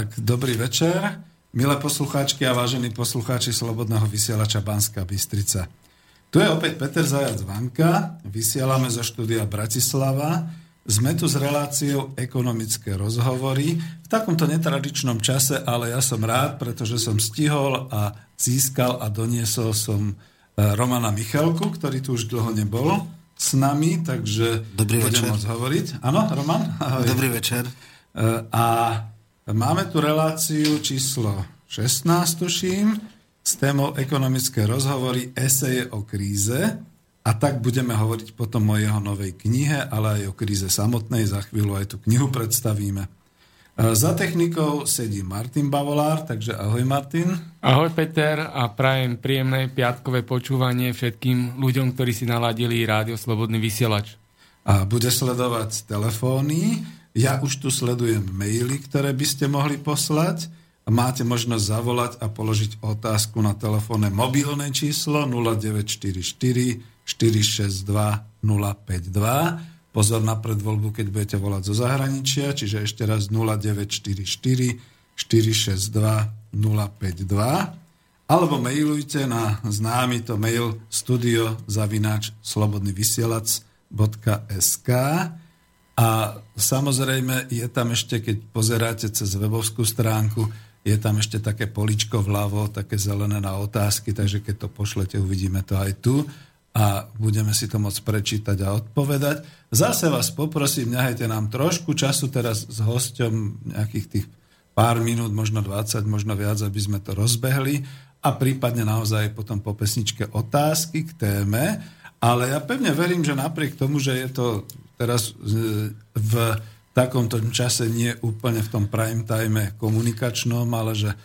Tak, dobrý večer, milé poslucháčky a vážení poslucháči Slobodného vysielača Banská Bystrica. Tu je opäť Peter Zajac Vanka, vysielame zo štúdia Bratislava. Sme tu s reláciou ekonomické rozhovory v takomto netradičnom čase, ale ja som rád, pretože som stihol a získal a doniesol som e, Romana Michalku, ktorý tu už dlho nebol s nami, takže Dobrý budem večer. môcť hovoriť. Áno, Roman? Ahoj. Dobrý večer. E, A máme tu reláciu číslo 16, tuším, s témou ekonomické rozhovory, eseje o kríze. A tak budeme hovoriť potom o jeho novej knihe, ale aj o kríze samotnej. Za chvíľu aj tú knihu predstavíme. E, Za technikou sedí Martin Bavolár, takže ahoj Martin. Ahoj Peter a prajem príjemné piatkové počúvanie všetkým ľuďom, ktorí si naladili rádio Slobodný vysielač. A bude sledovať telefóny. Ja už tu sledujem maily, ktoré by ste mohli poslať. Máte možnosť zavolať a položiť otázku na telefónne mobilné číslo 0944 462 052. Pozor na predvoľbu, keď budete volať zo zahraničia, čiže ešte raz 0944 462 052 alebo mailujte na známy to mail studio zavináč slobodnyvysielac.sk a samozrejme je tam ešte, keď pozeráte cez webovskú stránku, je tam ešte také poličko vľavo, také zelené na otázky, takže keď to pošlete, uvidíme to aj tu a budeme si to môcť prečítať a odpovedať. Zase vás poprosím, nehajte nám trošku času teraz s hosťom nejakých tých pár minút, možno 20, možno viac, aby sme to rozbehli a prípadne naozaj potom po pesničke otázky k téme. Ale ja pevne verím, že napriek tomu, že je to teraz e, v takomto čase nie úplne v tom prime time komunikačnom, ale že e,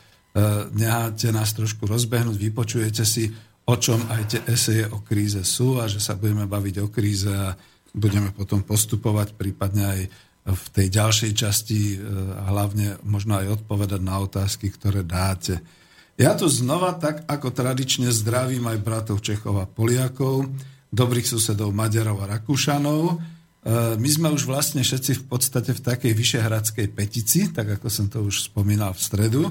necháte nás trošku rozbehnúť, vypočujete si, o čom aj tie eseje o kríze sú a že sa budeme baviť o kríze a budeme potom postupovať prípadne aj v tej ďalšej časti e, a hlavne možno aj odpovedať na otázky, ktoré dáte. Ja tu znova tak ako tradične zdravím aj bratov Čechov a Poliakov, dobrých susedov Maďarov a Rakúšanov. E, My sme už vlastne všetci v podstate v takej vyšehradskej petici, tak ako som to už spomínal v stredu,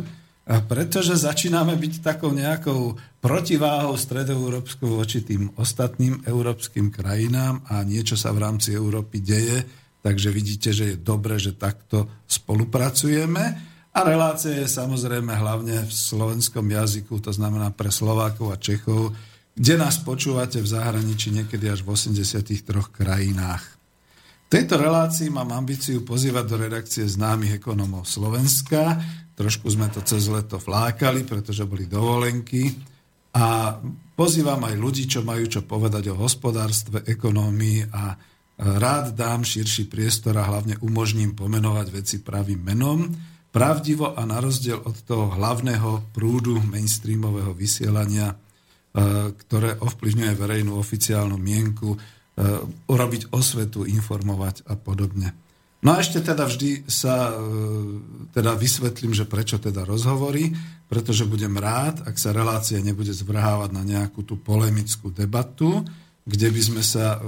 pretože začíname byť takou nejakou protiváhou stredoeurópskou voči tým ostatným európskym krajinám a niečo sa v rámci Európy deje, takže vidíte, že je dobre, že takto spolupracujeme. A relácia je samozrejme hlavne v slovenskom jazyku, to znamená pre Slovákov a Čechov, kde nás počúvate v zahraničí niekedy až v 83 krajinách. V tejto relácii mám ambíciu pozývať do redakcie známych ekonomov Slovenska. Trošku sme to cez leto flákali, pretože boli dovolenky. A pozývam aj ľudí, čo majú čo povedať o hospodárstve, ekonómii a rád dám širší priestor a hlavne umožním pomenovať veci pravým menom, pravdivo a na rozdiel od toho hlavného prúdu mainstreamového vysielania, ktoré ovplyvňuje verejnú oficiálnu mienku, urobiť osvetu, informovať a podobne. No a ešte teda vždy sa teda vysvetlím, že prečo teda rozhovory, pretože budem rád, ak sa relácia nebude zvrhávať na nejakú tú polemickú debatu, kde by sme sa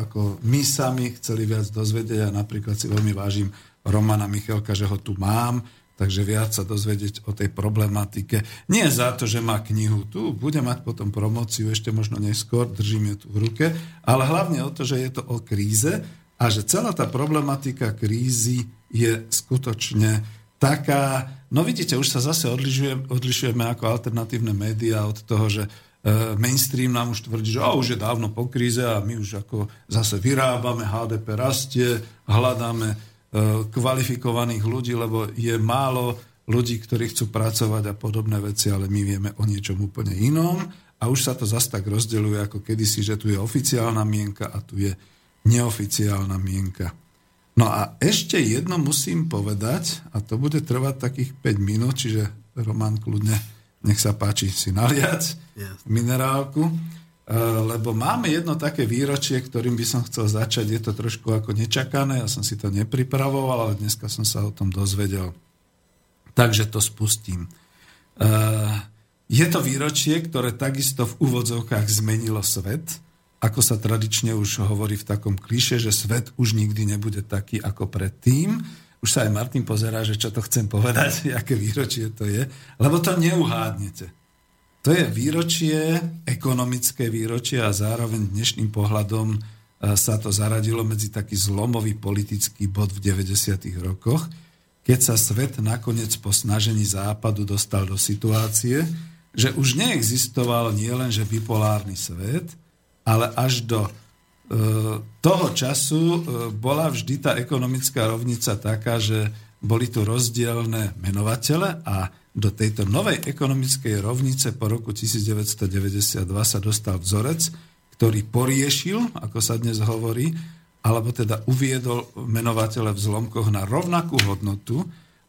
ako my sami chceli viac dozvedieť a napríklad si veľmi vážim Romana Michalka, že ho tu mám, takže viac sa dozvedieť o tej problematike. Nie za to, že má knihu tu, bude mať potom promociu ešte možno neskôr, držím ju tu v ruke, ale hlavne o to, že je to o kríze a že celá tá problematika krízy je skutočne taká, no vidíte, už sa zase odlišujeme, odlišujeme ako alternatívne médiá od toho, že mainstream nám už tvrdí, že oh, už je dávno po kríze a my už ako zase vyrábame, HDP rastie, hľadáme kvalifikovaných ľudí, lebo je málo ľudí, ktorí chcú pracovať a podobné veci, ale my vieme o niečom úplne inom a už sa to zase tak rozdeľuje ako kedysi, že tu je oficiálna mienka a tu je neoficiálna mienka. No a ešte jedno musím povedať, a to bude trvať takých 5 minút, čiže Roman kľudne, nech sa páči si naliať yes. minerálku, lebo máme jedno také výročie, ktorým by som chcel začať. Je to trošku ako nečakané, ja som si to nepripravoval, ale dneska som sa o tom dozvedel. Takže to spustím. Je to výročie, ktoré takisto v úvodzovkách zmenilo svet, ako sa tradične už hovorí v takom kliše, že svet už nikdy nebude taký ako predtým. už sa aj Martin pozerá, že čo to chcem povedať, aké výročie to je, lebo to neuhádnete. To je výročie, ekonomické výročie a zároveň dnešným pohľadom e, sa to zaradilo medzi taký zlomový politický bod v 90. rokoch, keď sa svet nakoniec po snažení západu dostal do situácie, že už neexistoval nielenže bipolárny svet, ale až do e, toho času e, bola vždy tá ekonomická rovnica taká, že boli tu rozdielne menovatele a do tejto novej ekonomickej rovnice po roku 1992 sa dostal vzorec, ktorý poriešil, ako sa dnes hovorí, alebo teda uviedol menovatele v zlomkoch na rovnakú hodnotu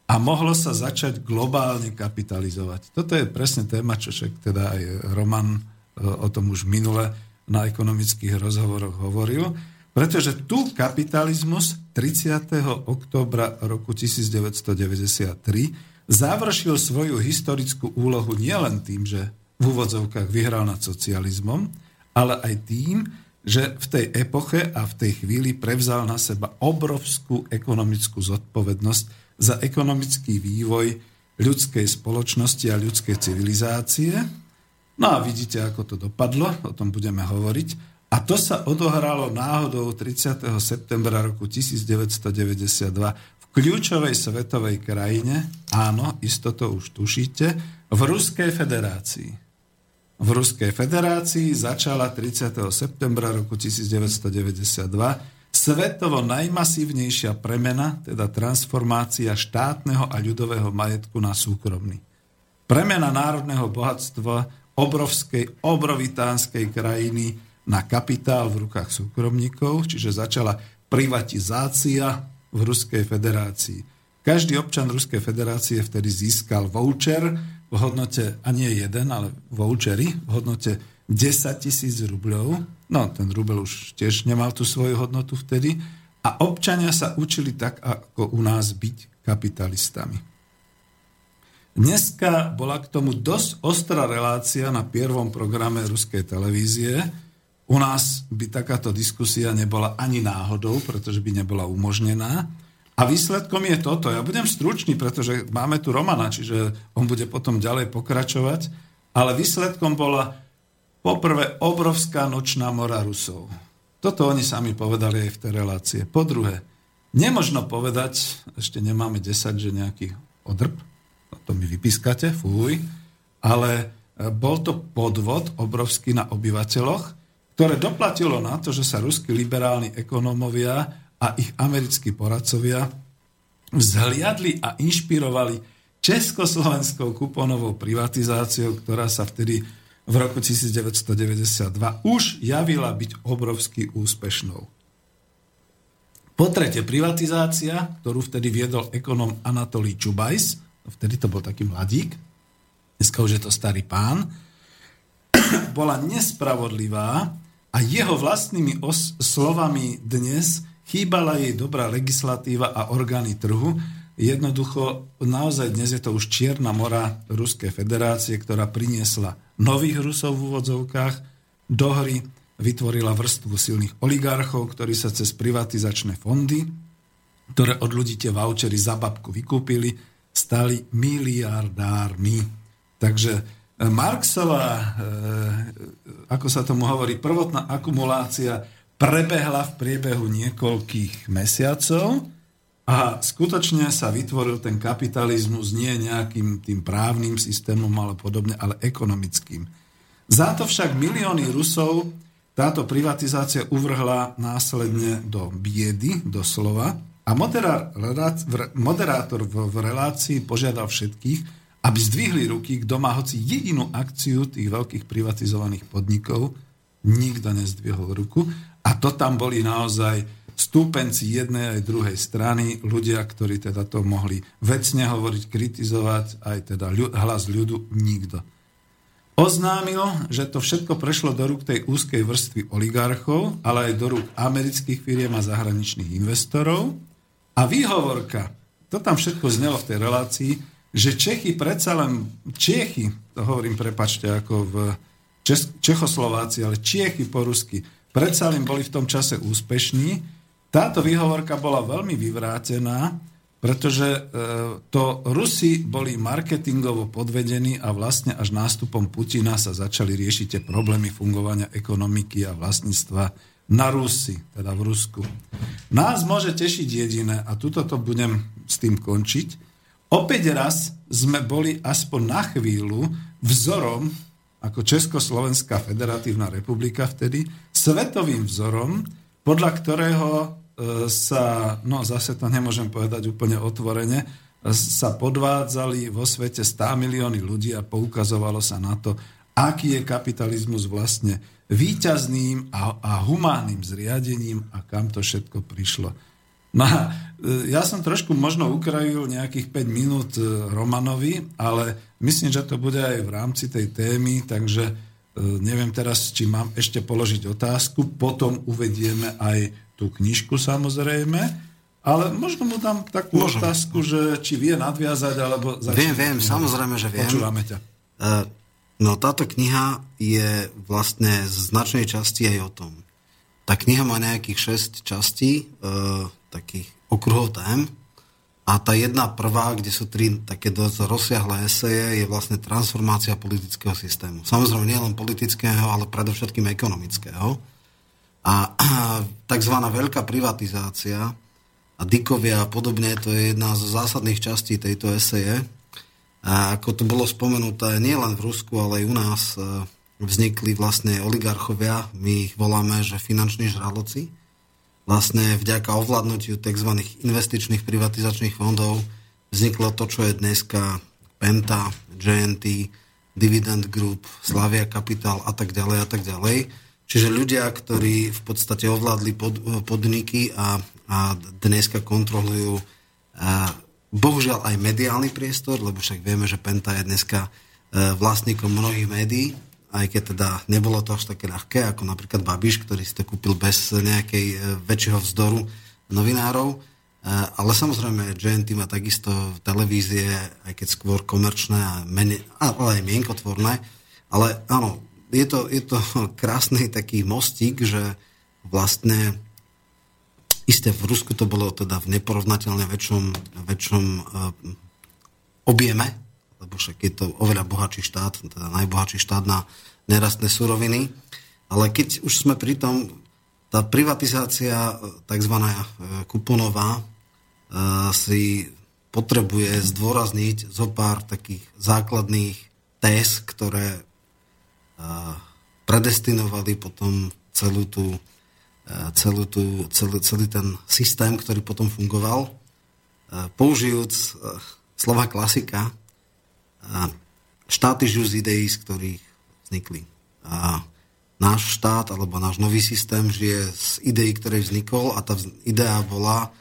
a mohlo sa začať globálne kapitalizovať. Toto je presne téma, čo však teda aj Roman e, o tom už minule na ekonomických rozhovoroch hovoril, pretože tu kapitalizmus 30. oktobra roku 1993 završil svoju historickú úlohu nielen tým, že v úvodzovkách vyhral nad socializmom, ale aj tým, že v tej epoche a v tej chvíli prevzal na seba obrovskú ekonomickú zodpovednosť za ekonomický vývoj ľudskej spoločnosti a ľudskej civilizácie. No a vidíte, ako to dopadlo, o tom budeme hovoriť. A to sa odohralo náhodou 30. septembra roku 1992 kľúčovej svetovej krajine, áno, isto to už tušíte, v Ruskej federácii. V Ruskej federácii začala 30. septembra roku 1992 svetovo najmasívnejšia premena, teda transformácia štátneho a ľudového majetku na súkromný. Premena národného bohatstva obrovskej, obrovitánskej krajiny na kapitál v rukách súkromníkov, čiže začala privatizácia v Ruskej federácii. Každý občan Ruskej federácie vtedy získal voucher v hodnote, a nie jeden, ale vouchery v hodnote 10 tisíc rubľov. No, ten rubel už tiež nemal tú svoju hodnotu vtedy. A občania sa učili tak, ako u nás byť kapitalistami. Dneska bola k tomu dosť ostrá relácia na prvom programe ruskej televízie, u nás by takáto diskusia nebola ani náhodou, pretože by nebola umožnená. A výsledkom je toto. Ja budem stručný, pretože máme tu Romana, čiže on bude potom ďalej pokračovať. Ale výsledkom bola poprvé obrovská nočná mora Rusov. Toto oni sami povedali aj v tej relácie. Po druhé, nemožno povedať, ešte nemáme 10, že nejaký odrb, to mi vypískate, fúj, ale bol to podvod obrovský na obyvateľoch, ktoré doplatilo na to, že sa ruskí liberálni ekonómovia a ich americkí poradcovia vzhliadli a inšpirovali československou kuponovou privatizáciou, ktorá sa vtedy v roku 1992 už javila byť obrovsky úspešnou. Po tretie, privatizácia, ktorú vtedy viedol ekonom Anatolí Čubajs, vtedy to bol taký mladík, dneska už je to starý pán, bola nespravodlivá a jeho vlastnými os- slovami dnes chýbala jej dobrá legislatíva a orgány trhu. Jednoducho, naozaj dnes je to už čierna mora Ruskej federácie, ktorá priniesla nových Rusov v úvodzovkách do hry, vytvorila vrstvu silných oligarchov, ktorí sa cez privatizačné fondy, ktoré od ľudí tie vouchery za babku vykúpili, stali miliardármi. Takže Marxová, e, ako sa tomu hovorí, prvotná akumulácia prebehla v priebehu niekoľkých mesiacov a skutočne sa vytvoril ten kapitalizmus nie nejakým tým právnym systémom, ale podobne, ale ekonomickým. Za to však milióny Rusov táto privatizácia uvrhla následne do biedy, doslova, a moderátor v relácii požiadal všetkých, aby zdvihli ruky, kto má hoci jedinú akciu tých veľkých privatizovaných podnikov, nikto nezdvihol ruku. A to tam boli naozaj stúpenci jednej aj druhej strany, ľudia, ktorí teda to mohli vecne hovoriť, kritizovať, aj teda hlas ľudu, nikto. Oznámil, že to všetko prešlo do rúk tej úzkej vrstvy oligarchov, ale aj do rúk amerických firiem a zahraničných investorov. A výhovorka, to tam všetko znelo v tej relácii, že Čechy predsa len, Čechy, to hovorím, prepačte, ako v Čes, Čechoslováci, ale Čechy po rusky, predsa len boli v tom čase úspešní. Táto výhovorka bola veľmi vyvrátená, pretože e, to Rusi boli marketingovo podvedení a vlastne až nástupom Putina sa začali riešiť tie problémy fungovania ekonomiky a vlastníctva na Rusi, teda v Rusku. Nás môže tešiť jediné, a tuto to budem s tým končiť, opäť raz sme boli aspoň na chvíľu vzorom, ako Československá federatívna republika vtedy, svetovým vzorom, podľa ktorého e, sa, no zase to nemôžem povedať úplne otvorene, sa podvádzali vo svete 100 milióny ľudí a poukazovalo sa na to, aký je kapitalizmus vlastne výťazným a, a humánnym zriadením a kam to všetko prišlo. No e, ja som trošku možno ukrajil nejakých 5 minút e, Romanovi, ale myslím, že to bude aj v rámci tej témy, takže neviem teraz, či mám ešte položiť otázku, potom uvedieme aj tú knižku samozrejme, ale možno mu dám takú Môžem. otázku, že či vie nadviazať, alebo... Viem, viem, samozrejme, že viem. Počúvame ťa. Uh, no táto kniha je vlastne z značnej časti aj o tom. Tá kniha má nejakých 6 častí, uh, takých okruhov tém. A tá jedna prvá, kde sú tri také dosť rozsiahle eseje, je vlastne transformácia politického systému. Samozrejme nie len politického, ale predovšetkým ekonomického. A, tzv. veľká privatizácia a dikovia a podobne, to je jedna z zásadných častí tejto eseje. A ako to bolo spomenuté, nie len v Rusku, ale aj u nás e, vznikli vlastne oligarchovia, my ich voláme, že finanční žraloci, vlastne vďaka ovládnutiu tzv. investičných privatizačných fondov vzniklo to, čo je dneska Penta, JNT, Dividend Group, Slavia Capital a tak ďalej a tak ďalej. Čiže ľudia, ktorí v podstate ovládli pod, podniky a, a dneska kontrolujú a, bohužiaľ aj mediálny priestor, lebo však vieme, že Penta je dneska e, vlastníkom mnohých médií, aj keď teda nebolo to až také ľahké, ako napríklad Babiš, ktorý si to kúpil bez nejakej e, väčšieho vzdoru novinárov. E, ale samozrejme, GNT má takisto televízie, aj keď skôr komerčné, a menej, ale aj mienkotvorné. Ale áno, je to, je to krásny taký mostík, že vlastne isté v Rusku to bolo teda v neporovnateľne väčšom, väčšom uh, objeme, lebo však je to oveľa bohatší štát, teda najbohatší štát na nerastné suroviny. Ale keď už sme pri tom, tá privatizácia tzv. E, kuponová e, si potrebuje zdôrazniť zo pár takých základných téz, ktoré e, predestinovali potom celú tú, celú tú, celý, celý ten systém, ktorý potom fungoval. Použijúc slova klasika, štáty žijú z ideí, z ktorých vznikli. A náš štát alebo náš nový systém žije z ideí, ktoré vznikol a tá idea bola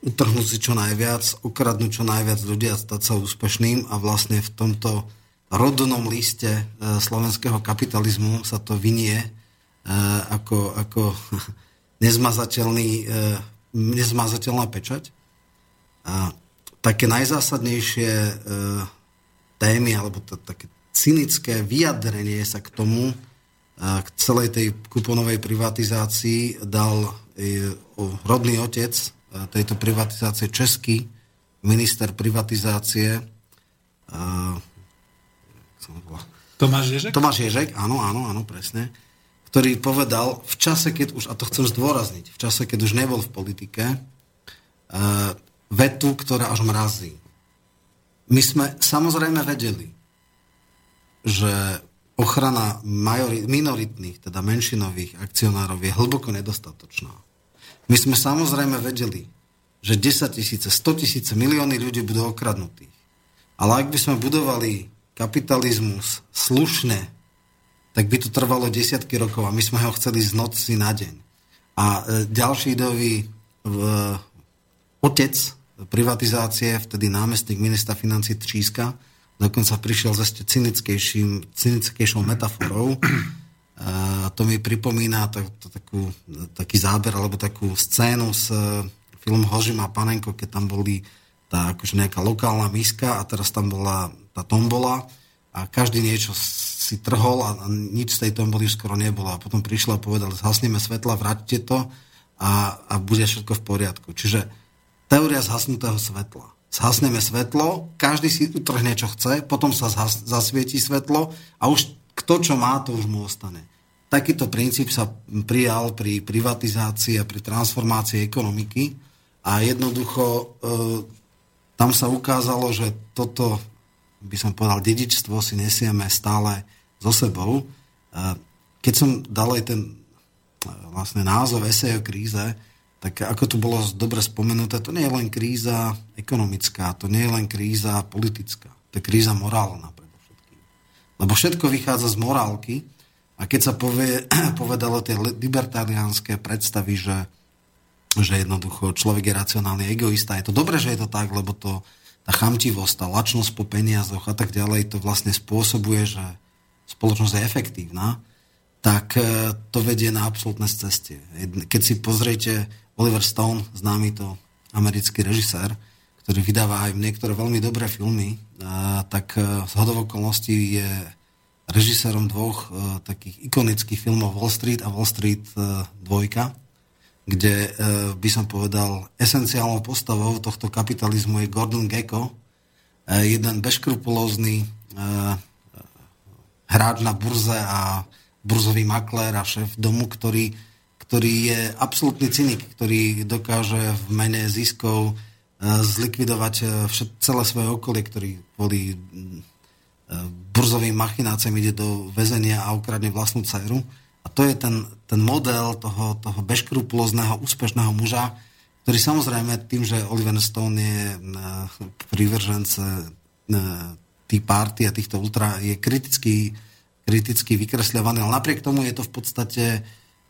utrhnúť si čo najviac, ukradnúť čo najviac ľudí a stať sa úspešným a vlastne v tomto rodnom liste e, slovenského kapitalizmu sa to vynie e, ako, ako nezmazateľný, e, nezmazateľná pečať. A také najzásadnejšie témy, alebo to, také cynické vyjadrenie sa k tomu, k celej tej kuponovej privatizácii dal e, rodný otec e, tejto privatizácie, český minister privatizácie Tomáš Ježek? Tomáš Ježek, áno, áno, áno, presne ktorý povedal v čase, keď už, a to chcem zdôrazniť, v čase, keď už nebol v politike, e, vetu, ktorá až mrazí. My sme samozrejme vedeli, že ochrana majori- minoritných, teda menšinových akcionárov je hlboko nedostatočná. My sme samozrejme vedeli, že 10 tisíce, 100 tisíce, milióny ľudí budú okradnutí. Ale ak by sme budovali kapitalizmus slušne, tak by to trvalo desiatky rokov a my sme ho chceli z noci na deň. A e, ďalší ideový v, otec privatizácie, vtedy námestník ministra financí Tříska, dokonca prišiel s ešte cynickejšou metaforou. A to mi pripomína to, to, takú, taký záber alebo takú scénu z filmu Hožima Panenko, keď tam boli tá akože nejaká lokálna miska a teraz tam bola tá tombola a každý niečo si trhol a, a nič z tej tomboly skoro nebolo. A potom prišla a povedal, zhasneme svetla, vráťte to a, a bude všetko v poriadku. Čiže teória zhasnutého svetla. Zhasneme svetlo, každý si utrhne, čo chce, potom sa zhas, zasvieti svetlo a už kto čo má, to už mu ostane. Takýto princíp sa prijal pri privatizácii a pri transformácii ekonomiky a jednoducho e, tam sa ukázalo, že toto, by som povedal, dedičstvo si nesieme stále so sebou. E, keď som dal aj ten e, vlastne názov esej o kríze, tak ako tu bolo dobre spomenuté, to nie je len kríza ekonomická, to nie je len kríza politická, to je kríza morálna predovšetkým. Lebo všetko vychádza z morálky a keď sa povie, povedalo tie libertariánske predstavy, že, že jednoducho človek je racionálny egoista, je to dobré, že je to tak, lebo to, tá chamtivosť, tá lačnosť po peniazoch a tak ďalej, to vlastne spôsobuje, že spoločnosť je efektívna, tak e, to vedie na absolútne ceste. Keď si pozriete Oliver Stone, známy to americký režisér, ktorý vydáva aj niektoré veľmi dobré filmy, tak e, z okolností je režisérom dvoch e, takých ikonických filmov Wall Street a Wall Street 2, e, kde by som povedal esenciálnou postavou tohto kapitalizmu je Gordon Gecko, jeden bezkrupulózny hráč na burze a burzový maklér a šéf domu, ktorý ktorý je absolútny cynik, ktorý dokáže v mene ziskov e, zlikvidovať e, celé svoje okolie, ktorý kvôli e, burzovým machináciám ide do väzenia a ukradne vlastnú dceru. A to je ten, ten model toho, toho beškrupulózneho, úspešného muža, ktorý samozrejme tým, že Oliver Stone je privržence tých party a týchto ultra, je kriticky, kriticky vykresľovaný, ale napriek tomu je to v podstate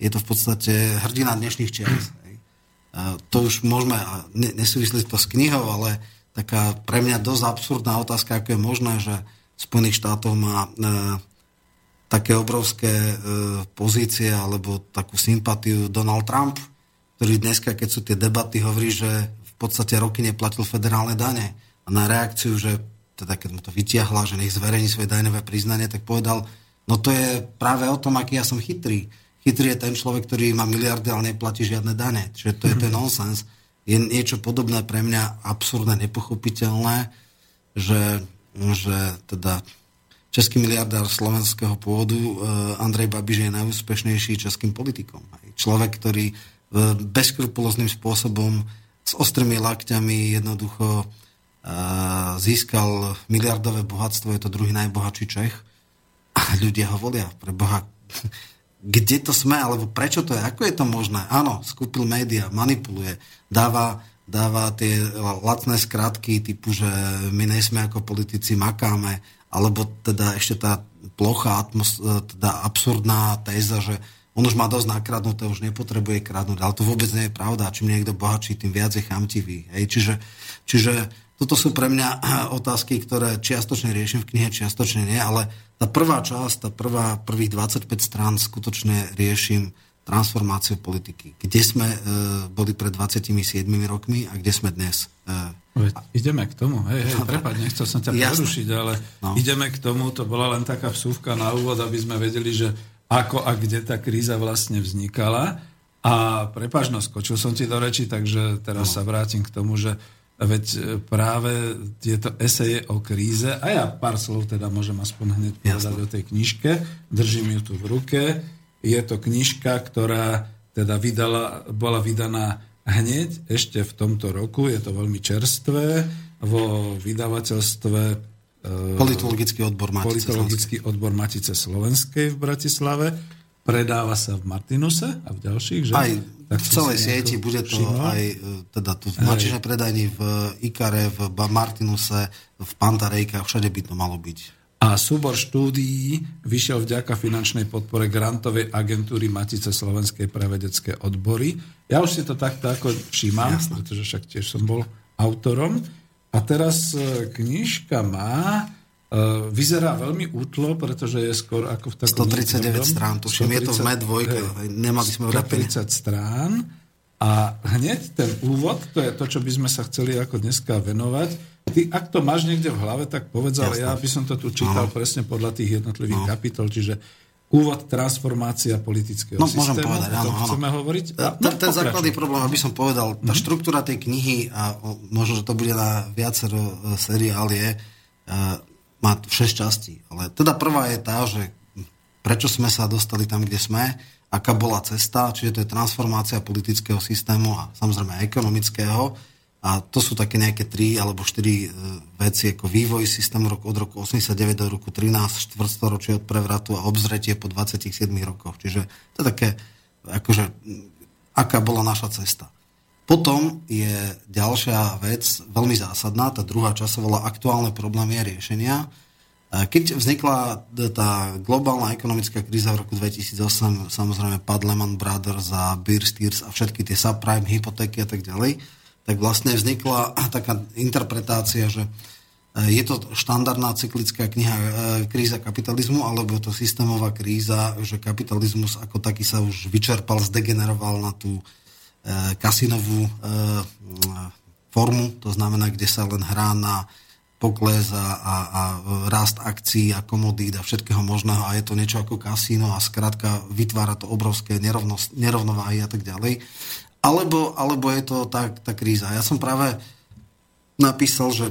je to v podstate hrdina dnešných čias. To už môžeme, nesúvisli to s knihou, ale taká pre mňa dosť absurdná otázka, ako je možné, že Spojených štátov má e, také obrovské e, pozície alebo takú sympatiu Donald Trump, ktorý dneska, keď sú tie debaty, hovorí, že v podstate roky neplatil federálne dane. A na reakciu, že teda keď mu to vytiahla, že nech zverejní svoje daňové priznanie, tak povedal, no to je práve o tom, aký ja som chytrý Chytrý je ten človek, ktorý má miliardy, ale neplatí žiadne dane. Čiže to je ten nonsens. Je niečo podobné pre mňa absurdné, nepochopiteľné, že, že teda český miliardár slovenského pôvodu eh, Andrej Babiš je najúspešnejší českým politikom. Človek, ktorý eh, bezkrupulóznym spôsobom s ostrými lakťami jednoducho eh, získal miliardové bohatstvo, je to druhý najbohatší Čech. A ľudia ho volia. Pre Boha, kde to sme, alebo prečo to je, ako je to možné. Áno, skúpil média, manipuluje, dáva, dáva tie lacné skratky typu, že my nejsme ako politici, makáme, alebo teda ešte tá plocha, atmos, teda absurdná téza, že on už má dosť nakradnuté, už nepotrebuje kradnúť, ale to vôbec nie je pravda. Čím niekto bohatší, tým viac je chamtivý. Hej. Čiže, čiže toto sú pre mňa otázky, ktoré čiastočne riešim v knihe, čiastočne nie, ale tá prvá časť, tá prvá, prvých 25 strán skutočne riešim transformáciu politiky. Kde sme e, boli pred 27 rokmi a kde sme dnes. E, Veď, ideme k tomu. Hej, hej, prepáď, nechcel som ťa prerušiť, ale no. ideme k tomu. To bola len taká vsúvka na úvod, aby sme vedeli, že ako a kde tá kríza vlastne vznikala. A prepáč, no, skočil som ti do reči, takže teraz no. sa vrátim k tomu, že Veď e, práve tieto eseje o kríze, a ja pár slov teda môžem aspoň hneď povedať o tej knižke, držím ju tu v ruke. Je to knižka, ktorá teda vydala, bola vydaná hneď ešte v tomto roku, je to veľmi čerstvé, vo vydavateľstve e, Politologický odbor Matice Politologický Slovenskej. odbor Matice Slovenskej v Bratislave. Predáva sa v Martinuse a v ďalších, že? Aj tak v celej sieti bude to všimol? aj e, teda tu v Mačišnej predajni, v Ikare, v Martinuse, v Pantarejkách, všade by to malo byť. A súbor štúdií vyšiel vďaka finančnej podpore grantovej agentúry Matice Slovenskej prevedecké odbory. Ja už si to takto ako všímam, Jasne. pretože však tiež som bol autorom. A teraz e, knižka má vyzerá veľmi útlo, pretože je skôr ako v takom... 139 strán, tuším, je to v MED 2, nemali sme 130 strán a hneď ten úvod, to je to, čo by sme sa chceli ako dneska venovať. Ty, ak to máš niekde v hlave, tak povedz, ale ja by som to tu čítal Aha. presne podľa tých jednotlivých no. kapitol, čiže úvod transformácia politického no, systému. Môžem povedať, áno, áno. chceme hovoriť? A, ten, ten základný problém, aby som povedal, tá mm-hmm. štruktúra tej knihy, a možno, že to bude na viacero e, seriál, je, má 6 častí. Ale teda prvá je tá, že prečo sme sa dostali tam, kde sme, aká bola cesta, čiže to je transformácia politického systému a samozrejme ekonomického a to sú také nejaké tri alebo štyri e, veci, ako vývoj systému roku, od roku 89 do roku 13, štvrtstoročie od prevratu a obzretie po 27 rokoch. Čiže to je také, akože, aká bola naša cesta. Potom je ďalšia vec, veľmi zásadná, tá druhá časť sa volá aktuálne problémy a riešenia. Keď vznikla tá globálna ekonomická kríza v roku 2008, samozrejme pad Lehman Brothers a Bear Steers a všetky tie subprime hypotéky a tak ďalej, tak vlastne vznikla taká interpretácia, že e, je to štandardná cyklická kniha e, kríza kapitalizmu, alebo je to systémová kríza, že kapitalizmus ako taký sa už vyčerpal, zdegeneroval na tú kasinovú formu, to znamená, kde sa len hrá na pokles a, a, a rast akcií a komodít a všetkého možného a je to niečo ako kasíno a skrátka vytvára to obrovské nerovnováhy a tak ďalej. Alebo, alebo je to tá, tá kríza. Ja som práve napísal, že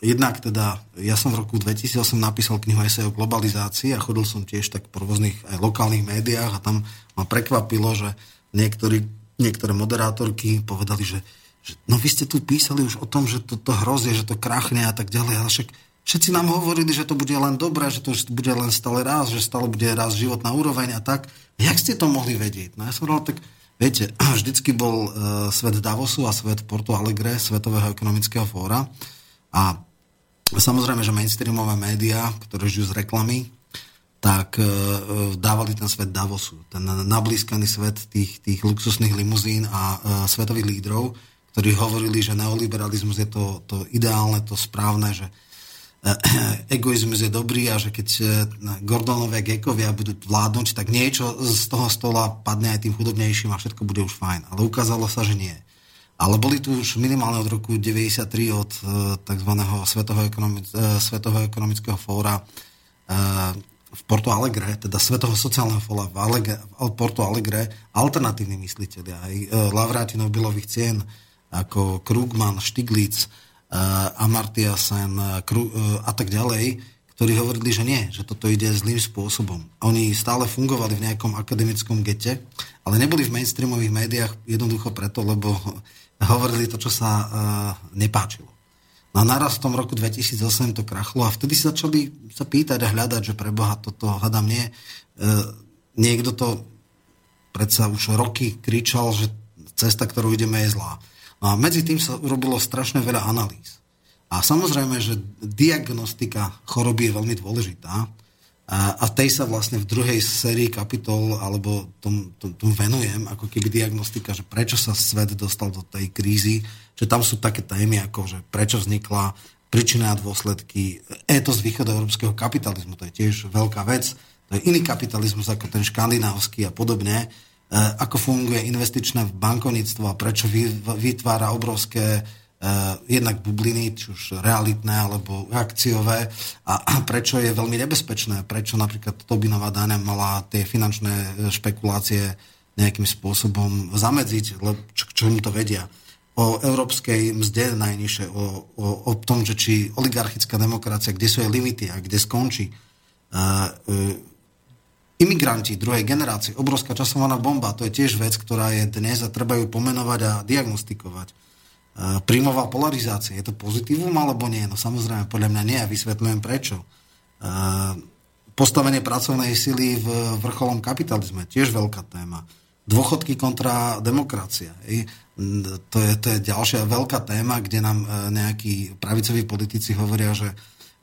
jednak teda, ja som v roku 2008 napísal knihu Esej o globalizácii a chodil som tiež tak po rôznych aj lokálnych médiách a tam ma prekvapilo, že niektorí, niektoré moderátorky povedali, že, že no vy ste tu písali už o tom, že to, to hrozie, že to krachne a tak ďalej, ale však všetci nám hovorili, že to bude len dobré, že to bude len stále raz, že stále bude raz životná úroveň a tak. Jak ste to mohli vedieť? No ja som hovoril, tak Viete, vždycky bol uh, svet Davosu a svet Porto Alegre, Svetového ekonomického fóra. A samozrejme, že mainstreamové médiá, ktoré žijú z reklamy, tak uh, dávali ten svet Davosu. Ten nablískaný svet tých, tých luxusných limuzín a uh, svetových lídrov, ktorí hovorili, že neoliberalizmus je to, to ideálne, to správne, že egoizmus je dobrý a že keď e, Gordonovia Gekovia budú vládnuť, tak niečo z toho stola padne aj tým chudobnejším a všetko bude už fajn. Ale ukázalo sa, že nie. Ale boli tu už minimálne od roku 93 od e, tzv. E, Svetového ekonomického fóra v Porto Alegre, teda Svetového sociálneho fóra v, Alegre, v Porto Alegre, alternatívni mysliteľi, aj Lavráti Nobelových cien, ako Krugman, Stiglitz, Amartya Sen a tak ďalej, ktorí hovorili, že nie, že toto ide zlým spôsobom. Oni stále fungovali v nejakom akademickom gete, ale neboli v mainstreamových médiách jednoducho preto, lebo hovorili to, čo sa nepáčilo. No a naraz v tom roku 2008 to krachlo a vtedy sa začali sa pýtať a hľadať, že preboha toto hľadám nie. Uh, niekto to predsa už roky kričal, že cesta, ktorú ideme, je zlá. No a medzi tým sa urobilo strašne veľa analýz. A samozrejme, že diagnostika choroby je veľmi dôležitá a tej sa vlastne v druhej sérii kapitol alebo tom, tom, tom venujem, ako keby diagnostika, že prečo sa svet dostal do tej krízy, že tam sú také témy ako, že prečo vznikla príčina a dôsledky etos východoeurópskeho kapitalizmu, to je tiež veľká vec, to je iný kapitalizmus ako ten škandinávsky a podobne, E, ako funguje investičné bankovníctvo a prečo vytvára obrovské jednak bubliny, či už realitné alebo akciové a, prečo je veľmi nebezpečné, prečo napríklad Tobinová Dana mala tie finančné špekulácie nejakým spôsobom zamedziť, lebo čo, čo mu to vedia. O európskej mzde najnižšie, o, o, o tom, že či oligarchická demokracia, kde sú jej limity a kde skončí. Uh, uh, imigranti druhej generácie, obrovská časovaná bomba, to je tiež vec, ktorá je dnes a treba ju pomenovať a diagnostikovať. Príjmová polarizácia, je to pozitívum alebo nie? No samozrejme, podľa mňa nie vysvetľujem prečo. Postavenie pracovnej sily v vrcholom kapitalizme, tiež veľká téma. Dôchodky kontra demokracia. To je, to je ďalšia veľká téma, kde nám e, nejakí pravicoví politici hovoria, že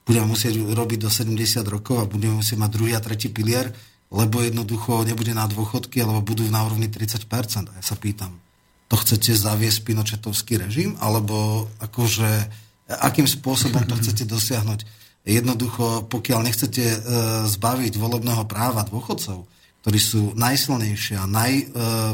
budeme musieť robiť do 70 rokov a budeme musieť mať druhý a tretí pilier lebo jednoducho nebude na dôchodky, alebo budú na úrovni 30%. A ja sa pýtam, to chcete zaviesť Pinochetovský režim, alebo akože akým spôsobom to chcete dosiahnuť? Jednoducho, pokiaľ nechcete e, zbaviť volebného práva dôchodcov, ktorí sú najsilnejšia, naj, e,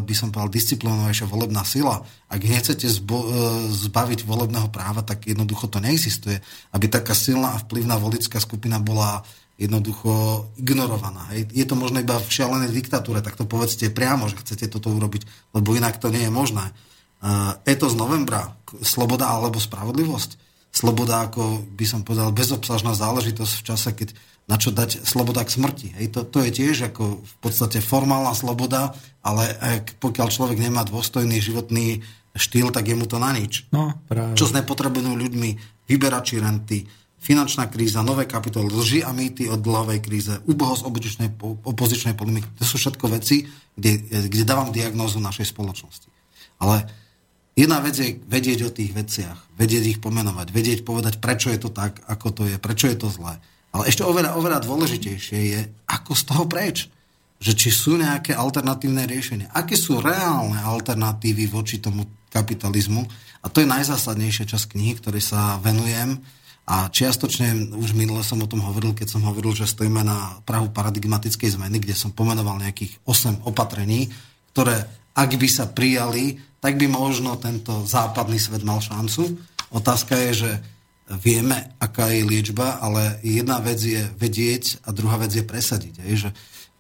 by som povedal, disciplinovanejšia volebná sila, ak nechcete zbo, e, zbaviť volebného práva, tak jednoducho to neexistuje. Aby taká silná a vplyvná voličská skupina bola jednoducho ignorovaná. Hej. Je to možno iba v šialenej diktatúre, tak to povedzte priamo, že chcete toto urobiť, lebo inak to nie je možné. Uh, to z novembra, sloboda alebo spravodlivosť. Sloboda, ako by som povedal, bezobsažná záležitosť v čase, keď na čo dať sloboda k smrti. Hej, to, to je tiež ako v podstate formálna sloboda, ale ak, pokiaľ človek nemá dôstojný životný štýl, tak je mu to na nič. No, práve. Čo s nepotrebnú ľuďmi, vyberači renty, finančná kríza, nové kapitoly, lži a mýty o dlhovej kríze, úbohosť opozičnej, opozičnej polemiky. To sú všetko veci, kde, kde dávam diagnózu našej spoločnosti. Ale jedna vec je vedieť o tých veciach, vedieť ich pomenovať, vedieť povedať, prečo je to tak, ako to je, prečo je to zlé ale ešte oveľa, oveľa dôležitejšie je, ako z toho preč. Že či sú nejaké alternatívne riešenia. Aké sú reálne alternatívy voči tomu kapitalizmu. A to je najzásadnejšia časť knihy, ktorej sa venujem. A čiastočne, už minule som o tom hovoril, keď som hovoril, že stojíme na prahu paradigmatickej zmeny, kde som pomenoval nejakých 8 opatrení, ktoré, ak by sa prijali, tak by možno tento západný svet mal šancu. Otázka je, že vieme, aká je liečba, ale jedna vec je vedieť a druhá vec je presadiť. Je, že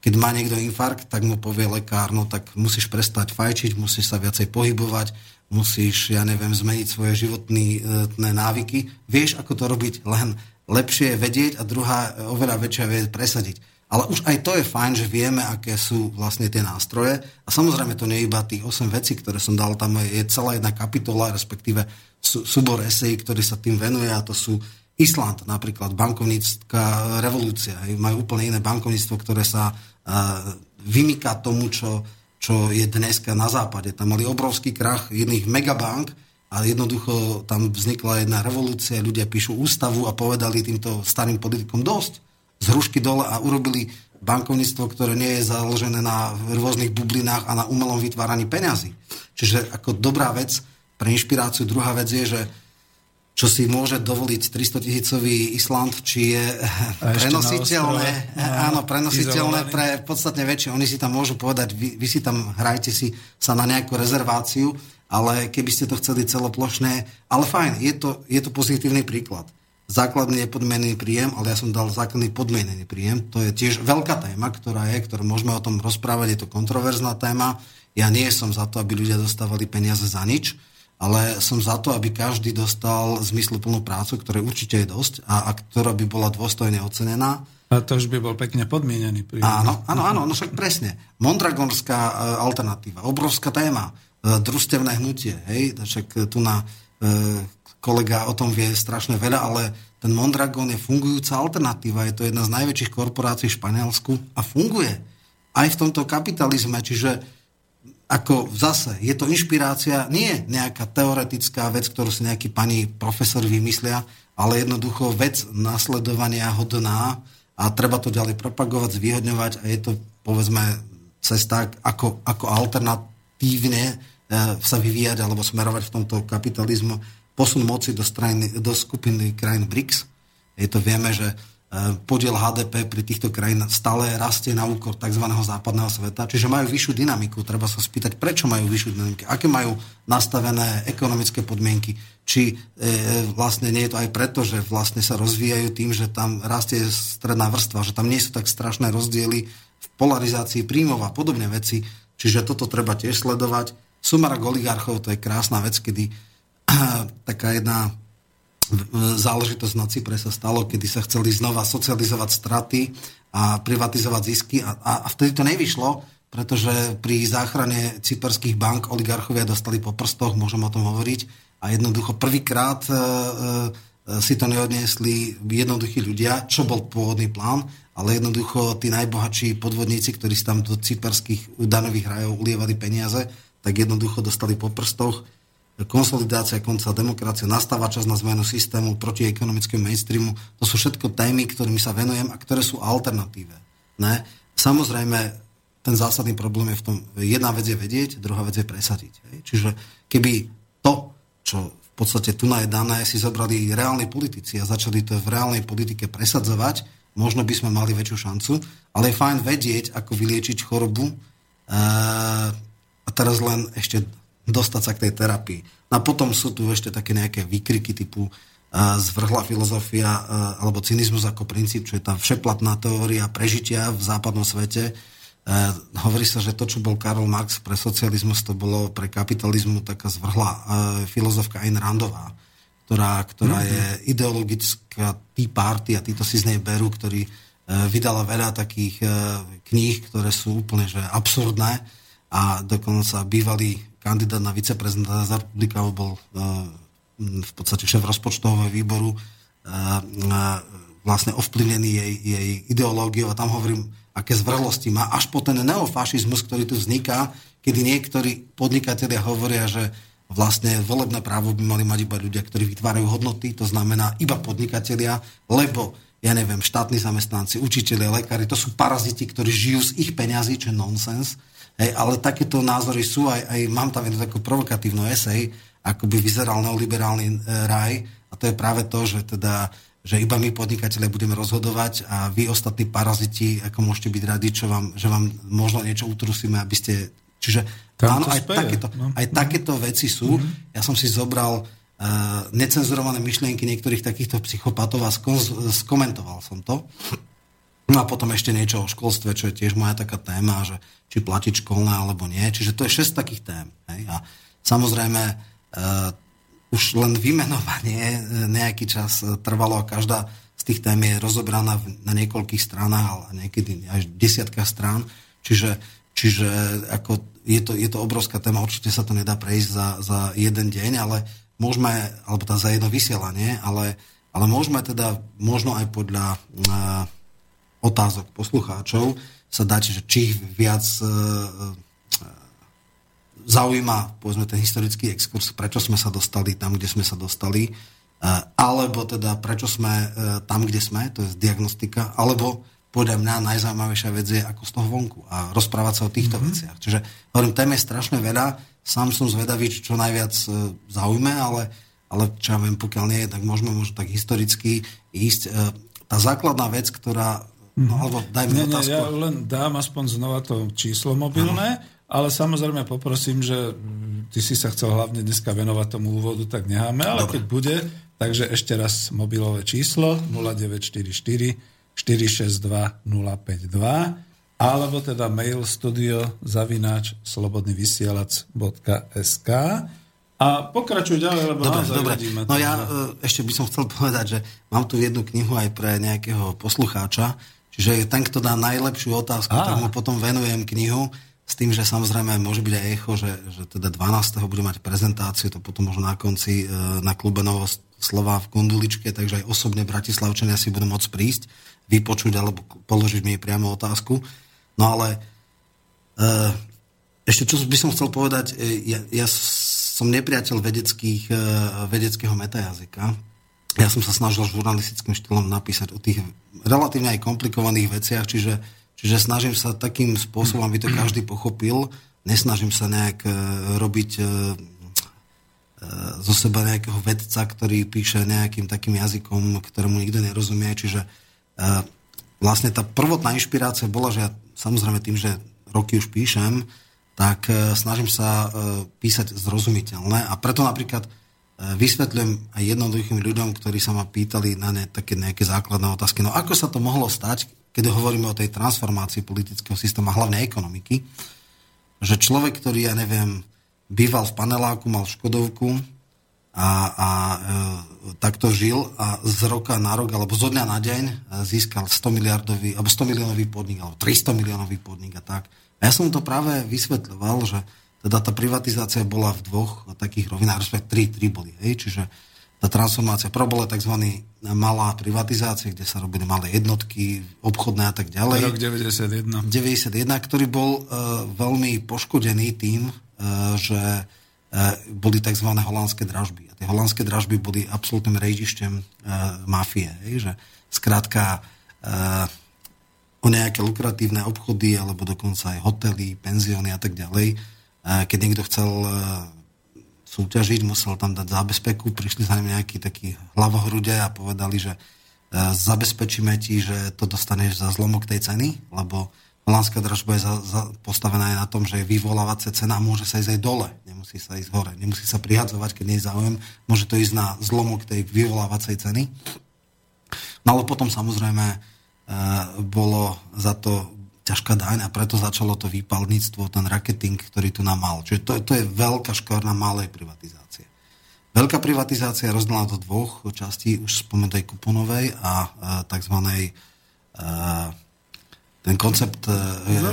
keď má niekto infarkt, tak mu povie lekár, no tak musíš prestať fajčiť, musíš sa viacej pohybovať, musíš, ja neviem, zmeniť svoje životné e, návyky. Vieš, ako to robiť, len lepšie je vedieť a druhá e, oveľa väčšia vie presadiť. Ale už aj to je fajn, že vieme, aké sú vlastne tie nástroje. A samozrejme to nie je iba tých 8 vecí, ktoré som dal, tam je celá jedna kapitola, respektíve súbor esej, ktorý sa tým venuje a to sú Island napríklad, bankovnícká revolúcia. Majú úplne iné bankovníctvo, ktoré sa vymýka tomu, čo, čo je dneska na západe. Tam mali obrovský krach jedných megabank a jednoducho tam vznikla jedna revolúcia, ľudia píšu ústavu a povedali týmto starým politikom dosť z hrušky dole a urobili bankovníctvo, ktoré nie je založené na rôznych bublinách a na umelom vytváraní peňazí. Čiže ako dobrá vec, pre inšpiráciu. Druhá vec je, že čo si môže dovoliť 300 tisícový Island, či je prenositeľné, no, áno, prenositeľné pre podstatne väčšie. Oni si tam môžu povedať, vy, vy si tam hrajte si sa na nejakú rezerváciu, ale keby ste to chceli celoplošné, ale fajn, je to, je to pozitívny príklad. Základný je podmienený príjem, ale ja som dal základný podmienený príjem. To je tiež veľká téma, ktorá je, ktorú môžeme o tom rozprávať, je to kontroverzná téma. Ja nie som za to, aby ľudia dostávali peniaze za nič ale som za to, aby každý dostal zmysluplnú prácu, ktoré určite je dosť a, a ktorá by bola dôstojne ocenená. A to už by bol pekne podmienený. Príjem. Áno, áno, áno, no však presne. Mondragonská e, alternatíva, obrovská téma, e, družstevné hnutie, hej, však tu na e, kolega o tom vie strašne veľa, ale ten Mondragon je fungujúca alternatíva, je to jedna z najväčších korporácií v Španielsku a funguje aj v tomto kapitalizme, čiže ako zase, je to inšpirácia, nie nejaká teoretická vec, ktorú si nejakí pani profesori vymyslia, ale jednoducho vec nasledovania hodná a treba to ďalej propagovať, zvýhodňovať a je to, povedzme, cesta, ako, ako alternatívne e, sa vyvíjať alebo smerovať v tomto kapitalizmu, posun moci do, strany, do skupiny krajín BRICS. Je to vieme, že podiel HDP pri týchto krajín stále rastie na úkor tzv. západného sveta, čiže majú vyššiu dynamiku. Treba sa spýtať, prečo majú vyššiu dynamiku, aké majú nastavené ekonomické podmienky, či e, vlastne nie je to aj preto, že vlastne sa rozvíjajú tým, že tam rastie stredná vrstva, že tam nie sú tak strašné rozdiely v polarizácii príjmov a podobne veci. Čiže toto treba tiež sledovať. Sumarak oligarchov, to je krásna vec, kedy taká jedna záležitosť na Cypre sa stalo, kedy sa chceli znova socializovať straty a privatizovať zisky a, a, vtedy to nevyšlo, pretože pri záchrane cyperských bank oligarchovia dostali po prstoch, môžem o tom hovoriť, a jednoducho prvýkrát e, e, si to neodniesli jednoduchí ľudia, čo bol pôvodný plán, ale jednoducho tí najbohatší podvodníci, ktorí si tam do cyperských danových rajov ulievali peniaze, tak jednoducho dostali po prstoch konsolidácia konca demokracie, nastáva čas na zmenu systému proti ekonomickému mainstreamu. To sú všetko témy, ktorými sa venujem a ktoré sú alternatíve. Ne? Samozrejme, ten zásadný problém je v tom, jedna vec je vedieť, druhá vec je presadiť. Hej? Čiže keby to, čo v podstate tu je dané, si zobrali reálni politici a začali to v reálnej politike presadzovať, možno by sme mali väčšiu šancu, ale je fajn vedieť, ako vyliečiť chorobu. Ehm, a teraz len ešte dostať sa k tej terapii. No a potom sú tu ešte také nejaké výkriky typu uh, zvrhla filozofia alebo cynizmus ako princíp, čo je tá všeplatná teória prežitia v západnom svete. Hovorí sa, že to, čo bol Karl Marx pre socializmus, to bolo pre kapitalizmu taká zvrhla filozofka Ayn Randová, ktorá, ktorá mm-hmm. je ideologická tí party a títo si z nej berú, ktorí vydala veľa takých kníh, ktoré sú úplne že absurdné a dokonca bývalý kandidát na viceprezidenta za republikov bol v podstate šéf rozpočtového výboru vlastne ovplyvnený jej, jej ideológiou a tam hovorím, aké zvrhlosti má, až po ten neofašizmus, ktorý tu vzniká, kedy niektorí podnikatelia hovoria, že vlastne volebné právo by mali mať iba ľudia, ktorí vytvárajú hodnoty, to znamená iba podnikatelia, lebo ja neviem, štátni zamestnanci, učiteľi, lekári, to sú paraziti, ktorí žijú z ich peňazí, čo je nonsens. Hej, ale takéto názory sú, aj, aj mám tam jednu takú provokatívnu esej, ako by vyzeral neoliberálny e, raj, a to je práve to, že teda že iba my podnikatelia budeme rozhodovať a vy ostatní paraziti, ako môžete byť radi, čo vám, že vám možno niečo utrusíme, aby ste... Čiže Tam áno, aj, takéto, no. aj takéto veci sú. Mm-hmm. Ja som si zobral uh, necenzurované myšlienky niektorých takýchto psychopatov a skon, skomentoval som to. No a potom ešte niečo o školstve, čo je tiež moja taká téma, že či platiť školné alebo nie. Čiže to je šesť takých tém. Hej? A samozrejme uh, už len vymenovanie uh, nejaký čas uh, trvalo a každá z tých tém je rozobraná na niekoľkých stranách, ale niekedy až desiatkách strán. Čiže, čiže ako je, to, je to obrovská téma, určite sa to nedá prejsť za, za jeden deň, ale môžeme, alebo tá za jedno vysielanie, ale, ale môžeme teda možno aj podľa uh, otázok poslucháčov sa dať, že či ich viac e, e, zaujíma povedzme ten historický exkurs, prečo sme sa dostali tam, kde sme sa dostali, e, alebo teda prečo sme tam, kde sme, to je diagnostika, alebo podľa mňa najzaujímavejšia vec je ako z toho vonku a rozprávať sa o týchto mm-hmm. veciach. Čiže hovorím, tém je strašne veľa, sám som zvedavý, čo najviac zaujme, ale, ale čo ja viem, pokiaľ nie, tak môžeme možno tak historicky ísť. Tá základná vec, ktorá No, alebo daj mi nie, otázku. Nie, ja len dám aspoň znova to číslo mobilné, ano. ale samozrejme poprosím, že ty si sa chcel hlavne dneska venovať tomu úvodu, tak necháme, ale Dobre. keď bude, takže ešte raz mobilové číslo 0944 462 052 alebo teda mail studio zavináč slobodnyvysielac.sk a pokračuj ďalej, lebo dobre, dobre. No ja e, ešte by som chcel povedať, že mám tu jednu knihu aj pre nejakého poslucháča, Čiže ten, kto dá najlepšiu otázku, Á. tak mu potom venujem knihu s tým, že samozrejme môže byť aj echo, že, že teda 12. bude mať prezentáciu, to potom možno na konci e, na klube Novo slova v Kunduličke, takže aj osobne Bratislavčania si budú môcť prísť, vypočuť alebo položiť mi priamo otázku. No ale e, ešte čo by som chcel povedať, e, ja, ja som nepriateľ vedeckých, vedeckého metajazyka, ja som sa snažil žurnalistickým štýlom napísať o tých relatívne aj komplikovaných veciach, čiže, čiže snažím sa takým spôsobom, aby to každý pochopil. Nesnažím sa nejak e, robiť e, e, zo seba nejakého vedca, ktorý píše nejakým takým jazykom, ktorému nikto nerozumie. Čiže vlastne tá prvotná inšpirácia bola, že ja samozrejme tým, že roky už píšem, tak snažím sa písať zrozumiteľné a preto napríklad vysvetľujem aj jednoduchým ľuďom, ktorí sa ma pýtali na ne také nejaké základné otázky. No ako sa to mohlo stať, keď hovoríme o tej transformácii politického systému a hlavne ekonomiky, že človek, ktorý, ja neviem, býval v paneláku, mal Škodovku a, a e, takto žil a z roka na rok, alebo zo dňa na deň e, získal 100 miliardový, alebo 100 miliónový podnik, alebo 300 miliónový podnik a tak. A ja som to práve vysvetľoval, že teda tá privatizácia bola v dvoch takých rovinách, respektíve tri, tri boli. Hej? Čiže tá transformácia, prvá bola tzv. malá privatizácia, kde sa robili malé jednotky, obchodné a tak ďalej. Rok 91. 91, ktorý bol uh, veľmi poškodený tým, uh, že uh, boli tzv. holandské dražby. A tie holandské dražby boli absolútnym rejdišťem uh, mafie. Hej? Že skrátka uh, o nejaké lukratívne obchody alebo dokonca aj hotely, penzióny a tak ďalej keď niekto chcel e, súťažiť, musel tam dať zábezpeku, prišli za ním nejakí takí hlavohrude a povedali, že e, zabezpečíme ti, že to dostaneš za zlomok tej ceny, lebo Holandská dražba je za, za, postavená aj na tom, že je vyvolávacia cena a môže sa ísť aj dole, nemusí sa ísť hore, nemusí sa prihadzovať, keď nie je záujem, môže to ísť na zlomok tej vyvolávacej ceny. No ale potom samozrejme e, bolo za to ťažká daň a preto začalo to výpalníctvo, ten raketing, ktorý tu nám mal. Čiže to, to je veľká škvrna malej privatizácie. Veľká privatizácia rozdelená do dvoch častí, už spomenutej kuponovej a e, tzv. E, ten koncept e,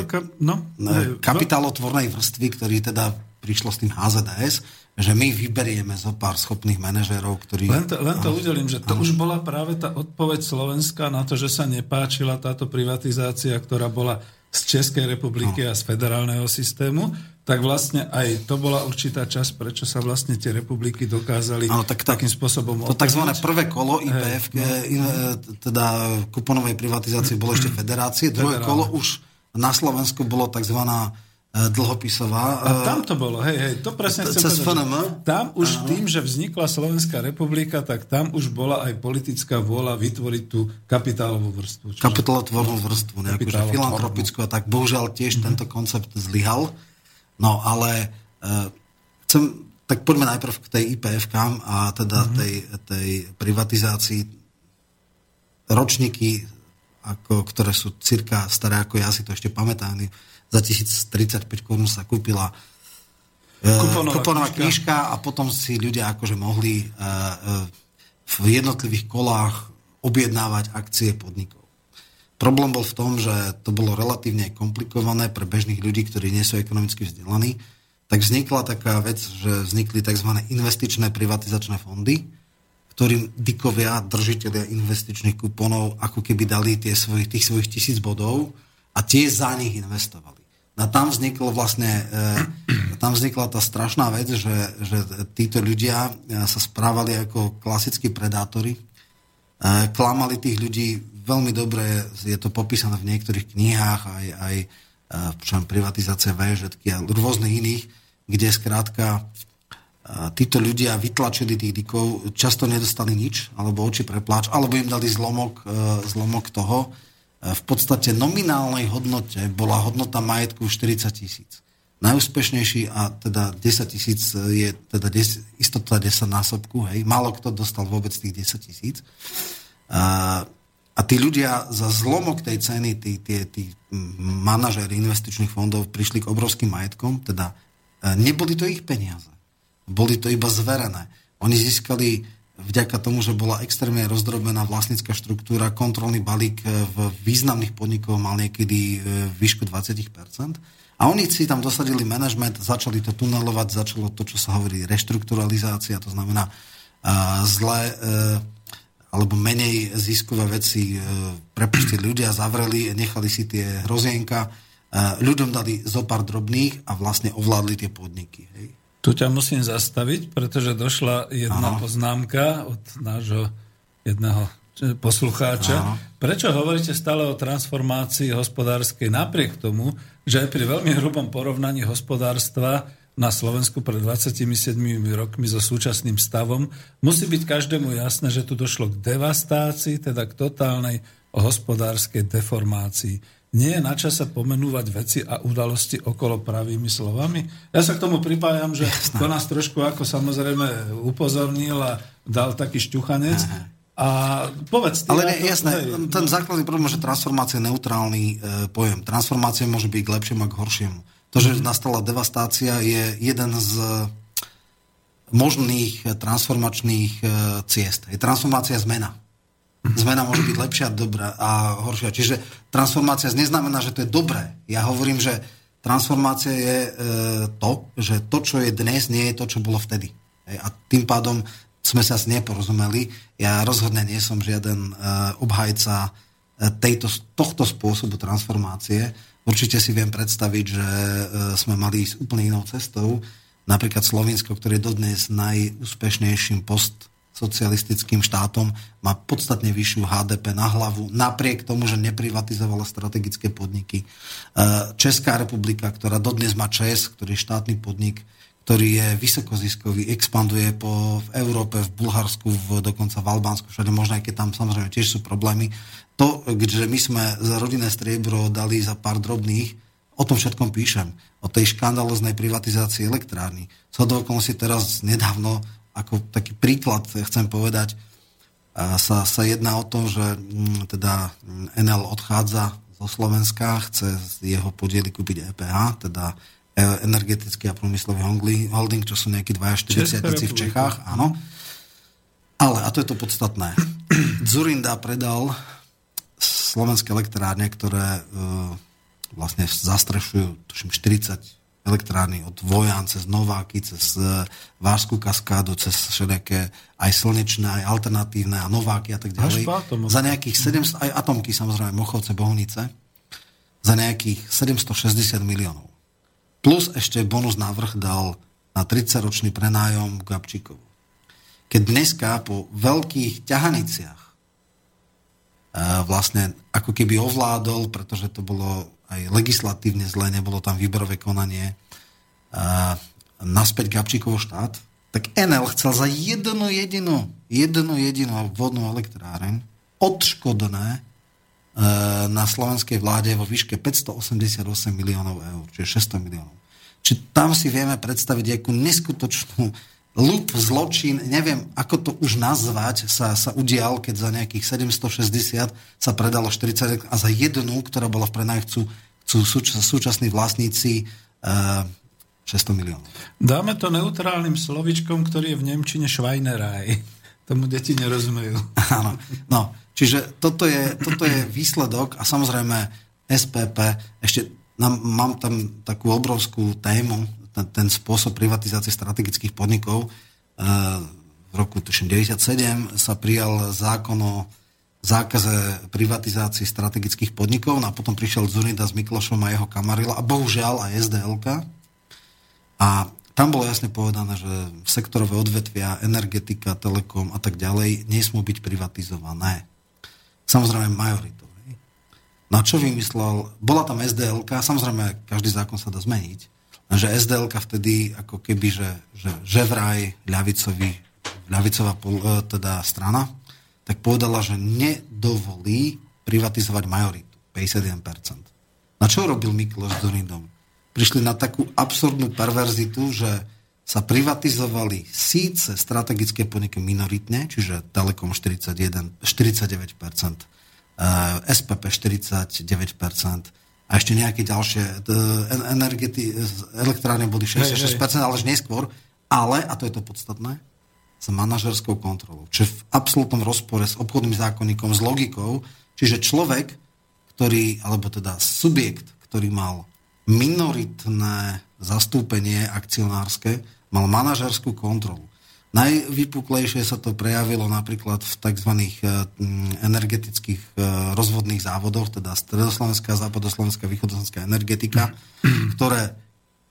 Veľká, no, e, kapitálotvornej vrstvy, ktorý teda prišlo s tým HZDS, že my vyberieme zo pár schopných manažérov, ktorí... Len to, len to udelím, že to ano. už bola práve tá odpoveď Slovenska na to, že sa nepáčila táto privatizácia, ktorá bola z Českej republiky no. a z federálneho systému, tak vlastne aj to bola určitá časť, prečo sa vlastne tie republiky dokázali ano, tak takým spôsobom To tzv. prvé kolo IPF, hey, no. teda kuponovej privatizácie bolo ešte federácie, druhé kolo už na Slovensku bolo tzv dlhopisová. A tam to bolo, hej, hej, to presne chcem cez povedať. Tam už Aha. tým, že vznikla Slovenská republika, tak tam už bola aj politická vôľa vytvoriť tú kapitálovú vrstvu. Kapitálotvornú vrstvu, nejakú, že filantropickú a tak. Bohužiaľ tiež mm-hmm. tento koncept zlyhal. No ale uh, chcem, tak poďme najprv k tej IPF a teda mm-hmm. tej, tej privatizácii ročníky, ako, ktoré sú cirka staré ako ja si to ešte pamätám, za 1035 korún sa kúpila e, kuponová, kuponová knižka a potom si ľudia akože mohli e, e, v jednotlivých kolách objednávať akcie podnikov. Problém bol v tom, že to bolo relatívne komplikované pre bežných ľudí, ktorí nie sú ekonomicky vzdelaní, tak vznikla taká vec, že vznikli tzv. investičné privatizačné fondy, ktorým dikovia, držiteľia investičných kuponov, ako keby dali tie svojich, tých svojich tisíc bodov a tie za nich investovali. A tam vzniklo vlastne, e, tam vznikla tá strašná vec, že, že títo ľudia e, sa správali ako klasickí predátori, e, klamali tých ľudí veľmi dobre, je to popísané v niektorých knihách, aj, aj čo privatizácia VŽetky a rôznych iných, kde skrátka títo ľudia vytlačili tých dikov, často nedostali nič, alebo oči prepláč, alebo im dali zlomok, zlomok toho, v podstate nominálnej hodnote bola hodnota majetku 40 tisíc. Najúspešnejší a teda 10 tisíc je teda 10, istota 10 násobku, hej. Málo kto dostal vôbec tých 10 tisíc. A, a tí ľudia za zlomok tej ceny, tí, tí, tí manažéri investičných fondov prišli k obrovským majetkom, teda e, neboli to ich peniaze. Boli to iba zverené. Oni získali vďaka tomu, že bola extrémne rozdrobená vlastnícka štruktúra, kontrolný balík e, v významných podnikoch mal niekedy e, výšku 20%. A oni si tam dosadili manažment, začali to tunelovať, začalo to, čo sa hovorí reštrukturalizácia, to znamená uh, zlé alebo menej ziskové veci prepustili ľudia, zavreli, nechali si tie hrozienka, uh, ľuďom dali zo pár drobných a vlastne ovládli tie podniky. Hej. Tu ťa musím zastaviť, pretože došla jedna Aha. poznámka od nášho jedného poslucháča. Aha. Prečo hovoríte stále o transformácii hospodárskej napriek tomu, že aj pri veľmi hrubom porovnaní hospodárstva na Slovensku pred 27 rokmi so súčasným stavom musí byť každému jasné, že tu došlo k devastácii, teda k totálnej hospodárskej deformácii nie je na čase pomenúvať veci a udalosti okolo pravými slovami? Ja sa k tomu pripájam, že Jasné. to nás trošku ako samozrejme upozornil a dal taký šťuchanec. Aha. A povedz ty, Ale nie, jasné, hej, ten základný problém, že transformácia je neutrálny e, pojem. Transformácia môže byť k lepšiemu a k horšiemu. To, že mm-hmm. nastala devastácia, je jeden z možných transformačných e, ciest. Je transformácia zmena. Zmena môže byť lepšia dobrá a horšia. Čiže transformácia neznamená, že to je dobré. Ja hovorím, že transformácia je e, to, že to, čo je dnes, nie je to, čo bolo vtedy. E, a tým pádom sme sa asi neporozumeli. Ja rozhodne nie som žiaden e, obhajca e, tejto, tohto spôsobu transformácie. Určite si viem predstaviť, že e, sme mali ísť úplne inou cestou. Napríklad Slovinsko, ktoré je dodnes najúspešnejším post socialistickým štátom má podstatne vyššiu HDP na hlavu, napriek tomu, že neprivatizovala strategické podniky. E, Česká republika, ktorá dodnes má ČES, ktorý je štátny podnik, ktorý je vysokoziskový, expanduje po, v Európe, v Bulharsku, v, dokonca v Albánsku, všade možno, aj keď tam samozrejme tiež sú problémy. To, že my sme za rodinné striebro dali za pár drobných, o tom všetkom píšem. O tej škandaloznej privatizácii elektrárny. Co do si teraz nedávno, ako taký príklad chcem povedať, sa, sa jedná o to, že mm, teda NL odchádza zo Slovenska, chce z jeho podiely kúpiť EPH, teda e, energetický a průmyslový holding, čo sú nejakí 42 v Čechách, áno. Ale, a to je to podstatné, Zurinda predal slovenské elektrárne, ktoré e, vlastne zastrešujú, tuším, 40 elektrárny od Vojan cez Nováky, cez e, Vážskú kaskádu, cez všetké aj slnečné, aj alternatívne a Nováky a tak ďalej. Za nejakých 700, aj atomky samozrejme, Mochovce, Bohunice, za nejakých 760 miliónov. Plus ešte bonus návrh dal na 30-ročný prenájom Gabčíkovu. Keď dneska po veľkých ťahaniciach vlastne ako keby ovládol, pretože to bolo aj legislatívne zle, nebolo tam výberové konanie, naspäť Gabčíkovo štát, tak Enel chcel za jednu jedinú, jednu jedinú vodnú elektráreň odškodné e, na slovenskej vláde vo výške 588 miliónov eur, čiže 600 miliónov. Čiže tam si vieme predstaviť akú neskutočnú lup, zločin, neviem, ako to už nazvať, sa, sa udial, keď za nejakých 760 sa predalo 40 a za jednu, ktorá bola v prenajchu, chcú súč, súčasní vlastníci uh, eh, 600 miliónov. Dáme to neutrálnym slovičkom, ktorý je v Nemčine Schweinerei. Tomu deti nerozumejú. Áno. No, čiže toto je, toto je výsledok a samozrejme SPP, ešte nám, mám tam takú obrovskú tému, ten, spôsob privatizácie strategických podnikov. E, v roku 1997 sa prijal zákon o zákaze privatizácie strategických podnikov no a potom prišiel Zunida s Miklošom a jeho kamarila a bohužiaľ aj SDLK. A tam bolo jasne povedané, že sektorové odvetvia, energetika, telekom a tak ďalej nesmú byť privatizované. Samozrejme majoritou. Na čo vymyslel? Bola tam SDLK, samozrejme každý zákon sa dá zmeniť, že SDL vtedy ako keby, že, že, že vraj ľavicový, ľavicová e, teda strana, tak povedala, že nedovolí privatizovať majoritu, 51%. Na čo robil Mikloš s Dorindom? Prišli na takú absurdnú perverzitu, že sa privatizovali síce strategické podniky minoritne, čiže Telekom 41, 49%, SPP 49%, a ešte nejaké ďalšie energety, elektrárne boli 66%, ale až neskôr, ale, a to je to podstatné, s manažerskou kontrolou. Čiže v absolútnom rozpore s obchodným zákonníkom, s logikou, čiže človek, ktorý, alebo teda subjekt, ktorý mal minoritné zastúpenie akcionárske, mal manažerskú kontrolu. Najvypuklejšie sa to prejavilo napríklad v tzv. Eh, energetických eh, rozvodných závodoch, teda stredoslovenská, západoslovenská, východoslovenská energetika, ktoré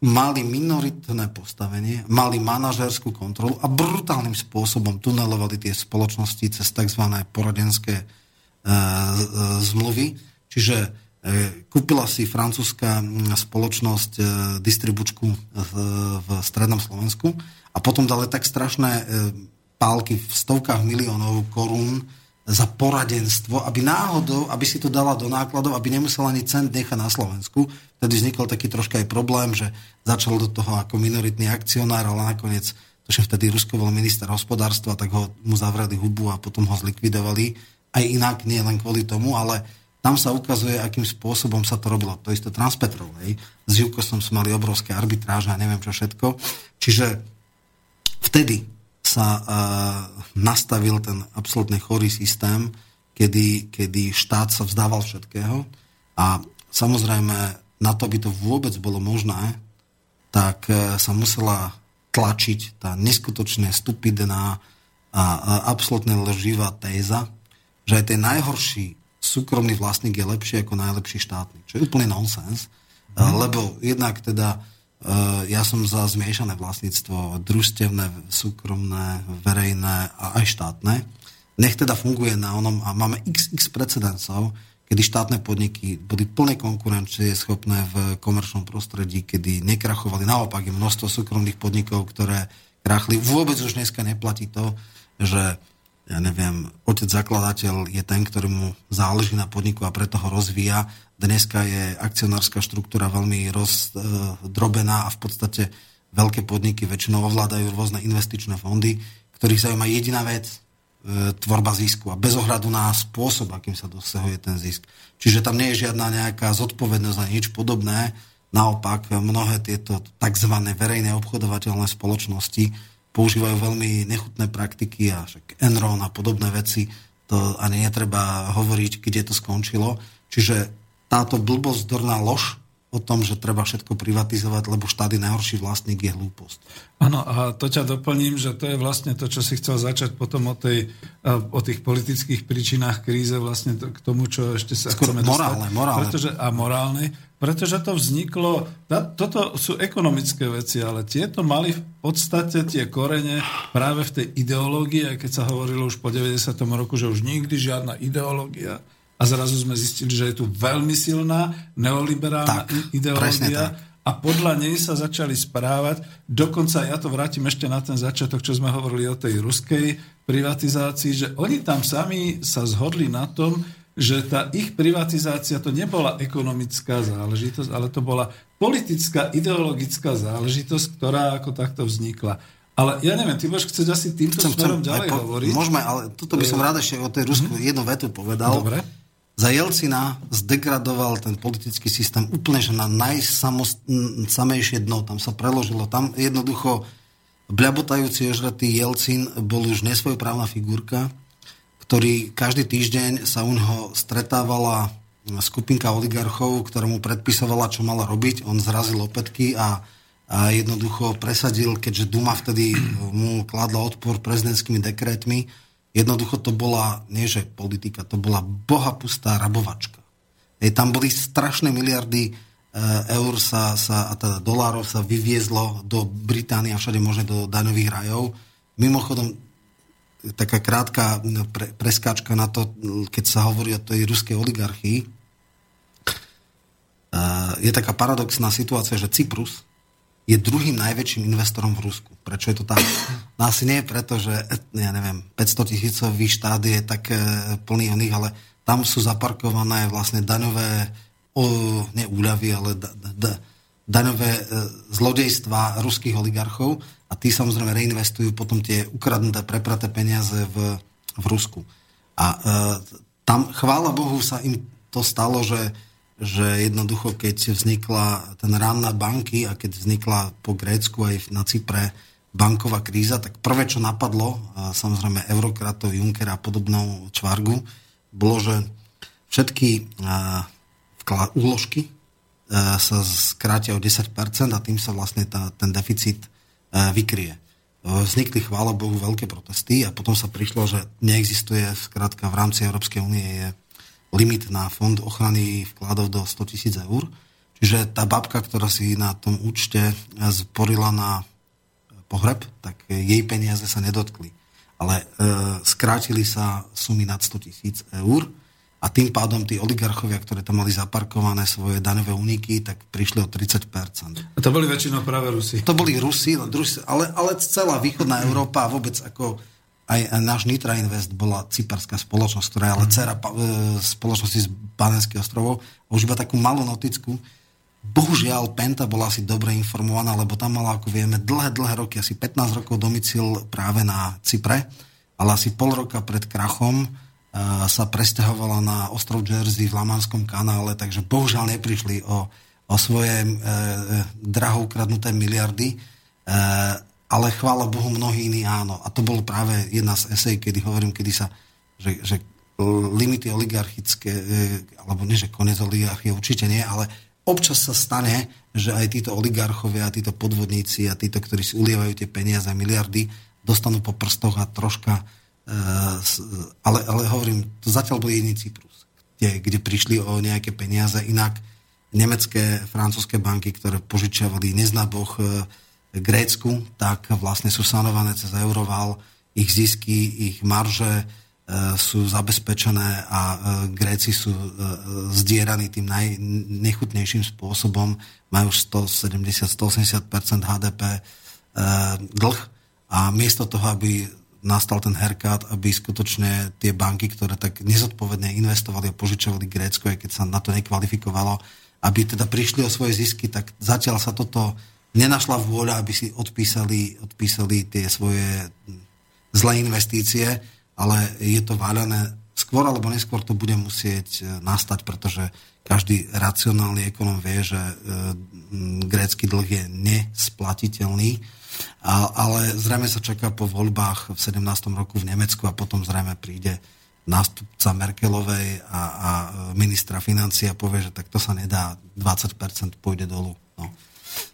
mali minoritné postavenie, mali manažerskú kontrolu a brutálnym spôsobom tunelovali tie spoločnosti cez tzv. poradenské e, e, zmluvy. Čiže e, kúpila si francúzska spoločnosť e, distribučku v, v strednom Slovensku a potom dali tak strašné e, pálky v stovkách miliónov korún za poradenstvo, aby náhodou, aby si to dala do nákladov, aby nemusela ani cent nechať na Slovensku. Vtedy vznikol taký troška aj problém, že začal do toho ako minoritný akcionár, ale nakoniec, to že vtedy Rusko bol minister hospodárstva, tak ho mu zavreli hubu a potom ho zlikvidovali. Aj inak, nie len kvôli tomu, ale tam sa ukazuje, akým spôsobom sa to robilo. To isté Transpetrol. Hej. S Jukosom sme mali obrovské arbitráže a neviem čo všetko. Čiže vtedy sa uh, nastavil ten absolútne chorý systém, kedy, kedy štát sa vzdával všetkého a samozrejme na to, aby to vôbec bolo možné, tak uh, sa musela tlačiť tá neskutočne stupidná a, a absolútne leživá téza, že aj ten najhorší súkromný vlastník je lepší ako najlepší štátny. Čo je úplný nonsens, mm. lebo jednak teda ja som za zmiešané vlastníctvo, družstevné, súkromné, verejné a aj štátne. Nech teda funguje na onom a máme xx precedencov, keď kedy štátne podniky boli plne konkurencie schopné v komerčnom prostredí, kedy nekrachovali. Naopak je množstvo súkromných podnikov, ktoré krachli. Vôbec už dneska neplatí to, že ja neviem, otec zakladateľ je ten, ktorý mu záleží na podniku a preto ho rozvíja. Dneska je akcionárska štruktúra veľmi rozdrobená a v podstate veľké podniky väčšinou ovládajú rôzne investičné fondy, ktorých zaujíma jediná vec, e, tvorba zisku a bez ohľadu na spôsob, akým sa dosahuje ten zisk. Čiže tam nie je žiadna nejaká zodpovednosť a nič podobné. Naopak, mnohé tieto tzv. verejné obchodovateľné spoločnosti používajú veľmi nechutné praktiky a však Enron a podobné veci, to ani netreba hovoriť, kde to skončilo. Čiže táto blbozdorná lož o tom, že treba všetko privatizovať, lebo štát je najhorší vlastník, je hlúposť. Áno, a to ťa doplním, že to je vlastne to, čo si chcel začať potom o, tej, o tých politických príčinách kríze, vlastne to, k tomu, čo ešte sa Skôr chceme morálne, dostať. Morálne. Pretože, a morálne, pretože to vzniklo, toto sú ekonomické veci, ale tieto mali v podstate tie korene práve v tej ideológii, aj keď sa hovorilo už po 90. roku, že už nikdy žiadna ideológia a zrazu sme zistili, že je tu veľmi silná neoliberálna tak, ideológia a podľa nej sa začali správať. Dokonca ja to vrátim ešte na ten začiatok, čo sme hovorili o tej ruskej privatizácii, že oni tam sami sa zhodli na tom, že tá ich privatizácia to nebola ekonomická záležitosť, ale to bola politická, ideologická záležitosť, ktorá ako takto vznikla. Ale ja neviem, ty budeš chcieť asi týmto chcem, smerom chcem, ďalej po, hovoriť. Môžeme, ale toto by som eh, rád ešte o tej Rusku mm-hmm. jednu vetu povedal. Dobre za Jelcina zdegradoval ten politický systém úplne, že na najsamejšie dno. Tam sa preložilo. Tam jednoducho bľabotajúci ožratý Jelcin bol už nesvojprávna figurka, ktorý každý týždeň sa u neho stretávala skupinka oligarchov, ktorá mu predpisovala, čo mala robiť. On zrazil opätky a, a jednoducho presadil, keďže Duma vtedy mu kladla odpor prezidentskými dekrétmi, Jednoducho to bola, nie že politika, to bola bohapustá rabovačka. E, tam boli strašné miliardy e, eur sa, sa, a teda dolárov sa vyviezlo do Británie a všade možné do daňových rajov. Mimochodom, taká krátka pre, preskáčka na to, keď sa hovorí o tej ruskej oligarchii, e, je taká paradoxná situácia, že Cyprus, je druhým najväčším investorom v Rusku. Prečo je to tak? No asi nie preto, že ja neviem, 500 tisícový štát je tak e, plný oných, ale tam sú zaparkované vlastne daňové o, nie úľavy, ale da, da, daňové e, zlodejstva ruských oligarchov a tí samozrejme reinvestujú potom tie ukradnuté, prepraté peniaze v, v Rusku. A e, tam, chvála Bohu, sa im to stalo, že že jednoducho, keď vznikla ten rán na banky a keď vznikla po Grécku aj na Cypre banková kríza, tak prvé, čo napadlo, samozrejme eurokratov, Junckera a podobnou čvargu, bolo, že všetky úložky sa skrátia o 10% a tým sa vlastne tá, ten deficit vykrie. Vznikli, chvála Bohu, veľké protesty a potom sa prišlo, že neexistuje, skrátka v rámci Európskej únie je limit na fond ochrany vkladov do 100 tisíc eur. Čiže tá babka, ktorá si na tom účte sporila na pohreb, tak jej peniaze sa nedotkli. Ale e, skrátili sa sumy nad 100 tisíc eur a tým pádom tí oligarchovia, ktoré tam mali zaparkované svoje daňové úniky, tak prišli o 30%. A to boli väčšinou práve Rusi. To boli Rusi, ale, ale celá východná Európa vôbec ako aj náš Nitra Invest bola cyperská spoločnosť, ktorá je ale mhm. dcera e, spoločnosti z Banenských ostrovov. Už iba takú malú noticku. Bohužiaľ, Penta bola asi dobre informovaná, lebo tam mala, ako vieme, dlhé, dlhé roky, asi 15 rokov domicil práve na Cypre, ale asi pol roka pred krachom uh, sa presťahovala na ostrov Jersey v Lamanskom kanále, takže bohužiaľ neprišli o, o svoje uh, draho ukradnuté miliardy. Uh, ale chvála Bohu mnohí iní áno. A to bolo práve jedna z esej, kedy hovorím, kedy sa, že, že limity oligarchické, e, alebo nie, že konec oligarchie, určite nie, ale občas sa stane, že aj títo oligarchovia, títo podvodníci a títo, ktorí si ulievajú tie peniaze miliardy, dostanú po prstoch a troška, e, ale, ale hovorím, to zatiaľ bol jediný Cyprus, kde, kde prišli o nejaké peniaze, inak nemecké, francúzske banky, ktoré požičiavali neznaboch e, Grécku, tak vlastne sú sanované cez euroval, ich zisky, ich marže sú zabezpečené a Gréci sú zdieraní tým najnechutnejším spôsobom, majú 170-180% HDP dlh. A miesto toho, aby nastal ten herkát, aby skutočne tie banky, ktoré tak nezodpovedne investovali a požičovali Grécko, aj keď sa na to nekvalifikovalo, aby teda prišli o svoje zisky, tak zatiaľ sa toto nenašla vôľa, aby si odpísali, odpísali tie svoje zlé investície, ale je to váľané. Skôr alebo neskôr to bude musieť e, nastať, pretože každý racionálny ekonom vie, že e, grécky dlh je nesplatiteľný, ale zrejme sa čaká po voľbách v 17. roku v Nemecku a potom zrejme príde nástupca Merkelovej a, a ministra financie a povie, že tak to sa nedá, 20% pôjde dolu. No.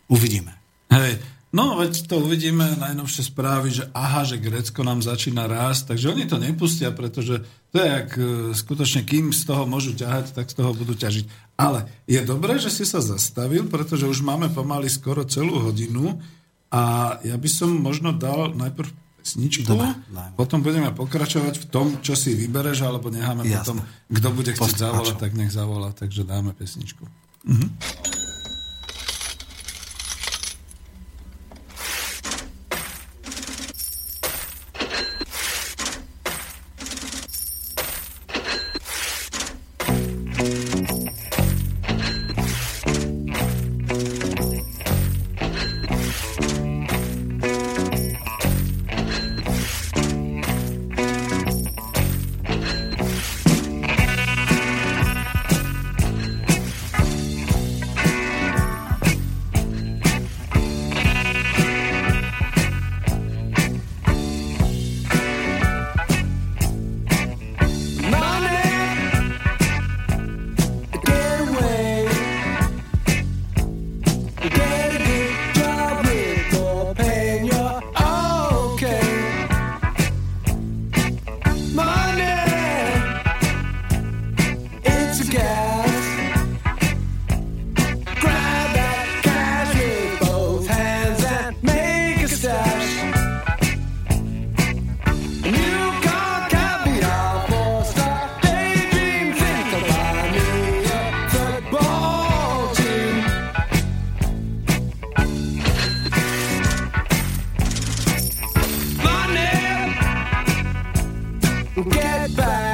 Uvidíme. Hej, no veď to uvidíme, najnovšie správy, že aha, že Grécko nám začína rásť, takže oni to nepustia, pretože to je jak e, skutočne, kým z toho môžu ťahať, tak z toho budú ťažiť. Ale je dobré, že si sa zastavil, pretože už máme pomaly skoro celú hodinu a ja by som možno dal najprv pesničku, Dobre, potom budeme pokračovať v tom, čo si vybereš, alebo necháme Jasne. potom, kto bude chcieť zavolať, tak nech zavolá, takže dáme pesničku. Mhm. Get back.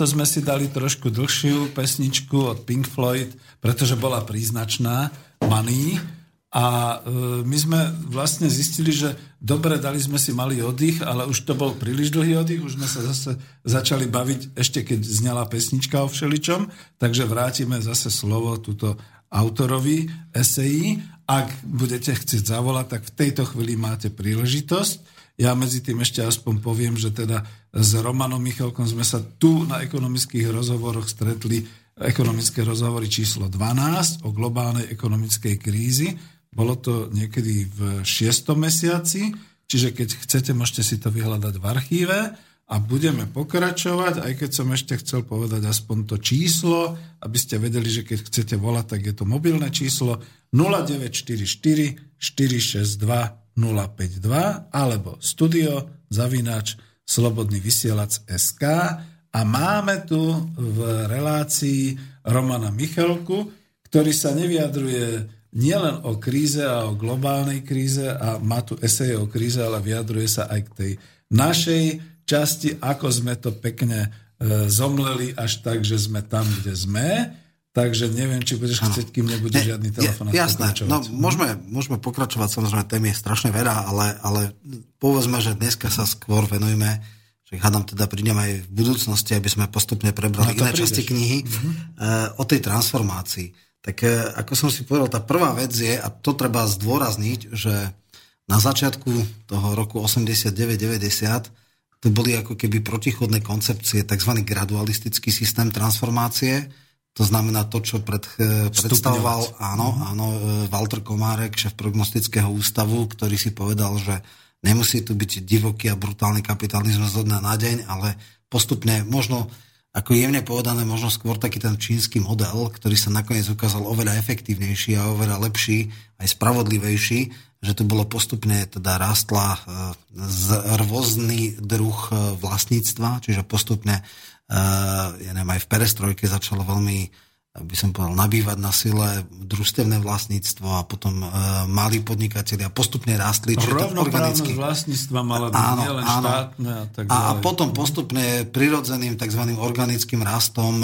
Toto sme si dali trošku dlhšiu pesničku od Pink Floyd, pretože bola príznačná, Money. A e, my sme vlastne zistili, že dobre, dali sme si malý oddych, ale už to bol príliš dlhý oddych, už sme sa zase začali baviť, ešte keď znela pesnička o všeličom, takže vrátime zase slovo túto autorovi esejí. Ak budete chcieť zavolať, tak v tejto chvíli máte príležitosť. Ja medzi tým ešte aspoň poviem, že teda s Romanom Michalkom sme sa tu na ekonomických rozhovoroch stretli ekonomické rozhovory číslo 12 o globálnej ekonomickej krízi. Bolo to niekedy v 6. mesiaci, čiže keď chcete, môžete si to vyhľadať v archíve a budeme pokračovať, aj keď som ešte chcel povedať aspoň to číslo, aby ste vedeli, že keď chcete volať, tak je to mobilné číslo 0944 462 052 alebo studio zavinač slobodný vysielač SK a máme tu v relácii Romana Michalku, ktorý sa nevyjadruje nielen o kríze a o globálnej kríze a má tu eseje o kríze, ale vyjadruje sa aj k tej našej časti, ako sme to pekne e, zomleli až tak, že sme tam, kde sme. Takže neviem, či budeš chcieť, kým nebude ne, žiadny telefon. Jasné, no môžeme, môžeme pokračovať, samozrejme, tém je strašne veľa, ale, ale povedzme, že dneska sa skôr venujeme, že hádam teda prídem aj v budúcnosti, aby sme postupne prebrali no, iné prídeš. časti knihy mm-hmm. uh, o tej transformácii. Tak uh, ako som si povedal, tá prvá vec je, a to treba zdôrazniť, že na začiatku toho roku 89-90 to boli ako keby protichodné koncepcie, tzv. gradualistický systém transformácie, to znamená to, čo pred, e, predstavoval áno, mhm. áno, e, Walter Komárek, šéf prognostického ústavu, ktorý si povedal, že nemusí tu byť divoký a brutálny kapitalizmus dňa na deň, ale postupne možno ako jemne povedané, možno skôr taký ten čínsky model, ktorý sa nakoniec ukázal oveľa efektívnejší a oveľa lepší, aj spravodlivejší, že to bolo postupne, teda rástla e, z rôzny druh vlastníctva, čiže postupne Eh, ja neviem, aj v perestrojke začalo veľmi by som povedal, nabývať na sile družstevné vlastníctvo a potom e, malí podnikatelia postupne rástli. Rovnoprávnosť vlastníctva mala byť áno, nielen áno. štátne a tak ďalej. A, potom postupne prirodzeným tzv. organickým rastom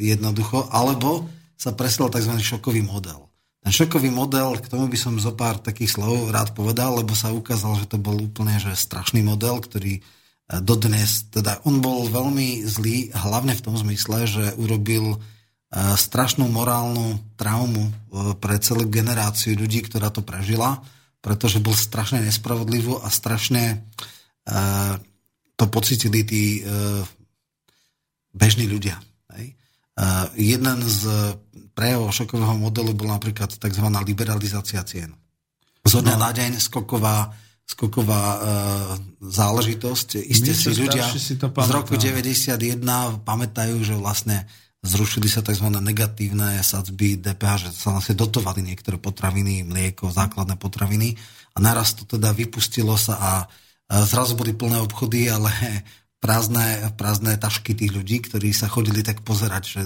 jednoducho, alebo sa presil tzv. šokový model. Ten šokový model, k tomu by som zo pár takých slov rád povedal, lebo sa ukázal, že to bol úplne že strašný model, ktorý dodnes. Teda on bol veľmi zlý, hlavne v tom zmysle, že urobil e, strašnú morálnu traumu e, pre celú generáciu ľudí, ktorá to prežila, pretože bol strašne nespravodlivý a strašne e, to pocitili tí bežní ľudia. Jeden z prejavov šokového modelu bol napríklad tzv. liberalizácia cien. Zo dňa no. na deň skoková skoková e, záležitosť. Isté si ľudia si to z roku 91 pamätajú, že vlastne zrušili sa tzv. negatívne sadzby DPH, že sa vlastne dotovali niektoré potraviny, mlieko, základné potraviny a naraz to teda vypustilo sa a zrazu boli plné obchody, ale prázdne, prázdne tašky tých ľudí, ktorí sa chodili tak pozerať, že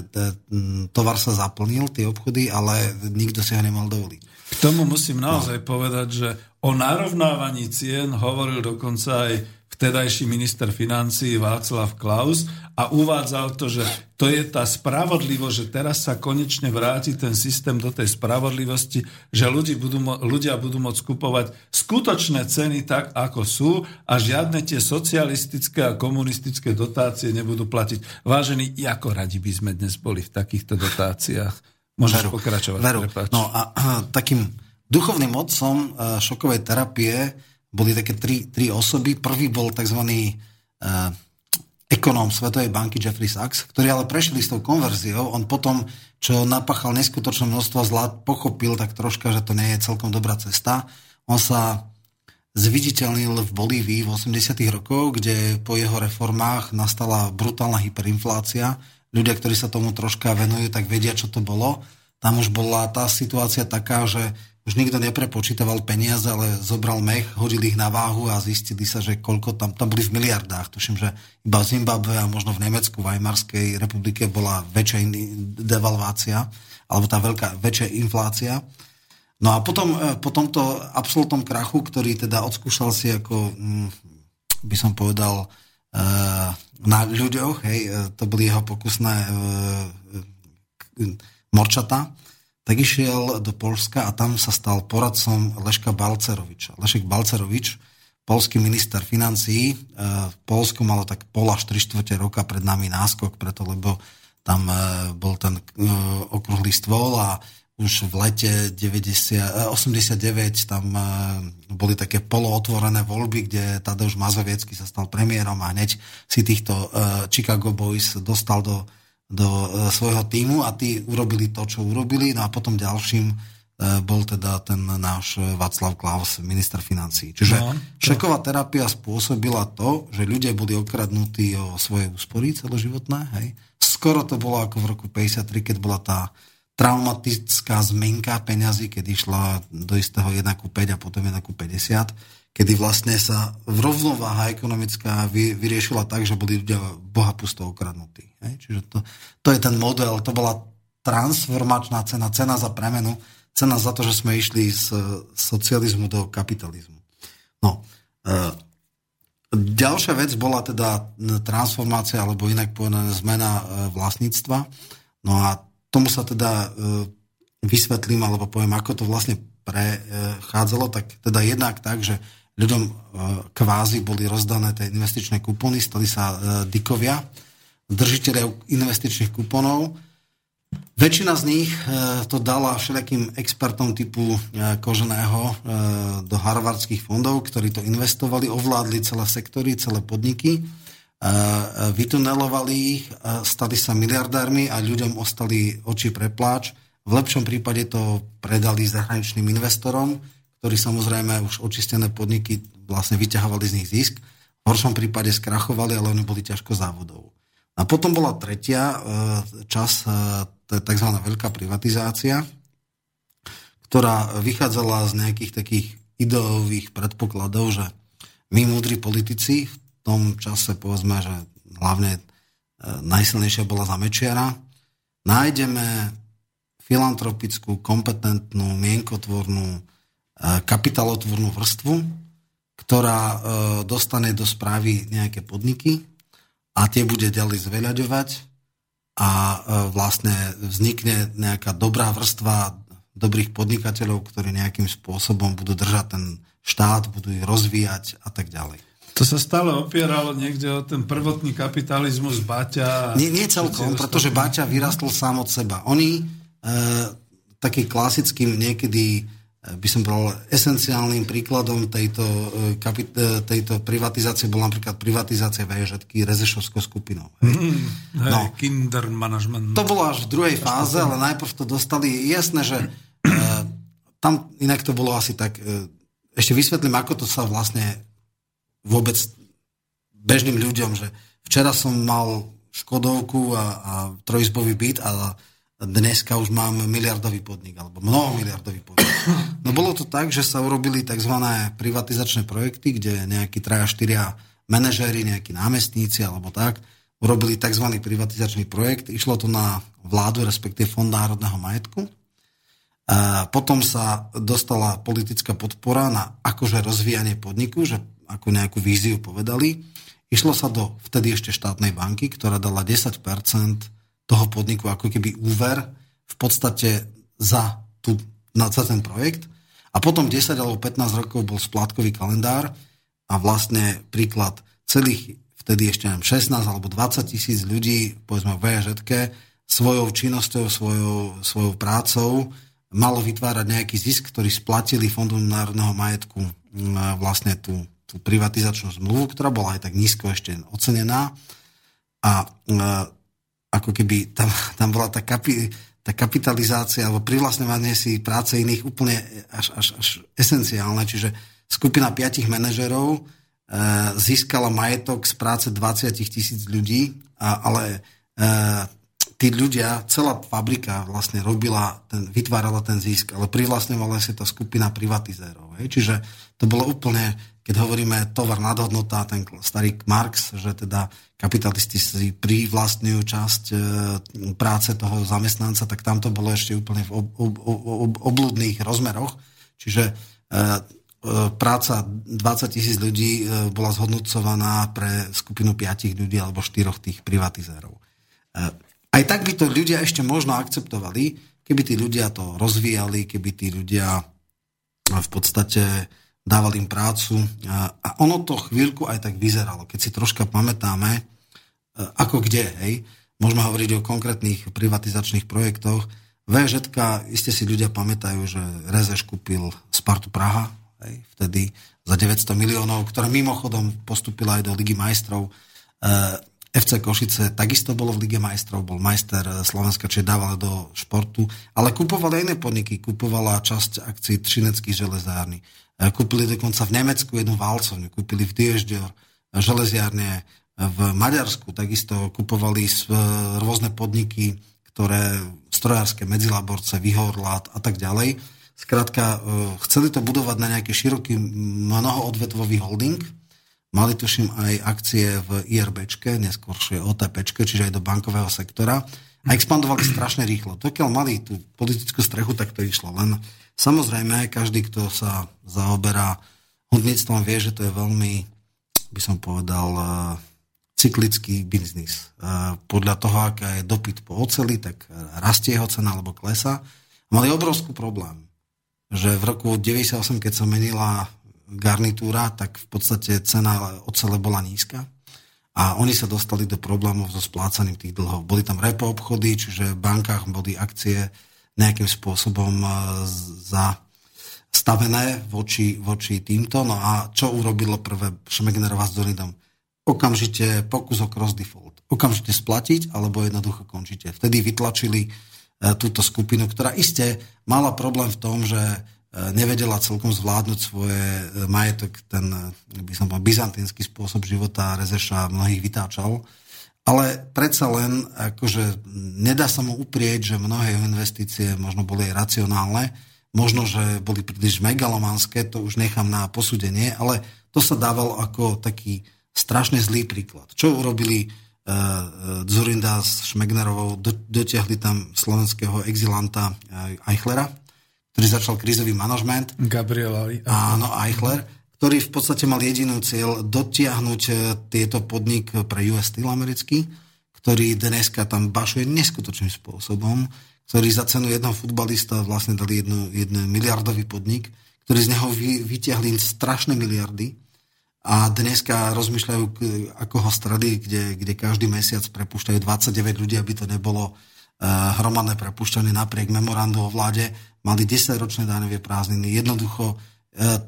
tovar sa zaplnil, tie obchody, ale nikto si ho nemal dovoliť. K tomu musím naozaj no. povedať, že o narovnávaní cien hovoril dokonca aj vtedajší minister financí Václav Klaus a uvádzal to, že to je tá spravodlivosť, že teraz sa konečne vráti ten systém do tej spravodlivosti, že ľudí budú, ľudia budú môcť kupovať skutočné ceny tak, ako sú a žiadne tie socialistické a komunistické dotácie nebudú platiť. Vážení, ako radi by sme dnes boli v takýchto dotáciách? Môžeš veru, pokračovať. Veru. No a, a takým Duchovným otcom e, šokovej terapie boli také tri, tri osoby. Prvý bol tzv. Uh, ekonóm Svetovej banky Jeffrey Sachs, ktorý ale prešiel s tou konverziou. On potom, čo napáchal neskutočné množstvo zla, pochopil tak troška, že to nie je celkom dobrá cesta. On sa zviditeľnil v Bolívii v 80. rokoch, kde po jeho reformách nastala brutálna hyperinflácia. Ľudia, ktorí sa tomu troška venujú, tak vedia, čo to bolo. Tam už bola tá situácia taká, že už nikto neprepočítaval peniaze, ale zobral mech, hodil ich na váhu a zistili sa, že koľko tam, tam boli v miliardách. Tuším, že iba v Zimbabwe a možno v Nemecku, v Weimarskej republike bola väčšia devalvácia, alebo tá veľká, väčšia inflácia. No a potom e, po tomto absolútnom krachu, ktorý teda odskúšal si ako, mm, by som povedal, na ľuďoch, hej, to boli jeho pokusné morčata, tak išiel do Polska a tam sa stal poradcom Leška Balceroviča. Lešek Balcerovič, polský minister financií, v Polsku malo tak pol až 3 čtvrte roka pred nami náskok, preto lebo tam bol ten okrúhly stôl a už v lete 90, 89 tam boli také polootvorené voľby, kde Tadeusz Mazoviecký sa stal premiérom a hneď si týchto Chicago Boys dostal do, do svojho týmu a tí urobili to, čo urobili. No a potom ďalším bol teda ten náš Václav Klaus, minister financí. Čiže no, šeková terapia spôsobila to, že ľudia boli okradnutí o svoje úspory celoživotné. Hej. Skoro to bolo ako v roku 53, keď bola tá traumatická zmenka peňazí, keď išla do istého 1 ku 5 a potom 1 ku 50, kedy vlastne sa rovnováha ekonomická vy, vyriešila tak, že boli ľudia boha pusto okradnutí. Hej? Čiže to, to je ten model, to bola transformačná cena, cena za premenu, cena za to, že sme išli z socializmu do kapitalizmu. No, e, ďalšia vec bola teda transformácia, alebo inak povedané zmena e, vlastníctva. No a tomu sa teda e, vysvetlím, alebo poviem, ako to vlastne prechádzalo, tak teda jednak tak, že ľuďom e, kvázi boli rozdané tie investičné kupóny, stali sa e, dikovia, držiteľia investičných kuponov. Väčšina z nich to dala všelijakým expertom typu Koženého do harvardských fondov, ktorí to investovali, ovládli celé sektory, celé podniky vytunelovali ich, stali sa miliardármi a ľuďom ostali oči pre pláč. V lepšom prípade to predali zahraničným investorom, ktorí samozrejme už očistené podniky vlastne vyťahovali z nich zisk. V horšom prípade skrachovali, ale oni boli ťažko závodov. A potom bola tretia e, čas, e, tzv. veľká privatizácia, ktorá vychádzala z nejakých takých ideových predpokladov, že my, múdri politici, v tom čase, povedzme, že hlavne e, najsilnejšia bola za Mečiara, nájdeme filantropickú, kompetentnú, mienkotvornú, e, kapitalotvornú vrstvu, ktorá e, dostane do správy nejaké podniky a tie bude ďalej zveľaďovať a vlastne vznikne nejaká dobrá vrstva dobrých podnikateľov, ktorí nejakým spôsobom budú držať ten štát, budú ich rozvíjať a tak ďalej. To sa stále opieralo niekde o ten prvotný kapitalizmus Baťa. Nie, nie celkom, pretože Baťa vyrastol sám od seba. Oni e, taký klasickým niekedy by som povedal, esenciálnym príkladom tejto, e, kapit, e, tejto privatizácie bola napríklad privatizácia VŽetky Rezešovskou skupinou. Hej. Mm, hej, no, kinder management. To bolo až v druhej fáze, ale najprv to dostali. Jasné, že e, tam inak to bolo asi tak... Ešte vysvetlím, ako to sa vlastne vôbec bežným ľuďom, že včera som mal Škodovku a, a trojizbový byt a dneska už mám miliardový podnik, alebo mnoho miliardový podnik. No bolo to tak, že sa urobili tzv. privatizačné projekty, kde nejakí traja, štyria manažéri, nejakí námestníci alebo tak, urobili tzv. privatizačný projekt. Išlo to na vládu, respektíve Fond národného majetku. A potom sa dostala politická podpora na akože rozvíjanie podniku, že ako nejakú víziu povedali. Išlo sa do vtedy ešte štátnej banky, ktorá dala 10% toho podniku ako keby úver v podstate za, tú, za ten projekt. A potom 10 alebo 15 rokov bol splátkový kalendár a vlastne príklad celých vtedy ešte neviem, 16 alebo 20 tisíc ľudí, povedzme v VŽ, svojou činnosťou, svojou, svojou prácou malo vytvárať nejaký zisk, ktorý splatili Fondu národného majetku vlastne tú tú privatizačnú zmluvu, ktorá bola aj tak nízko ešte ocenená a e, ako keby tam, tam bola tá, kapi, tá kapitalizácia alebo privlastňovanie si práce iných úplne až, až, až esenciálne, čiže skupina piatich manažerov e, získala majetok z práce 20 tisíc ľudí, a, ale e, tí ľudia, celá fabrika vlastne robila, ten, vytvárala ten zisk, ale privlastňovala si tá skupina privatizérov. Hej? Čiže to bolo úplne keď hovoríme tovar nadhodnota, ten starý Marx, že teda kapitalisti si privlastňujú časť e, práce toho zamestnanca, tak tam to bolo ešte úplne v ob, ob, ob, obludných rozmeroch. Čiže e, práca 20 tisíc ľudí bola zhodnocovaná pre skupinu 5 ľudí alebo 4 tých privatizérov. Aj tak by to ľudia ešte možno akceptovali, keby tí ľudia to rozvíjali, keby tí ľudia v podstate dávali im prácu. A ono to chvíľku aj tak vyzeralo. Keď si troška pamätáme, ako kde, hej, môžeme hovoriť o konkrétnych privatizačných projektoch. VŽ, iste si ľudia pamätajú, že Rezeš kúpil Spartu Praha, hej, vtedy za 900 miliónov, ktorá mimochodom postupila aj do Ligy majstrov. E, FC Košice takisto bolo v Lige majstrov, bol majster Slovenska, čiže dával do športu, ale kupovali aj iné podniky, kupovala časť akcií Trineckých železárny. E, kúpili dokonca v Nemecku jednu válcovňu, kúpili v Diežďor železiárne v Maďarsku takisto kupovali rôzne podniky, ktoré strojárske medzilaborce, Vyhorlát a tak ďalej. Skrátka, e, chceli to budovať na nejaký široký mnohoodvetvový holding. Mali tuším aj akcie v IRBčke, neskôršie OTPčke, čiže aj do bankového sektora. A expandovali strašne rýchlo. Dokiaľ mali tú politickú strechu, tak to išlo. Len samozrejme, každý, kto sa zaoberá hudníctvom, vie, že to je veľmi, by som povedal, e, cyklický biznis. Podľa toho, aká je dopyt po oceli, tak rastie jeho cena alebo klesa. Mali obrovský problém, že v roku 98, keď sa menila garnitúra, tak v podstate cena ocele bola nízka a oni sa dostali do problémov so splácaním tých dlhov. Boli tam repo obchody, čiže v bankách boli akcie nejakým spôsobom e, za stavené voči, voči týmto. No a čo urobilo prvé Schmegnerová s Donidom? okamžite pokus o cross default. Okamžite splatiť, alebo jednoducho končíte. Vtedy vytlačili e, túto skupinu, ktorá iste mala problém v tom, že e, nevedela celkom zvládnuť svoje majetok, ten, by som povedal, byzantínsky spôsob života Rezeša mnohých vytáčal. Ale predsa len, akože nedá sa mu uprieť, že mnohé investície možno boli aj racionálne, možno, že boli príliš megalomanské, to už nechám na posúdenie, ale to sa dávalo ako taký strašne zlý príklad. Čo urobili uh, Zurinda s Šmegnerovou? Do, dotiahli tam slovenského exilanta uh, Eichlera, ktorý začal krízový manažment. Gabriel Áno, Eichler, ktorý v podstate mal jedinú cieľ dotiahnuť uh, tieto podnik pre US Steel americký, ktorý dneska tam bašuje neskutočným spôsobom, ktorý za cenu jednoho futbalista vlastne dali jednu, jednu miliardový podnik, ktorý z neho vy, vytiahli strašné miliardy a dneska rozmýšľajú, ako ho stredy, kde, kde každý mesiac prepúšťajú 29 ľudí, aby to nebolo uh, hromadné prepušťanie napriek memorandu o vláde. Mali 10-ročné daňové prázdniny. Jednoducho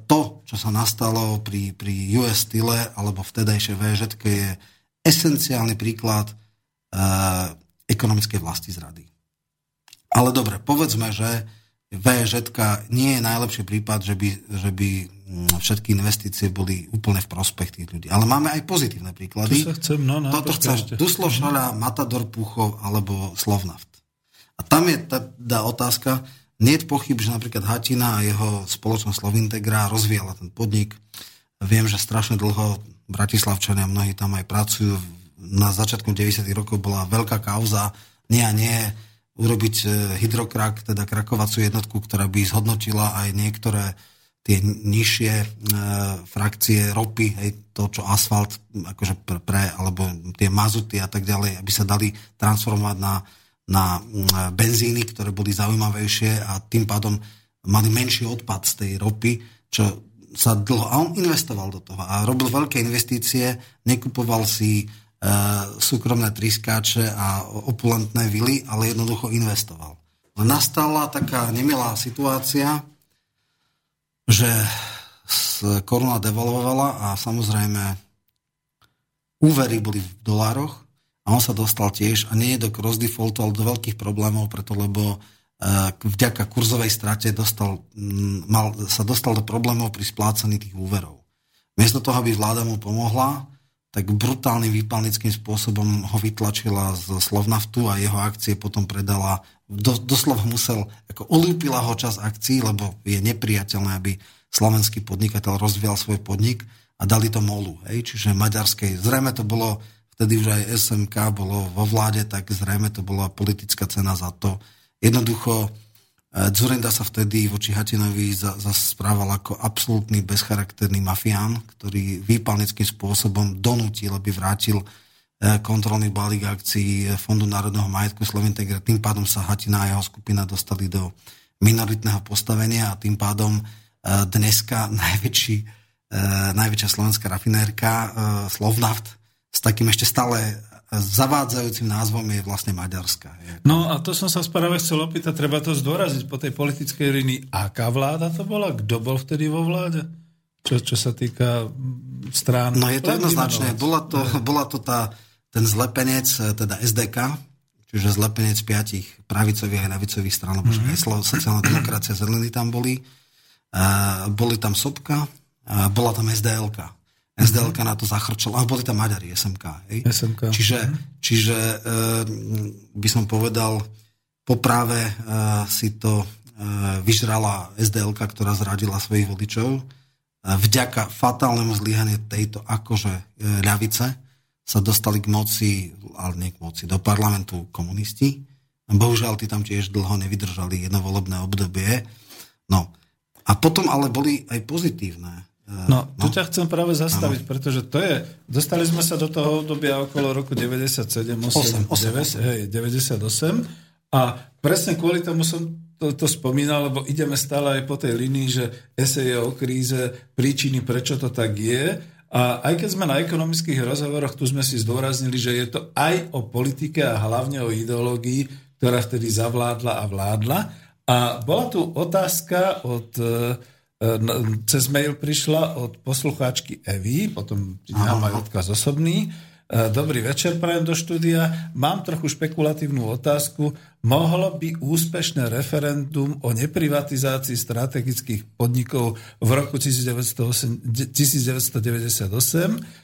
to, čo sa nastalo pri, pri US Style alebo vtedajšej VŽ, je esenciálny príklad uh, ekonomickej vlasti zrady. Ale dobre, povedzme, že VŽ nie je najlepší prípad, že by, že by Mm, všetky investície boli úplne v prospech tých ľudí. Ale máme aj pozitívne príklady. To sa chcem, no, no, Toto chcem. Duslo Šaľa, Matador Púchov alebo Slovnaft. A tam je tá, tá otázka, nie je pochyb, že napríklad Hatina a jeho spoločnosť Slovintegra rozvíjala ten podnik. Viem, že strašne dlho Bratislavčania, mnohí tam aj pracujú. Na začiatku 90. rokov bola veľká kauza, nie a nie, urobiť e, hydrokrak, teda krakovacú jednotku, ktorá by zhodnotila aj niektoré tie nižšie e, frakcie ropy, hej, to, čo asfalt, akože pre, pre, alebo tie mazuty a tak ďalej, aby sa dali transformovať na, na benzíny, ktoré boli zaujímavejšie a tým pádom mali menší odpad z tej ropy, čo sa dlho... A on investoval do toho a robil veľké investície, nekupoval si e, súkromné triskáče a opulentné vily, ale jednoducho investoval. Nastala taká nemilá situácia, že koruna devalvovala a samozrejme úvery boli v dolároch a on sa dostal tiež a nie do cross defaultu, ale do veľkých problémov, preto lebo e, vďaka kurzovej strate dostal, mal, sa dostal do problémov pri splácaní tých úverov. Miesto toho, aby vláda mu pomohla, tak brutálnym výpalnickým spôsobom ho vytlačila z Slovnaftu a jeho akcie potom predala, do, doslova musel, ako olúpila ho čas akcií, lebo je nepriateľné, aby slovenský podnikateľ rozvíjal svoj podnik a dali to MOLu, hej, čiže maďarskej. Zrejme to bolo, vtedy už aj SMK bolo vo vláde, tak zrejme to bola politická cena za to. Jednoducho Dzurenda sa vtedy voči Hatinovi zasprával ako absolútny bezcharakterný mafián, ktorý výpalnickým spôsobom donútil, aby vrátil e, kontrolný balík akcií Fondu národného majetku Sloventegre. Tým pádom sa Hatina a jeho skupina dostali do minoritného postavenia a tým pádom e, dneska najväčší, e, najväčšia slovenská rafinérka Slovnaft s takým ešte stále zavádzajúcim názvom je vlastne Maďarska. No a to som sa práve chcel opýtať, treba to zdôraziť po tej politickej línii. Aká vláda to bola? Kto bol vtedy vo vláde? Čo, čo sa týka strán? No je to jednoznačné. Bola to, bola to tá, ten zlepenec, teda SDK, čiže zlepenec piatich pravicových a ľavicových strán, lebo mm-hmm. sociálna demokracia, zelení tam boli. Uh, boli tam Sobka, uh, bola tam SDLK. SDLK na to zachrčala, a boli tam Maďari, SMK. Hej? SMK. Čiže, mhm. čiže e, by som povedal, poprave e, si to e, vyžrala SDLK, ktorá zradila svojich voličov. E, vďaka fatálnemu zlyhaniu tejto akože e, ľavice sa dostali k moci, ale nie k moci, do parlamentu komunisti. Bohužiaľ, tí tam tiež dlho nevydržali jednovolebné obdobie. No. A potom ale boli aj pozitívne No, tu no. ťa chcem práve zastaviť, no. pretože to je, dostali sme sa do toho obdobia okolo roku 97, 8, 8, 9, hej, 98 a presne kvôli tomu som to, to spomínal, lebo ideme stále aj po tej linii, že eseje o kríze, príčiny, prečo to tak je a aj keď sme na ekonomických rozhovoroch, tu sme si zdôraznili, že je to aj o politike a hlavne o ideológii, ktorá vtedy zavládla a vládla. A bola tu otázka od cez mail prišla od poslucháčky Evy, potom ti dám aj odkaz osobný. E, dobrý večer, prajem do štúdia. Mám trochu špekulatívnu otázku. Mohlo by úspešné referendum o neprivatizácii strategických podnikov v roku 1998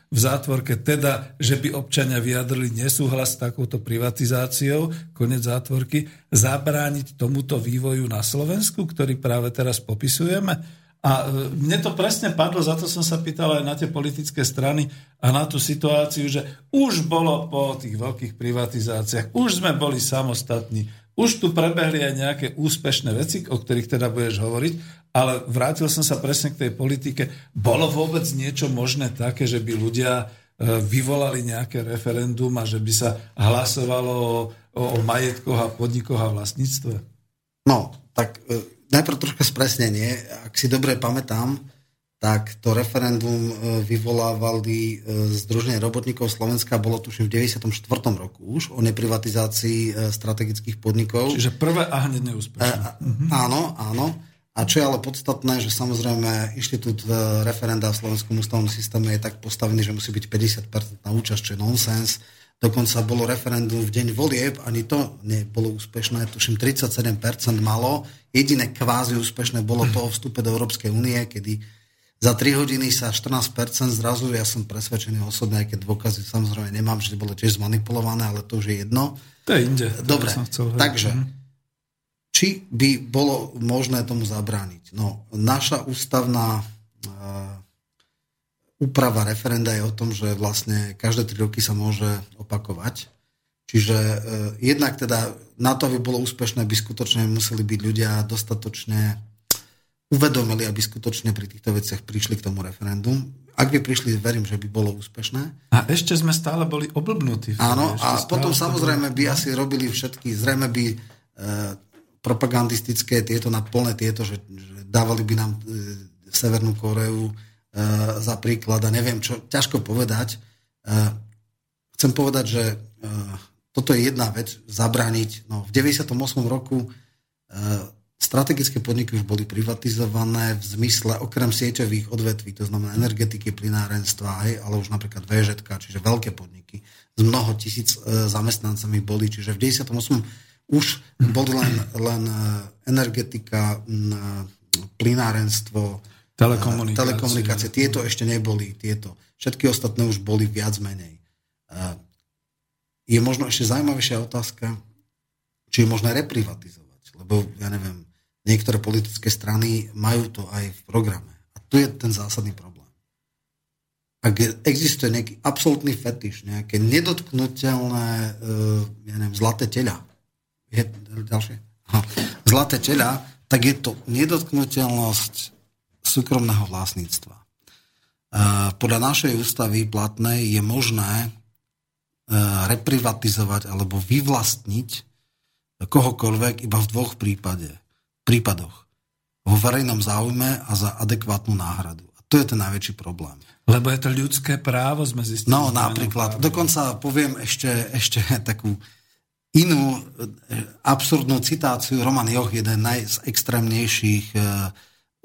v zátvorke teda, že by občania vyjadrili nesúhlas s takouto privatizáciou, konec zátvorky, zabrániť tomuto vývoju na Slovensku, ktorý práve teraz popisujeme? A e, mne to presne padlo, za to som sa pýtal aj na tie politické strany a na tú situáciu, že už bolo po tých veľkých privatizáciách, už sme boli samostatní, už tu prebehli aj nejaké úspešné veci, o ktorých teda budeš hovoriť, ale vrátil som sa presne k tej politike. Bolo vôbec niečo možné také, že by ľudia e, vyvolali nejaké referendum a že by sa hlasovalo o, o, majetkoch a podnikoch a vlastníctve? No, tak e, najprv troška spresnenie. Ak si dobre pamätám, tak to referendum e, vyvolávali e, Združenie robotníkov Slovenska, bolo tuším v 94. roku už, o neprivatizácii e, strategických podnikov. Čiže prvé a hneď neúspešné. E, mhm. Áno, áno. A čo je ale podstatné, že samozrejme inštitút referenda v slovenskom ústavnom systéme je tak postavený, že musí byť 50% na účasť, čo je nonsens Dokonca bolo referendum v deň volieb, ani to nebolo úspešné, tuším 37% malo. Jediné kvázi úspešné bolo to o vstupe do Európskej únie, kedy za 3 hodiny sa 14% zrazu, ja som presvedčený osobne, aj keď dôkazy samozrejme nemám, že bolo tiež zmanipulované, ale to už je jedno. To je inde. Dobre, chcel, takže, mhm. či by bolo možné tomu zabrániť? No, naša ústavná úprava referenda je o tom, že vlastne každé tri roky sa môže opakovať. Čiže e, jednak teda na to, aby bolo úspešné, by skutočne museli byť ľudia dostatočne uvedomili, aby skutočne pri týchto veciach prišli k tomu referendum. Ak by prišli, verím, že by bolo úspešné. A ešte sme stále boli oblbnutí. Áno, a potom samozrejme by asi robili všetky, zrejme by e, propagandistické tieto na plné tieto, že, že dávali by nám e, Severnú Koreu, za príklad a neviem čo, ťažko povedať. E, chcem povedať, že e, toto je jedna vec, zabrániť. No, v 98. roku strategické podniky už boli privatizované v zmysle okrem sieťových odvetví, to znamená energetiky, plinárenstva, hej, ale už napríklad VŽ, čiže veľké podniky s mnoho tisíc zamestnancami boli, čiže v 98. už boli len, len energetika, plinárenstvo, Telekomunikácie. Telekomunikácie. Tieto ešte neboli. Tieto. Všetky ostatné už boli viac menej. Je možno ešte zaujímavejšia otázka, či je možné reprivatizovať. Lebo, ja neviem, niektoré politické strany majú to aj v programe. A tu je ten zásadný problém. Ak existuje nejaký absolútny fetiš, nejaké nedotknutelné, e, ja neviem, zlaté tela, je ďalšie, zlaté tela, tak je to nedotknutelnosť súkromného vlastníctva. Podľa našej ústavy platnej je možné reprivatizovať alebo vyvlastniť kohokoľvek iba v dvoch prípade, prípadoch. Vo verejnom záujme a za adekvátnu náhradu. A to je ten najväčší problém. Lebo je to ľudské právo, sme zistili. No napríklad, právo. dokonca poviem ešte, ešte takú inú e, absurdnú citáciu. Roman Joch, jeden z extrémnejších e,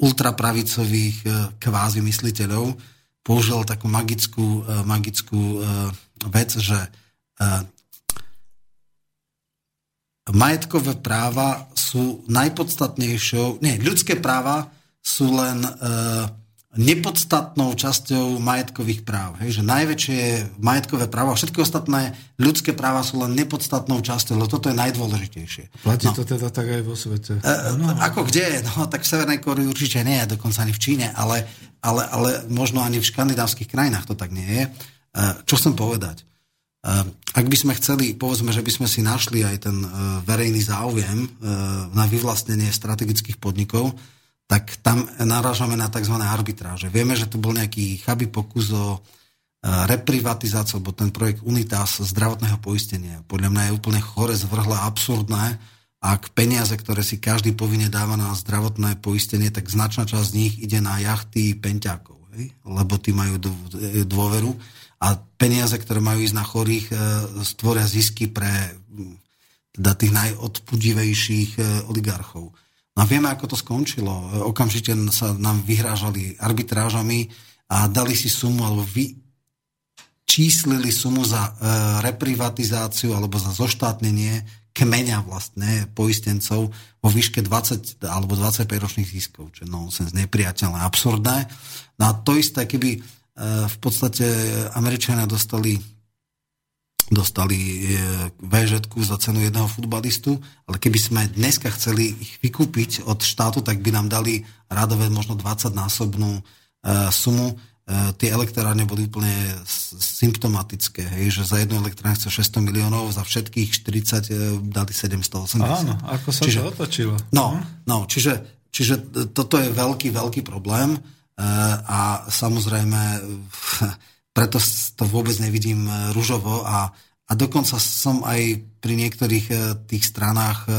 ultrapravicových e, kvázi mysliteľov, použil takú magickú, magickú vec, že majetkové práva sú najpodstatnejšou, nie, ľudské práva sú len nepodstatnou časťou majetkových práv. Hej, že najväčšie majetkové práva, všetky ostatné ľudské práva sú len nepodstatnou časťou, lebo toto je najdôležitejšie. Platí no. to teda tak aj vo svete? E, no. Ako kde? No tak v Severnej Koreji určite nie, dokonca ani v Číne, ale, ale, ale možno ani v škandinávskych krajinách to tak nie je. E, čo chcem povedať? E, ak by sme chceli, povedzme, že by sme si našli aj ten e, verejný záujem e, na vyvlastnenie strategických podnikov, tak tam narážame na tzv. arbitráže. Vieme, že tu bol nejaký chabý pokus o e, reprivatizáciu, alebo ten projekt Unitas zdravotného poistenia. Podľa mňa je úplne chore, zvrhle, absurdné, ak peniaze, ktoré si každý povinne dáva na zdravotné poistenie, tak značná časť z nich ide na jachty peňťákov, hej? lebo tí majú dôveru a peniaze, ktoré majú ísť na chorých, e, stvoria zisky pre teda tých najodpudivejších e, oligarchov. No a vieme, ako to skončilo. Okamžite sa nám vyhrážali arbitrážami a dali si sumu alebo vy, číslili sumu za e, reprivatizáciu alebo za zoštátnenie kmeňa vlastne poistencov vo výške 20 alebo 25 ročných ziskov, čo je nonsens, nepriateľné, absurdné. No a to isté, keby e, v podstate Američania dostali dostali e, vž za cenu jedného futbalistu, ale keby sme dneska chceli ich vykúpiť od štátu, tak by nám dali radové možno 20-násobnú e, sumu. E, tie elektrárne boli úplne symptomatické, hej, že za jednu elektrárne chce 600 miliónov, za všetkých 40 dali 780. Áno, ako sa čiže, to otočilo. No, no čiže, čiže toto je veľký, veľký problém a samozrejme preto to vôbec nevidím e, ružovo a, a dokonca som aj pri niektorých e, tých stranách, e,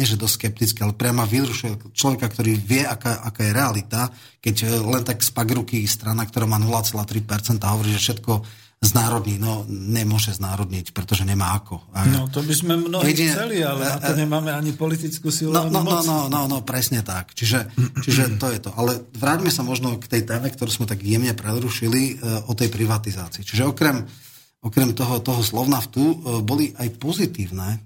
nie že dosť skeptický, ale priamo vyrušuje človeka, ktorý vie, aká, aká je realita, keď len tak z ruky strana, ktorá má 0,3% a hovorí, že všetko znárodní. No, nemôže znárodniť, pretože nemá ako. No, to by sme mnohí jedine, chceli, ale na to nemáme ani politickú silu, no, no, no, no, no, no, presne tak. Čiže, čiže to je to. Ale vráťme sa možno k tej téme, ktorú sme tak jemne prerušili, o tej privatizácii. Čiže okrem, okrem toho, toho slovnaftu e, boli aj pozitívne e,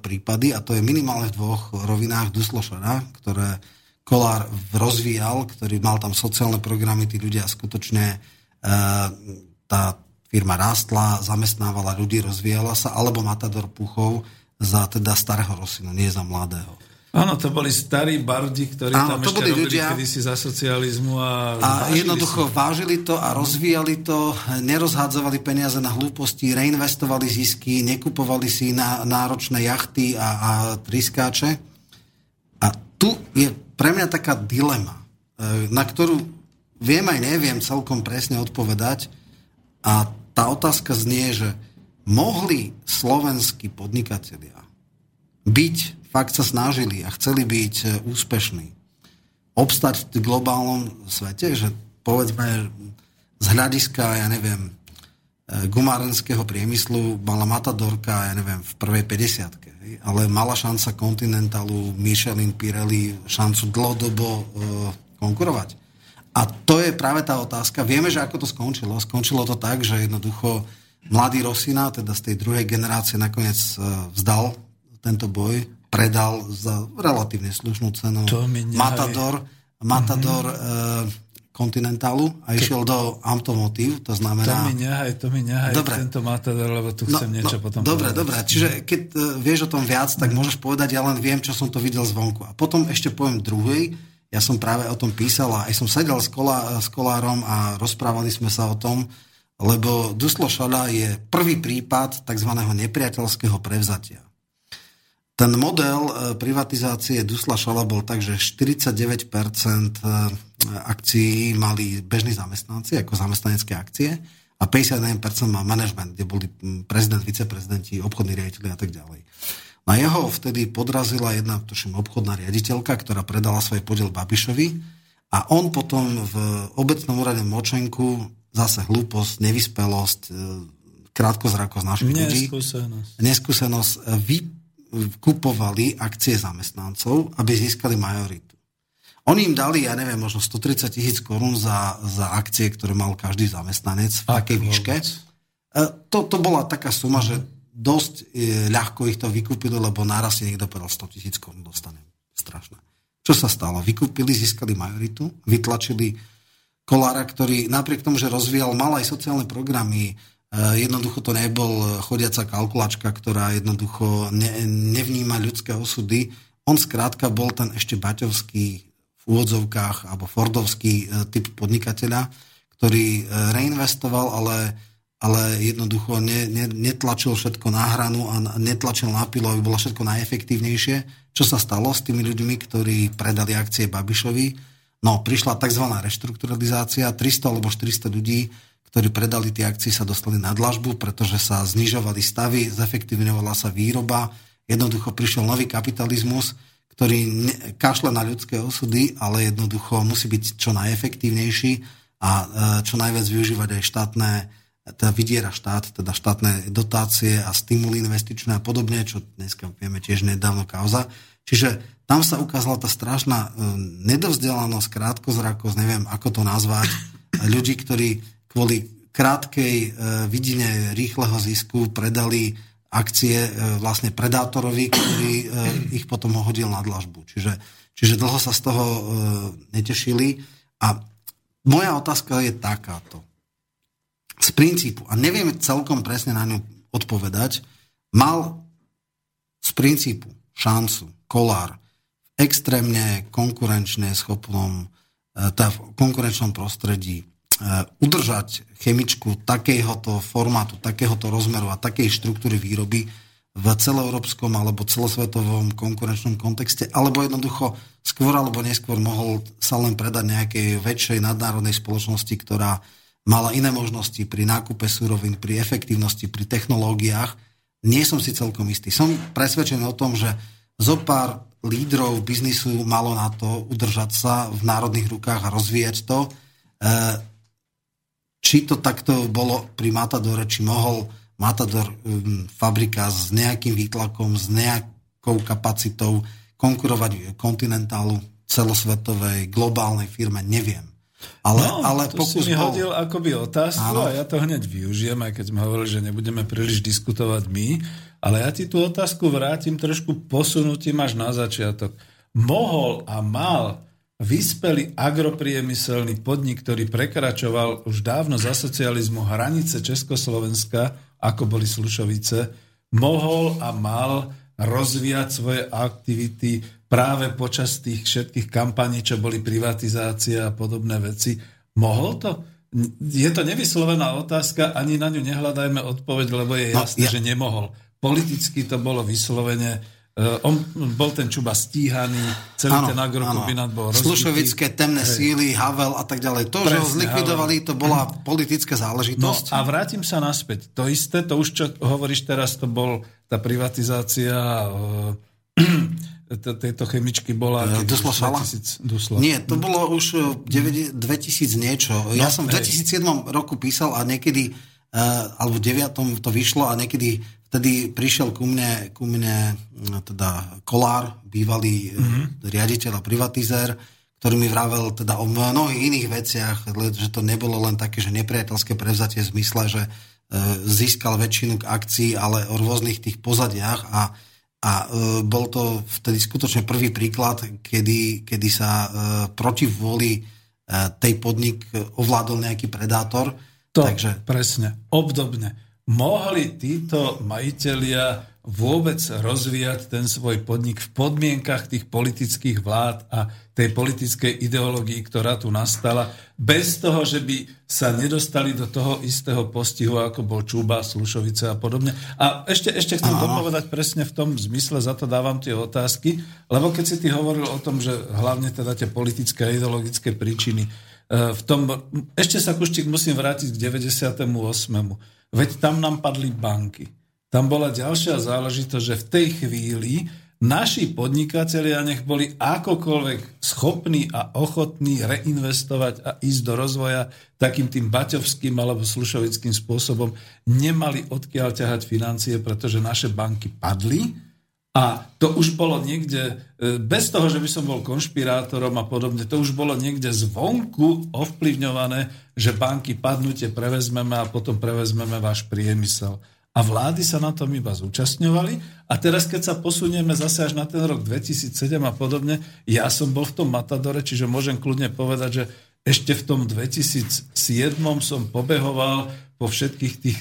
prípady, a to je minimálne v dvoch rovinách Duslošana, ktoré Kolár rozvíjal, ktorý mal tam sociálne programy, tí ľudia skutočne tá firma rástla, zamestnávala ľudí, rozvíjala sa, alebo Matador Puchov za teda starého Rosinu, nie za mladého. Áno, to boli starí bardi, ktorí Áno, tam to ešte boli robili ľudia, kedysi za socializmu a, a jednoducho si. vážili to a rozvíjali to, nerozhádzovali peniaze na hlúposti, reinvestovali zisky, nekupovali si na náročné jachty a, a triskáče. A tu je pre mňa taká dilema, e, na ktorú viem aj neviem celkom presne odpovedať, a tá otázka znie, že mohli slovenskí podnikatelia byť, fakt sa snažili a chceli byť e, úspešní, obstať v globálnom svete, že povedzme z hľadiska, ja neviem, e, gumárenského priemyslu mala Matadorka, ja neviem, v prvej 50 ale mala šanca Continentalu, Michelin, Pirelli šancu dlhodobo e, konkurovať. A to je práve tá otázka. Vieme, že ako to skončilo. Skončilo to tak, že jednoducho mladý Rosina, teda z tej druhej generácie, nakoniec e, vzdal tento boj, predal za relatívne slušnú cenu Matador, Matador mm-hmm. Continentalu a išiel do Automotive, to znamená... To mi nehaj, to mi nehaj dobre. tento Matador, lebo tu no, chcem no, niečo no, potom Dobre, povedať. dobre, čiže keď uh, vieš o tom viac, tak môžeš povedať, ja len viem, čo som to videl zvonku. A potom ešte poviem druhej, ja som práve o tom písal a aj som sedel s, kolá, s kolárom a rozprávali sme sa o tom, lebo Duslo Šala je prvý prípad tzv. nepriateľského prevzatia. ten model privatizácie Dusla Šala bol tak, že 49% akcií mali bežní zamestnanci ako zamestnanecké akcie a 51% má management, kde boli prezident, viceprezidenti, obchodní riaditeľi a tak ďalej. Na jeho vtedy podrazila jedna, tuším, obchodná riaditeľka, ktorá predala svoj podiel Babišovi a on potom v obecnom úrade Močenku zase hlúposť, nevyspelosť, e, krátkozrakosť našich ľudí, neskúsenosť, e, vykupovali akcie zamestnancov, aby získali majoritu. Oni im dali, ja neviem, možno 130 tisíc korún za, za akcie, ktoré mal každý zamestnanec v takej výške. E, to, to bola taká suma, že dosť e, ľahko ich to vykúpili, lebo naraz si niekto povedal 100 tisíc korún dostanem. Strašné. Čo sa stalo? Vykúpili, získali majoritu, vytlačili Kolára, ktorý napriek tomu, že rozvíjal mal aj sociálne programy, e, jednoducho to nebol chodiaca kalkulačka, ktorá jednoducho ne, nevníma ľudské osudy. On skrátka bol ten ešte baťovský úvodzovkách alebo Fordovský e, typ podnikateľa, ktorý e, reinvestoval, ale, ale jednoducho ne, ne, netlačil všetko na hranu a netlačil na pilu, aby bolo všetko najefektívnejšie. Čo sa stalo s tými ľuďmi, ktorí predali akcie Babišovi? No, prišla tzv. reštrukturalizácia, 300 alebo 400 ľudí, ktorí predali tie akcie, sa dostali na dlažbu, pretože sa znižovali stavy, zefektívňovala sa výroba, jednoducho prišiel nový kapitalizmus, ktorý kašle na ľudské osudy, ale jednoducho musí byť čo najefektívnejší a e, čo najviac využívať aj štátne, teda vydiera štát, teda štátne dotácie a stimuly investičné a podobne, čo dneska vieme tiež nedávno kauza. Čiže tam sa ukázala tá strašná e, nedovzdelanosť, krátkozrakosť, neviem ako to nazvať, ľudí, ktorí kvôli krátkej e, vidine rýchleho zisku predali akcie e, vlastne predátorovi, ktorý ich potom hodil na dlažbu. Čiže, čiže dlho sa z toho netešili. A moja otázka je takáto. Z princípu, a neviem celkom presne na ňu odpovedať, mal z princípu šancu Kolár v extrémne konkurenčne schopnom, teda v konkurenčnom prostredí Eh, udržať chemičku takéhoto formátu, takéhoto rozmeru a takej štruktúry výroby v celoeurópskom alebo celosvetovom konkurenčnom kontexte, alebo jednoducho skôr alebo neskôr mohol sa len predať nejakej väčšej nadnárodnej spoločnosti, ktorá mala iné možnosti pri nákupe súrovín, pri efektívnosti, pri technológiách. Nie som si celkom istý. Som presvedčený o tom, že zo pár lídrov biznisu malo na to udržať sa v národných rukách a rozvíjať to. Eh, či to takto bolo pri Matadore, či mohol Matador um, fabrika s nejakým výtlakom, s nejakou kapacitou konkurovať kontinentálu celosvetovej, globálnej firme, neviem. Ale, no, ale to pokus si mi bol... hodil akoby otázku Áno. a ja to hneď využijem, aj keď sme hovorili, že nebudeme príliš diskutovať my, ale ja ti tú otázku vrátim trošku posunutím až na začiatok. Mohol a mal vyspelý agropriemyselný podnik, ktorý prekračoval už dávno za socializmu hranice Československa, ako boli Slušovice, mohol a mal rozvíjať svoje aktivity práve počas tých všetkých kampaní, čo boli privatizácia a podobné veci. Mohol to? Je to nevyslovená otázka, ani na ňu nehľadajme odpoveď, lebo je no, jasné, no, ja... že nemohol. Politicky to bolo vyslovene on bol ten Čuba stíhaný, celý ano, ten agrokombinát bol rozbitý. Slušovické temné Hej. síly, Havel a tak ďalej. To, Presne, že ho zlikvidovali, Havel. to bola politická záležitosť. No a vrátim sa naspäť. To isté, to už čo hovoríš teraz, to bol tá privatizácia uh, tejto chemičky bola... Dusla Šala? Nie, to bolo už 2000 niečo. No, ja som v 2007 roku písal a niekedy, alebo v 9 to vyšlo a niekedy Vtedy prišiel ku mne, ku mne no, teda Kolár, bývalý mm-hmm. riaditeľ a privatizér, ktorý mi vravel teda o mnohých iných veciach, že to nebolo len také, že nepriateľské prevzatie v zmysle, že e, získal väčšinu k akcií, ale o rôznych tých pozadiach a, a e, bol to vtedy skutočne prvý príklad, kedy, kedy sa proti vôli tej podnik ovládol nejaký predátor. To, Takže... presne, obdobne mohli títo majiteľia vôbec rozvíjať ten svoj podnik v podmienkach tých politických vlád a tej politickej ideológii, ktorá tu nastala, bez toho, že by sa nedostali do toho istého postihu, ako bol Čúba, Slušovice a podobne. A ešte, ešte chcem to povedať presne v tom zmysle, za to dávam tie otázky, lebo keď si ty hovoril o tom, že hlavne teda tie politické a ideologické príčiny, e, v tom, ešte sa Kuštík musím vrátiť k 98. Veď tam nám padli banky. Tam bola ďalšia záležitosť, že v tej chvíli naši podnikatelia nech boli akokoľvek schopní a ochotní reinvestovať a ísť do rozvoja takým tým baťovským alebo slušovickým spôsobom, nemali odkiaľ ťahať financie, pretože naše banky padli a to už bolo niekde, e, bez toho, že by som bol konšpirátorom a podobne, to už bolo niekde zvonku ovplyvňované, že banky padnutie prevezmeme a potom prevezmeme váš priemysel a vlády sa na tom iba zúčastňovali. A teraz, keď sa posunieme zase až na ten rok 2007 a podobne, ja som bol v tom Matadore, čiže môžem kľudne povedať, že ešte v tom 2007 som pobehoval po všetkých tých,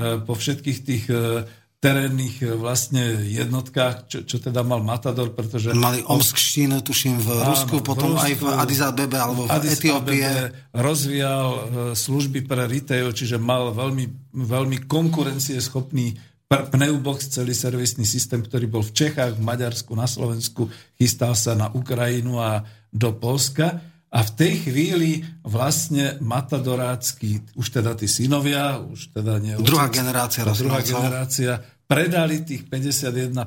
eh, po všetkých tých eh, terénnych e, vlastne jednotkách, čo, čo teda mal Matador, pretože... Mali Omskštínu, tuším, v áno, Rusku, potom v Rusku, aj v Addis Abebe alebo v Addis Etiópie. rozvíjal e, služby pre retail, čiže mal veľmi, veľmi konkurencieschopný pneubox, celý servisný systém, ktorý bol v Čechách, v Maďarsku, na Slovensku, chystal sa na Ukrajinu a do Polska. A v tej chvíli vlastne matadorácky, už teda tí synovia, už teda nie... Druhá otec, generácia Druhá generácia predali tých 51%,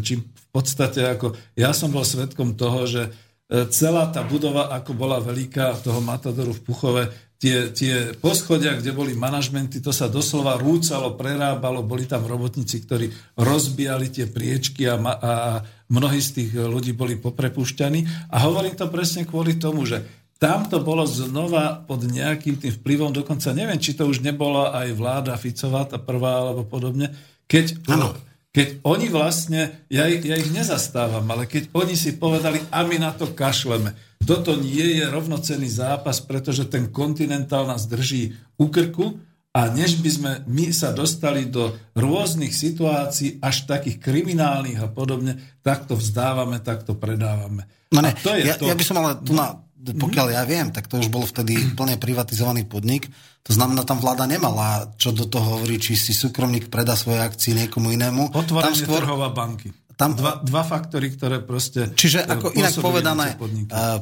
čím v podstate ako... Ja som bol svetkom toho, že e, celá tá budova, ako bola veľká toho Matadoru v Puchove, tie, tie poschodia, kde boli manažmenty, to sa doslova rúcalo, prerábalo, boli tam robotníci, ktorí rozbijali tie priečky a, a mnohí z tých ľudí boli poprepušťaní. A hovorím to presne kvôli tomu, že tam to bolo znova pod nejakým tým vplyvom, dokonca neviem, či to už nebola aj vláda Ficová, tá prvá alebo podobne, keď, keď oni vlastne, ja, ja ich nezastávam, ale keď oni si povedali, a my na to kašleme, toto nie je rovnocenný zápas, pretože ten kontinentál nás drží u krku a než by sme my sa dostali do rôznych situácií, až takých kriminálnych a podobne, tak to vzdávame, tak to predávame. No ne, to je ja, to. ja by som ale tu na, pokiaľ ja viem, tak to už bol vtedy plne privatizovaný podnik. To znamená, tam vláda nemala čo do toho hovorí, či si súkromník predá svoje akcie niekomu inému. Otvorenie tam skôr... trhová banky. Tam, dva, dva faktory, ktoré proste... Čiže ako inak povedané, e,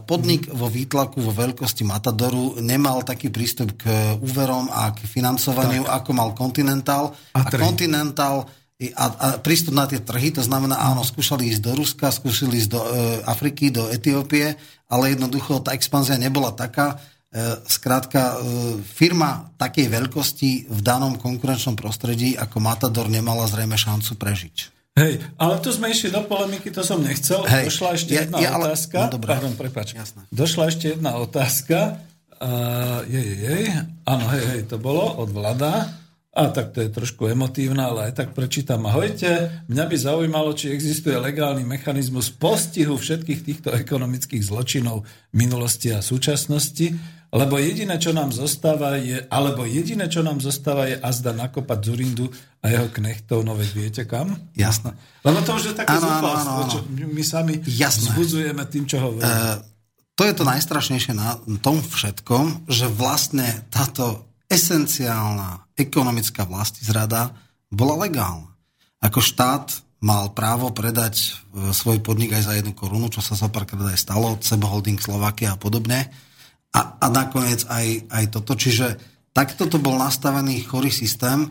podnik vo výtlaku, vo veľkosti Matadoru nemal taký prístup k úverom a k financovaniu, tak. ako mal Continental. A, a Continental a, a prístup na tie trhy, to znamená, áno, skúšali ísť do Ruska, skúšali ísť do e, Afriky, do Etiópie, ale jednoducho tá expanzia nebola taká. E, skrátka, e, firma takej veľkosti v danom konkurenčnom prostredí ako Matador nemala zrejme šancu prežiť. Hej, ale tu sme išli do polemiky, to som nechcel. Hej, Došla ešte ja, jedna ja, otázka. No. Pardon, prepáč. Jasné. Došla ešte jedna otázka. Uh, jej, jej, áno, hej, hej, to bolo od Vlada. A tak to je trošku emotívna, ale aj tak prečítam. Ahojte, mňa by zaujímalo, či existuje legálny mechanizmus postihu všetkých týchto ekonomických zločinov minulosti a súčasnosti lebo jediné, čo nám zostáva je, alebo jediné, čo nám zostáva je azda nakopať Zurindu a jeho knechtov, no veď viete kam? Jasné. Lebo to už je také zúfalstvo, čo my sami Jasné. zbudzujeme tým, čo hovoríme. Uh, to je to najstrašnejšie na tom všetkom, že vlastne táto esenciálna ekonomická zrada bola legálna. Ako štát mal právo predať e, svoj podnik aj za jednu korunu, čo sa zopárkrát aj stalo, Sebo Holding Slovakia a podobne a, a nakoniec aj, aj toto. Čiže takto to bol nastavený chorý systém. E,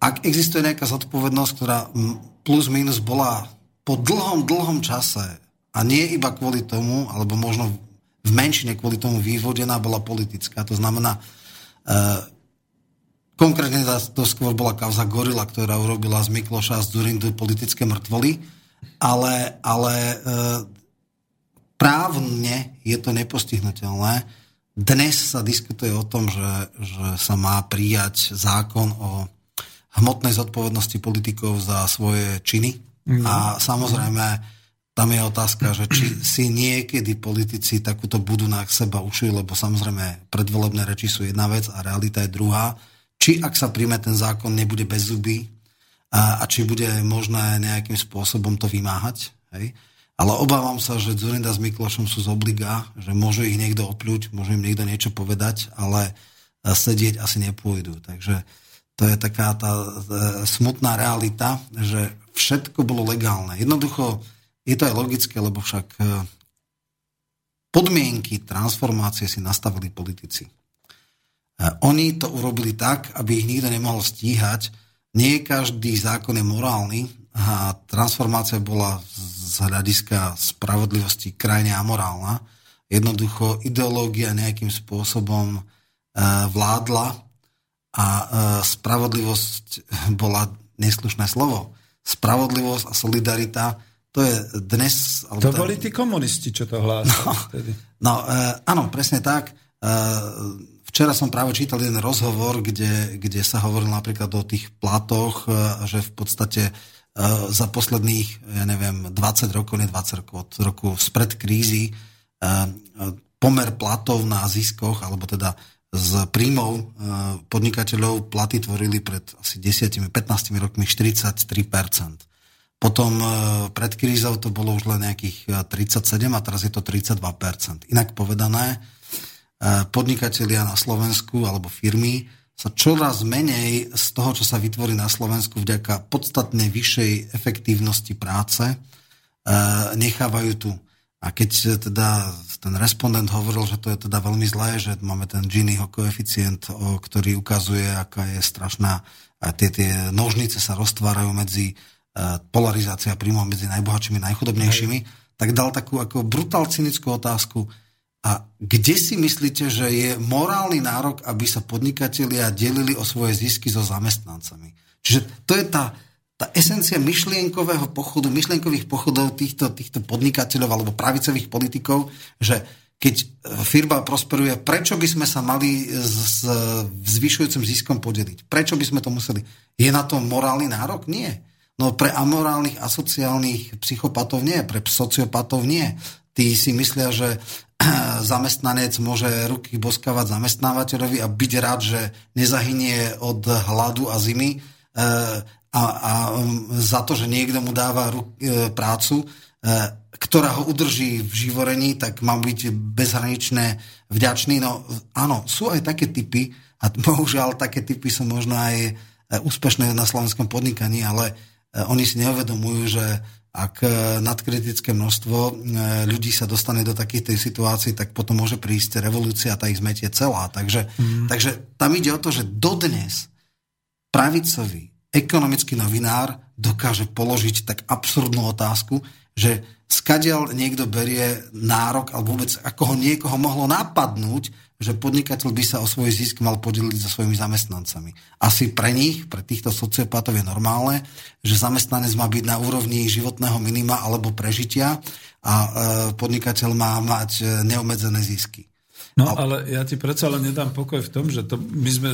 ak existuje nejaká zodpovednosť, ktorá plus minus bola po dlhom, dlhom čase a nie iba kvôli tomu, alebo možno v menšine kvôli tomu vývodená, bola politická. To znamená, e, konkrétne to skôr bola kauza Gorila, ktorá urobila z Mikloša a z Durindu politické mŕtvoly, ale, ale e, právne je to nepostihnutelné. Dnes sa diskutuje o tom, že, že sa má prijať zákon o hmotnej zodpovednosti politikov za svoje činy. Mm. A samozrejme, tam je otázka, že či si niekedy politici takúto budú na seba ušujú, lebo samozrejme predvolebné reči sú jedna vec a realita je druhá. Či ak sa príjme ten zákon, nebude bez zuby. a, a či bude možné nejakým spôsobom to vymáhať. Hej? Ale obávam sa, že Zurinda s Miklošom sú z obliga, že môže ich niekto opľuť, môže im niekto niečo povedať, ale e, sedieť asi nepôjdu. Takže to je taká tá e, smutná realita, že všetko bolo legálne. Jednoducho je to aj logické, lebo však e, podmienky transformácie si nastavili politici. Oni to urobili tak, aby ich nikto nemohol stíhať. Nie každý zákon je morálny a transformácia bola z hľadiska spravodlivosti krajne amorálna. Jednoducho ideológia nejakým spôsobom e, vládla a e, spravodlivosť bola neslušné slovo. Spravodlivosť a solidarita to je dnes... To boli tí komunisti, čo to hlásili no, vtedy. No, e, áno, presne tak. E, včera som práve čítal jeden rozhovor, kde, kde sa hovoril napríklad o tých platoch, e, že v podstate e, za posledných, ja neviem, 20 rokov, ne 20 rokov, od roku spred krízy, e, pomer platov na ziskoch, alebo teda z príjmov podnikateľov platy tvorili pred asi 10-15 rokmi 43%. Potom pred krízou to bolo už len nejakých 37 a teraz je to 32%. Inak povedané, podnikatelia na Slovensku alebo firmy sa čoraz menej z toho, čo sa vytvorí na Slovensku vďaka podstatne vyššej efektívnosti práce, nechávajú tu. A keď teda ten respondent hovoril, že to je teda veľmi zlé, že máme ten Giniho koeficient, ktorý ukazuje, aká je strašná, a tie, tie nožnice sa roztvárajú medzi polarizácia príjmov medzi najbohatšími a najchudobnejšími, tak dal takú ako brutál cynickú otázku, a kde si myslíte, že je morálny nárok, aby sa podnikatelia delili o svoje zisky so zamestnancami? Čiže to je tá, tá esencia myšlienkového pochodu, myšlienkových pochodov týchto, týchto podnikateľov alebo pravicových politikov, že keď e, firma prosperuje, prečo by sme sa mali s zvyšujúcim ziskom podeliť? Prečo by sme to museli? Je na to morálny nárok? Nie. No pre amorálnych a sociálnych psychopatov nie, pre sociopatov nie. Tí si myslia, že zamestnanec môže ruky boskávať zamestnávateľovi a byť rád, že nezahynie od hladu a zimy e, a, a za to, že niekto mu dáva e, prácu, e, ktorá ho udrží v živorení, tak má byť bezhraničné vďačný. No áno, sú aj také typy a bohužiaľ také typy sú možno aj úspešné na slovenskom podnikaní, ale oni si neuvedomujú, že ak e, nadkritické množstvo e, ľudí sa dostane do takých tej situácií, tak potom môže prísť revolúcia a tá ich zmetie celá. Takže, mm. takže tam ide o to, že dodnes pravicový ekonomický novinár dokáže položiť tak absurdnú otázku, že skadiaľ niekto berie nárok, alebo vôbec ako ho niekoho mohlo napadnúť, že podnikateľ by sa o svoj zisk mal podeliť so svojimi zamestnancami. Asi pre nich, pre týchto sociopátov je normálne, že zamestnanec má byť na úrovni životného minima alebo prežitia a e, podnikateľ má mať e, neobmedzené zisky. No ale ja ti predsa len nedám pokoj v tom, že to, my sme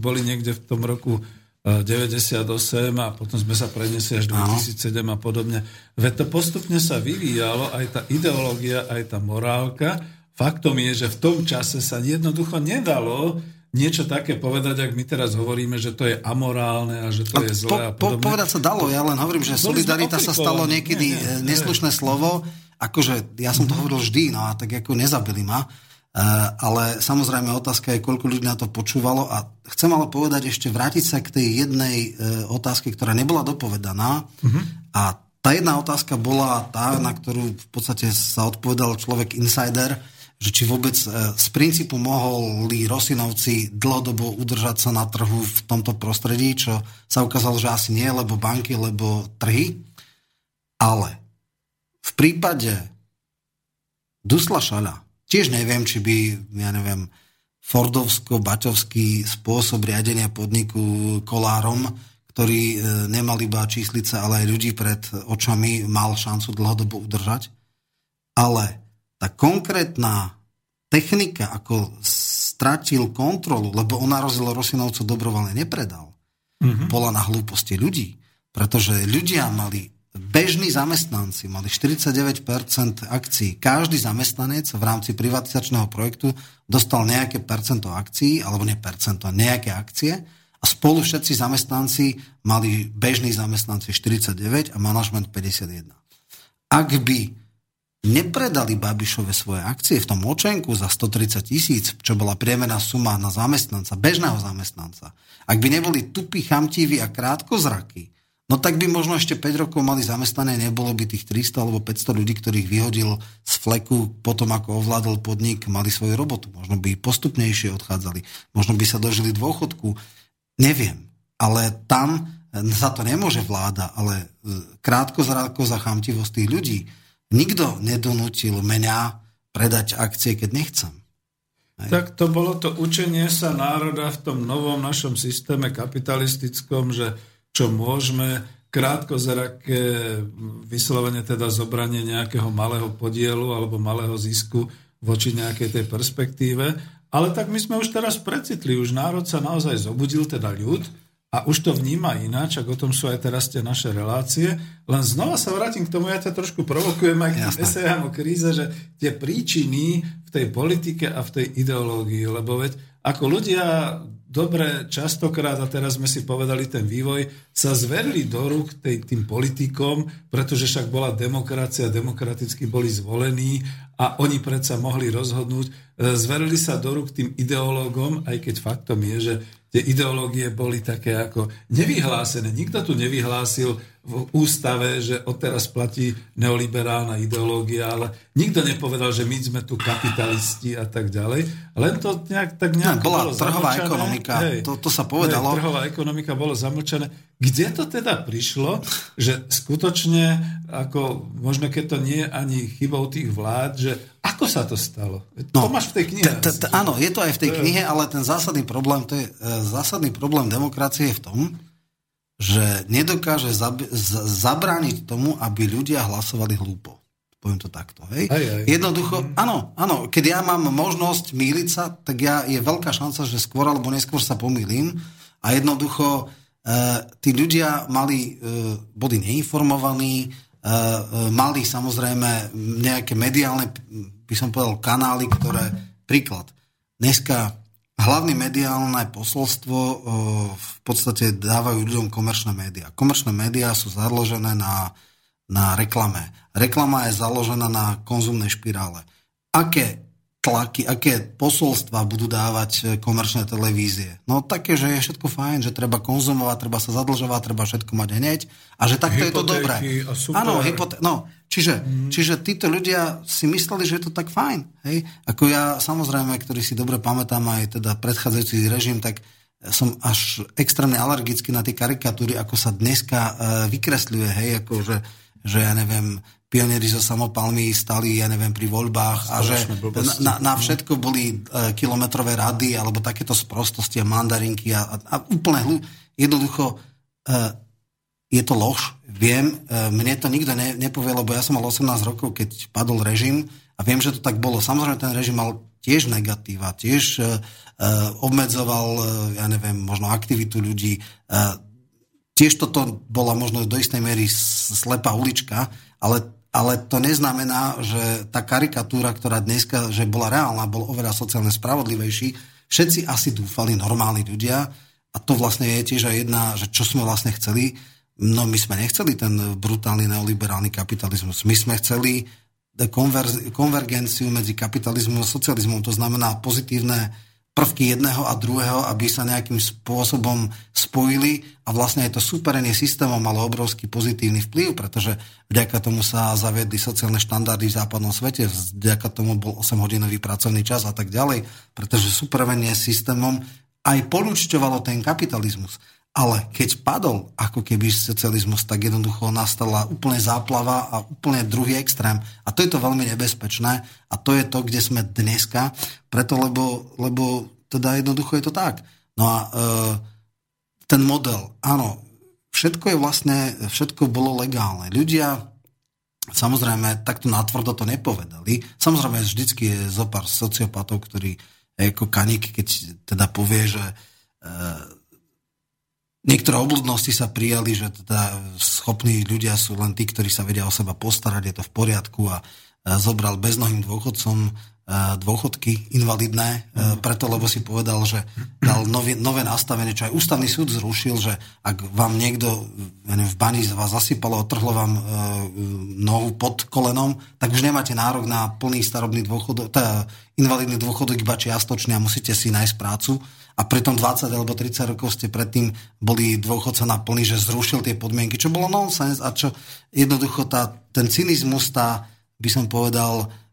boli niekde v tom roku 98 e, a potom sme sa preniesli až 2007 a podobne. Veď to postupne sa vyvíjalo, aj tá ideológia, aj tá morálka, Faktom je, že v tom čase sa jednoducho nedalo niečo také povedať, ak my teraz hovoríme, že to je amorálne a že to je zlé a podobne. Po, povedať sa dalo, ja len hovorím, že solidarita sa stalo niekedy nie, nie, neslušné nie. slovo, akože ja som to mm-hmm. hovoril vždy, no a tak ako nezabili ma, uh, ale samozrejme otázka je, koľko ľudí na to počúvalo a chcem ale povedať ešte, vrátiť sa k tej jednej uh, otázke, ktorá nebola dopovedaná mm-hmm. a tá jedna otázka bola tá, na ktorú v podstate sa odpovedal človek insider, že či vôbec e, z princípu mohli Rosinovci dlhodobo udržať sa na trhu v tomto prostredí, čo sa ukázalo, že asi nie, lebo banky, lebo trhy. Ale v prípade Dusla Šaľa, tiež neviem, či by, ja neviem, Fordovsko-Baťovský spôsob riadenia podniku kolárom, ktorý e, nemal iba číslice, ale aj ľudí pred očami, mal šancu dlhodobo udržať. Ale tá konkrétna technika, ako stratil kontrolu, lebo on na rozdiel Rosinovcov dobrovoľne nepredal, mm-hmm. bola na hlúposti ľudí. Pretože ľudia mali, bežní zamestnanci mali 49% akcií. Každý zamestnanec v rámci privatizačného projektu dostal nejaké percento akcií, alebo nie percento, nejaké akcie A spolu všetci zamestnanci mali bežní zamestnanci 49 a manažment 51. Ak by nepredali Babišove svoje akcie v tom očenku za 130 tisíc, čo bola priemerná suma na zamestnanca, bežného zamestnanca, ak by neboli tupí, chamtiví a krátkozraky, no tak by možno ešte 5 rokov mali zamestnané, nebolo by tých 300 alebo 500 ľudí, ktorých vyhodil z fleku potom, ako ovládol podnik, mali svoju robotu. Možno by postupnejšie odchádzali, možno by sa dožili dôchodku, neviem. Ale tam za to nemôže vláda, ale krátko zrádko za chamtivosť tých ľudí. Nikto nedonútil mňa predať akcie, keď nechcem. Hej. Tak to bolo to učenie sa národa v tom novom našom systéme kapitalistickom, že čo môžeme, krátko zraké vyslovene teda zobranie nejakého malého podielu alebo malého zisku voči nejakej tej perspektíve. Ale tak my sme už teraz precitli, už národ sa naozaj zobudil, teda ľud, a už to vníma ináč, ako o tom sú aj teraz tie naše relácie. Len znova sa vrátim k tomu, ja ťa trošku provokujem aj k tým esejám o kríze, že tie príčiny v tej politike a v tej ideológii, lebo veď ako ľudia dobre častokrát, a teraz sme si povedali ten vývoj, sa zverili do rúk tej, tým politikom, pretože však bola demokracia, demokraticky boli zvolení a oni predsa mohli rozhodnúť. E, zverili sa do rúk tým ideológom, aj keď faktom je, že tie ideológie boli také ako nevyhlásené. Nikto tu nevyhlásil v ústave, že odteraz platí neoliberálna ideológia, ale nikto nepovedal, že my sme tu kapitalisti a tak ďalej. Len to nejak, tak nejak no, bola trhová zamlčané. ekonomika, hej, to, to sa povedalo. Hej, trhová ekonomika bolo zamlčané. Kde to teda prišlo, že skutočne, ako možno keď to nie je ani chybou tých vlád, že ako sa to stalo? No, to máš v tej knihe. T- t- áno, je to aj v tej knihe, ale ten zásadný problém, to je e, zásadný problém demokracie je v tom, že nedokáže zab- zabrániť tomu, aby ľudia hlasovali hlúpo. Poviem to takto. Hej? Aj, aj. Jednoducho, áno, áno, keď ja mám možnosť míliť sa, tak ja, je veľká šanca, že skôr alebo neskôr sa pomýlim a jednoducho e, tí ľudia mali, e, boli neinformovaní, e, e, mali samozrejme nejaké mediálne, by som povedal, kanály, ktoré, príklad, dneska hlavné mediálne posolstvo v podstate dávajú ľuďom komerčné médiá. Komerčné médiá sú založené na, na reklame. Reklama je založená na konzumnej špirále. Aké tlaky, aké posolstva budú dávať e, komerčné televízie. No také, že je všetko fajn, že treba konzumovať, treba sa zadlžovať, treba všetko mať hneď a že takto je to dobré. Áno, hypoté- no, čiže, mm. čiže títo ľudia si mysleli, že je to tak fajn. Hej? Ako ja samozrejme, ktorý si dobre pamätám aj teda predchádzajúci režim, tak som až extrémne alergický na tie karikatúry, ako sa dneska uh, vykresľuje, hej, ako že, že ja neviem, pionieri zo samopalmy stali, ja neviem, pri voľbách a že na, na všetko boli e, kilometrové rady alebo takéto sprostosti a mandarinky a, a, a úplne jednoducho e, je to lož, viem, e, mne to nikto ne, nepovie, lebo ja som mal 18 rokov, keď padol režim a viem, že to tak bolo. Samozrejme, ten režim mal tiež negatíva, tiež e obmedzoval, e, ja neviem, možno aktivitu ľudí, e, tiež toto bola možno do istej miery slepá ulička, ale ale to neznamená, že tá karikatúra, ktorá dneska, že bola reálna, bol oveľa sociálne spravodlivejší. Všetci asi dúfali, normálni ľudia, a to vlastne je tiež aj jedna, že čo sme vlastne chceli. No my sme nechceli ten brutálny neoliberálny kapitalizmus. My sme chceli konver- konvergenciu medzi kapitalizmom a socializmom, to znamená pozitívne prvky jedného a druhého, aby sa nejakým spôsobom spojili a vlastne aj to súperenie systémom malo obrovský pozitívny vplyv, pretože vďaka tomu sa zaviedli sociálne štandardy v západnom svete, vďaka tomu bol 8-hodinový pracovný čas a tak ďalej, pretože súperenie systémom aj polúčťovalo ten kapitalizmus. Ale keď padol ako keby socializmus, tak jednoducho nastala úplne záplava a úplne druhý extrém. A to je to veľmi nebezpečné a to je to, kde sme dneska, preto lebo, lebo teda jednoducho je to tak. No a e, ten model, áno, všetko je vlastne, všetko bolo legálne. Ľudia samozrejme takto natvrdo to nepovedali. Samozrejme vždycky je zo pár sociopatov, ktorí ako kaníky, keď teda povie, že e, Niektoré obludnosti sa prijali, že teda schopní ľudia sú len tí, ktorí sa vedia o seba postarať, je to v poriadku a zobral beznohým dôchodcom dôchodky invalidné, mm. preto lebo si povedal, že dal nové, nové nastavenie, čo aj ústavný súd zrušil, že ak vám niekto v bani vás zasypalo, otrhlo vám e, nohu pod kolenom, tak už nemáte nárok na plný starobný dôchodok, teda invalidný dôchodok iba čiastočný a musíte si nájsť prácu. A pritom 20 alebo 30 rokov ste predtým boli dôchodca na plný, že zrušil tie podmienky, čo bolo nonsens a čo jednoducho tá, ten cynizmus, tá, by som povedal, E,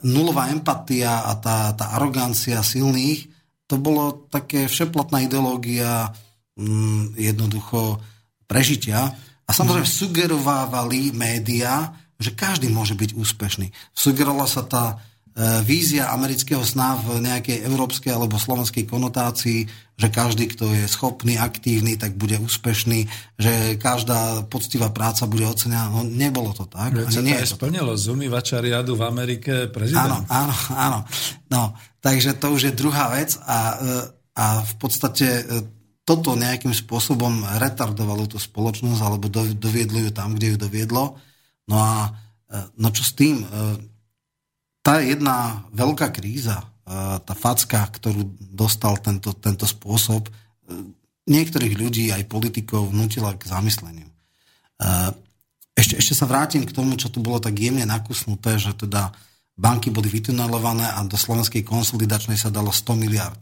nulová empatia a tá, tá arogancia silných, to bolo také všeplatná ideológia mm, jednoducho prežitia. A samozrejme mm. sugerovávali médiá, že každý môže byť úspešný. Sugerovala sa tá E, vízia amerického sna v nejakej európskej alebo slovenskej konotácii, že každý, kto je schopný, aktívny, tak bude úspešný, že každá poctivá práca bude ocenená. No nebolo to tak. Veď sa nie to splnilo z umývača riadu v Amerike prezident. Áno, áno, áno. No, takže to už je druhá vec a, e, a v podstate e, toto nejakým spôsobom retardovalo tú spoločnosť alebo doviedlo ju tam, kde ju doviedlo. No a no čo s tým? Tá jedna veľká kríza, tá facka, ktorú dostal tento, tento spôsob, e, niektorých ľudí, aj politikov, vnútila k zamysleniu. Ešte, ešte sa vrátim k tomu, čo tu bolo tak jemne nakusnuté, že teda banky boli vytunelované a do slovenskej konsolidačnej sa dalo 100 miliard.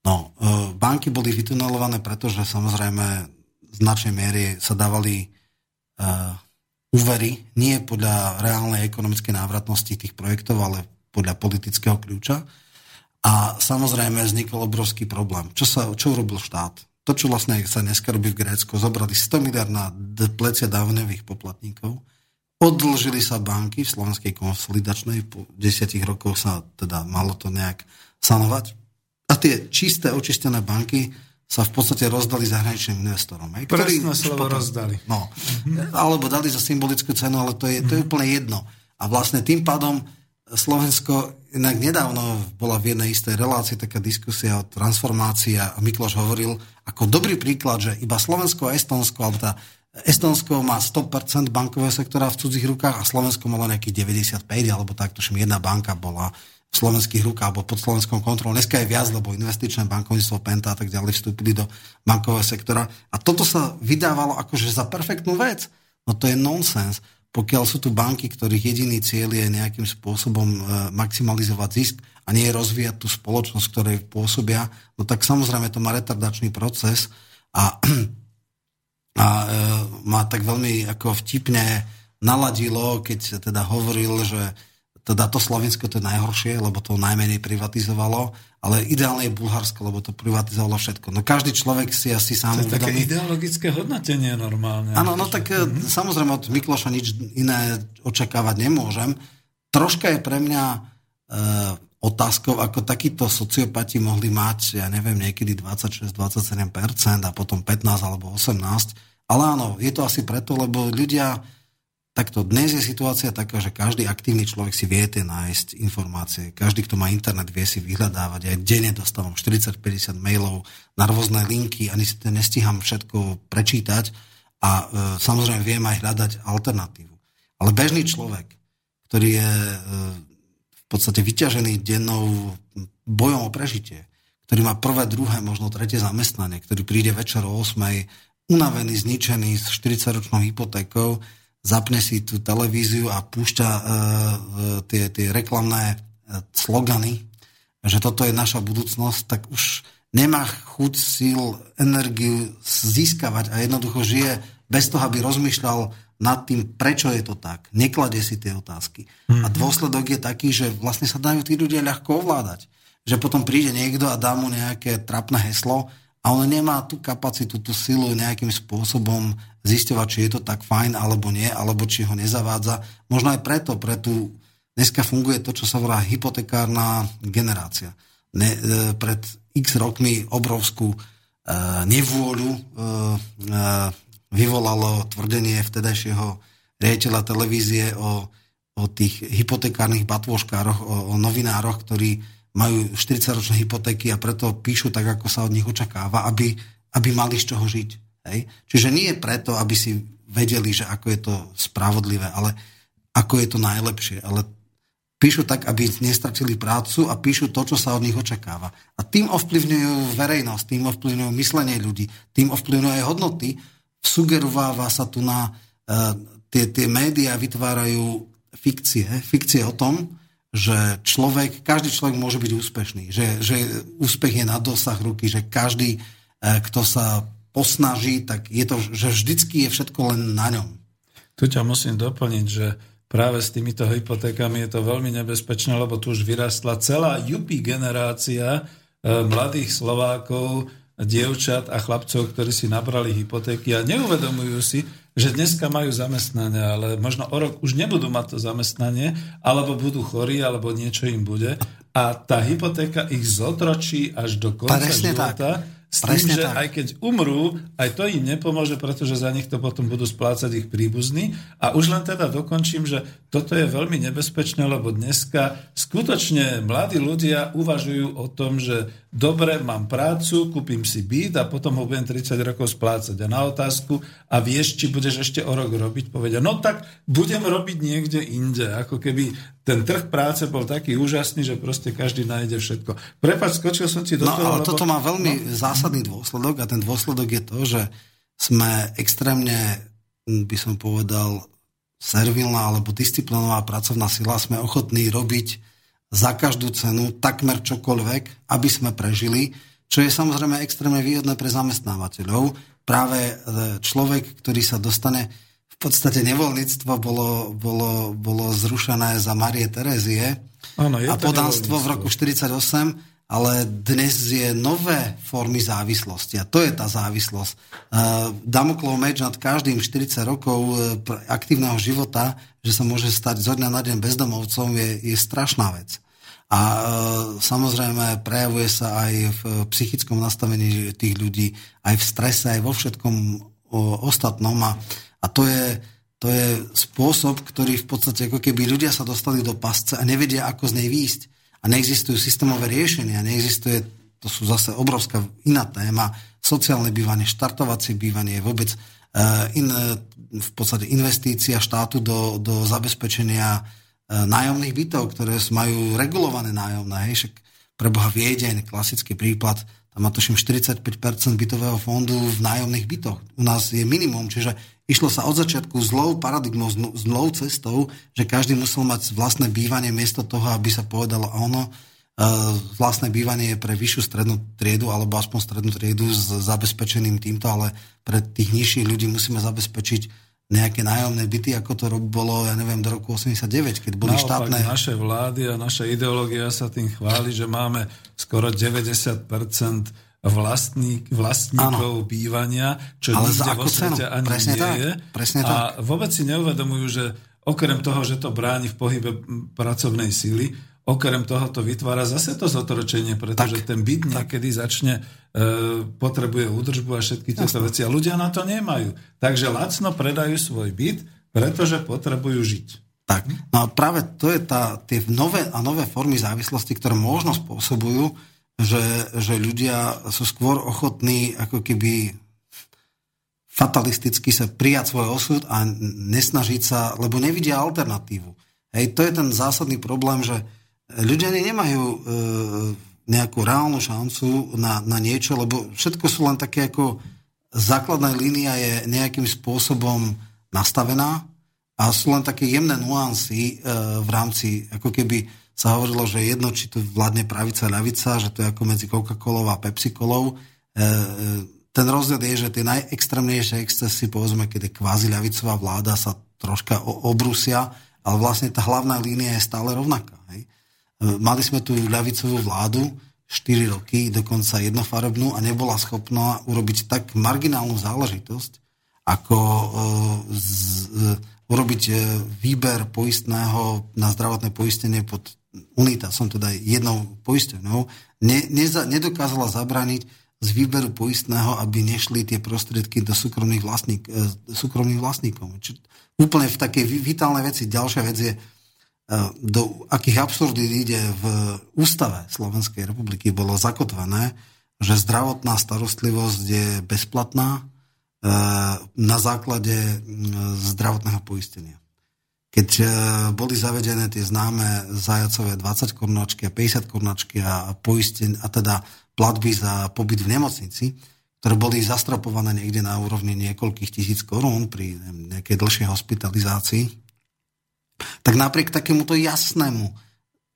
No, e, banky boli vytunelované, pretože samozrejme v značnej miere sa dávali e, úvery, nie podľa reálnej ekonomickej návratnosti tých projektov, ale podľa politického kľúča. A samozrejme vznikol obrovský problém. Čo, sa, čo urobil štát? To, čo vlastne sa dneska robí v Grécku, zobrali 100 miliard na plecia dávnevých poplatníkov, odlžili sa banky v slovenskej konsolidačnej, po desiatich rokoch sa teda malo to nejak sanovať. A tie čisté, očistené banky sa v podstate rozdali zahraničným investorom. Hej, ktorí Presné slovo potom, rozdali. No, mm-hmm. Alebo dali za symbolickú cenu, ale to je, to je úplne jedno. A vlastne tým pádom Slovensko, inak nedávno bola v jednej istej relácii taká diskusia o transformácii a Mikloš hovoril ako dobrý príklad, že iba Slovensko a Estonsko, alebo tá Estonsko má 100% bankového sektora v cudzích rukách a Slovensko malo nejakých 95, alebo tak, tuším, jedna banka bola slovenských rukách alebo pod slovenskou kontrolou. Dneska je viac, lebo investičné bankovníctvo Penta a tak ďalej vstúpili do bankového sektora. A toto sa vydávalo akože za perfektnú vec. No to je nonsens. Pokiaľ sú tu banky, ktorých jediný cieľ je nejakým spôsobom e, maximalizovať zisk a nie rozvíjať tú spoločnosť, ktorej pôsobia, no tak samozrejme to má retardačný proces a, a e, ma tak veľmi ako vtipne naladilo, keď teda hovoril, že teda to Slovensko to je najhoršie, lebo to najmenej privatizovalo, ale ideálne je Bulharsko, lebo to privatizovalo všetko. No každý človek si asi sám To je také ideologické hodnotenie normálne. Áno, no tak mm-hmm. samozrejme od Mikloša nič iné očakávať nemôžem. Troška je pre mňa e, otázkou, ako takíto sociopati mohli mať, ja neviem, niekedy 26-27% a potom 15 alebo 18. Ale áno, je to asi preto, lebo ľudia Takto dnes je situácia taká, že každý aktívny človek si vie tie nájsť informácie. Každý, kto má internet, vie si vyhľadávať. Aj denne dostávam 40-50 mailov na rôzne linky, ani si to nestíham všetko prečítať a e, samozrejme viem aj hľadať alternatívu. Ale bežný človek, ktorý je e, v podstate vyťažený dennou bojom o prežitie, ktorý má prvé, druhé, možno tretie zamestnanie, ktorý príde večer o 8 unavený, zničený s 40-ročnou hypotékou, zapne si tú televíziu a púšťa uh, tie, tie reklamné uh, slogany, že toto je naša budúcnosť, tak už nemá chuť, síl, energiu získavať a jednoducho žije bez toho, aby rozmýšľal nad tým, prečo je to tak. Nekladie si tie otázky. Mm-hmm. A mhm. dôsledok je taký, že vlastne sa dajú tí ľudia ľahko ovládať. Že potom príde niekto a dá mu nejaké trapné heslo a on nemá tú kapacitu, tú silu nejakým spôsobom zisťovať, či je to tak fajn alebo nie, alebo či ho nezavádza. Možno aj preto, pre tú, dneska funguje to, čo sa volá hypotekárna generácia. Ne, e, pred x rokmi obrovskú e, nevôľu e, e, vyvolalo tvrdenie vtedajšieho riaditeľa televízie o, o tých hypotekárnych batôžkároch, o, o novinároch, ktorí majú 40-ročné hypotéky a preto píšu tak, ako sa od nich očakáva, aby, aby mali z čoho žiť. Hej? Čiže nie je preto, aby si vedeli, že ako je to spravodlivé, ale ako je to najlepšie. Ale Píšu tak, aby nestratili prácu a píšu to, čo sa od nich očakáva. A tým ovplyvňujú verejnosť, tým ovplyvňujú myslenie ľudí, tým ovplyvňujú aj hodnoty. Sugerováva sa tu na... Uh, tie, tie médiá vytvárajú fikcie, fikcie o tom, že človek, každý človek môže byť úspešný, že, že úspech je na dosah ruky, že každý, uh, kto sa posnaží, tak je to, že vždycky je všetko len na ňom. Tu ťa musím doplniť, že práve s týmito hypotékami je to veľmi nebezpečné, lebo tu už vyrastla celá jupí generácia e, mladých Slovákov, dievčat a chlapcov, ktorí si nabrali hypotéky a neuvedomujú si, že dneska majú zamestnanie, ale možno o rok už nebudú mať to zamestnanie, alebo budú chorí, alebo niečo im bude. A tá hypotéka ich zotročí až do konca Presne života. Tak s tým, Presne že tak. aj keď umrú, aj to im nepomôže, pretože za nich to potom budú splácať ich príbuzní. A už len teda dokončím, že toto je veľmi nebezpečné, lebo dneska skutočne mladí ľudia uvažujú o tom, že dobre, mám prácu, kúpim si byt a potom ho budem 30 rokov splácať. A na otázku, a vieš, či budeš ešte o rok robiť, povedia, no tak budem robiť niekde inde. Ako keby ten trh práce bol taký úžasný, že proste každý nájde všetko. Prepač, skočil som ti do no, toho. ale lebo... toto má veľmi no. zásadný dôsledok a ten dôsledok je to, že sme extrémne, by som povedal, servilná alebo disciplinová pracovná sila, sme ochotní robiť za každú cenu takmer čokoľvek, aby sme prežili, čo je samozrejme extrémne výhodné pre zamestnávateľov. Práve e, človek, ktorý sa dostane v podstate nevoľníctvo bolo, bolo, bolo zrušené za Marie Terezie ano, a podánstvo v roku 1948 ale dnes je nové formy závislosti a to je tá závislosť. Uh, Damoklov meč nad každým 40 rokov uh, aktívneho života, že sa môže stať zo dňa na deň bezdomovcom, je, je strašná vec. A uh, samozrejme prejavuje sa aj v psychickom nastavení tých ľudí, aj v strese, aj vo všetkom ostatnom a, a to je to je spôsob, ktorý v podstate ako keby ľudia sa dostali do pasce a nevedia, ako z nej výjsť a neexistujú systémové riešenia, neexistuje, to sú zase obrovská iná téma, sociálne bývanie, štartovacie bývanie, vôbec uh, in, v podstate investícia štátu do, do zabezpečenia uh, nájomných bytov, ktoré majú regulované nájomné. Hej, však preboha Viedeň, klasický príklad, má tuším 45% bytového fondu v nájomných bytoch. U nás je minimum, čiže Išlo sa od začiatku zlou paradigmou, zlou cestou, že každý musel mať vlastné bývanie miesto toho, aby sa povedalo ono, e, vlastné bývanie je pre vyššiu strednú triedu alebo aspoň strednú triedu s zabezpečeným týmto, ale pre tých nižších ľudí musíme zabezpečiť nejaké nájomné byty, ako to bolo, ja neviem, do roku 89, keď boli Naopak, štátne... naše vlády a naša ideológia sa tým chváli, že máme skoro 90% vlastník, vlastníkov ano. bývania, čo Ale nikde vo svete ani presne nie tak, je. Presne a tak. vôbec si neuvedomujú, že okrem toho, že to bráni v pohybe pracovnej síly, okrem toho to vytvára zase to zotročenie, pretože tak, ten byt niekedy začne, e, potrebuje údržbu a všetky tieto veci a ľudia na to nemajú. Takže lacno predajú svoj byt, pretože potrebujú žiť. Tak, no a práve to je tá, tie nové a nové formy závislosti, ktoré možno spôsobujú, že, že ľudia sú skôr ochotní ako keby fatalisticky sa prijať svoj osud a nesnažiť sa, lebo nevidia alternatívu. Hej, to je ten zásadný problém, že ľudia nemajú e, nejakú reálnu šancu na, na niečo, lebo všetko sú len také ako základná línia je nejakým spôsobom nastavená a sú len také jemné nuancy e, v rámci ako keby sa hovorilo, že jedno, či tu vládne pravica ľavica, že to je ako medzi Coca-Colou a Pepsi-Colou. E, e, ten rozdiel je, že tie najextrémnejšie excesy, povedzme, je kvázi ľavicová vláda, sa troška obrusia, ale vlastne tá hlavná línia je stále rovnaká. Hej. E, mali sme tu ľavicovú vládu 4 roky, dokonca jednofarebnú a nebola schopná urobiť tak marginálnu záležitosť, ako z, urobiť výber poistného na zdravotné poistenie pod UNITA, som teda jednou poistenou, ne, neza, nedokázala zabraniť z výberu poistného, aby nešli tie prostriedky do súkromných, vlastník, e, súkromných vlastníkov. Či, úplne v takej vitálnej veci. Ďalšia vec je, e, do akých absurdít ide v ústave Slovenskej republiky bolo zakotvené, že zdravotná starostlivosť je bezplatná e, na základe zdravotného poistenia. keď e, boli zavedené tie známe zajacové 20 kornočky a 50 kornočky a, poisten, a teda platby za pobyt v nemocnici, ktoré boli zastropované niekde na úrovni niekoľkých tisíc korún pri nejakej dlhšej hospitalizácii, tak napriek takémuto jasnému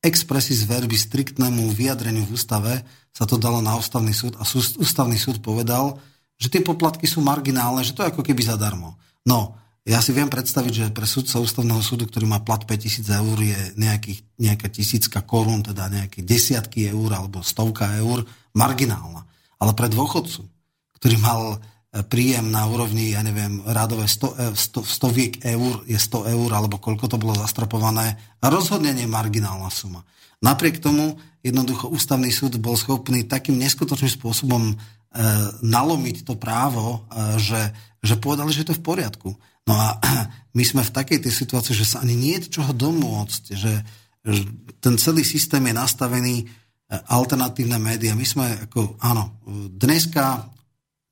expressis verbi striktnému vyjadreniu v ústave sa to dalo na ústavný súd a ústavný súd povedal, že tie poplatky sú marginálne, že to je ako keby zadarmo. No, ja si viem predstaviť, že pre sudca ústavného súdu, ktorý má plat 5000 eur, je nejakých, nejaká tisícka korún, teda nejaké desiatky eur alebo stovka eur, marginálna. Ale pre dôchodcu, ktorý mal príjem na úrovni, ja neviem, rádové 100, 100, 100 viek eur, je 100 eur, alebo koľko to bolo zastropované, rozhodne nie marginálna suma. Napriek tomu jednoducho ústavný súd bol schopný takým neskutočným spôsobom e, nalomiť to právo, e, že, že povedali, že to je v poriadku. No a my sme v takej tej situácii, že sa ani nie je čoho domôcť, že, že ten celý systém je nastavený e, alternatívne médiá. My sme ako, áno, dneska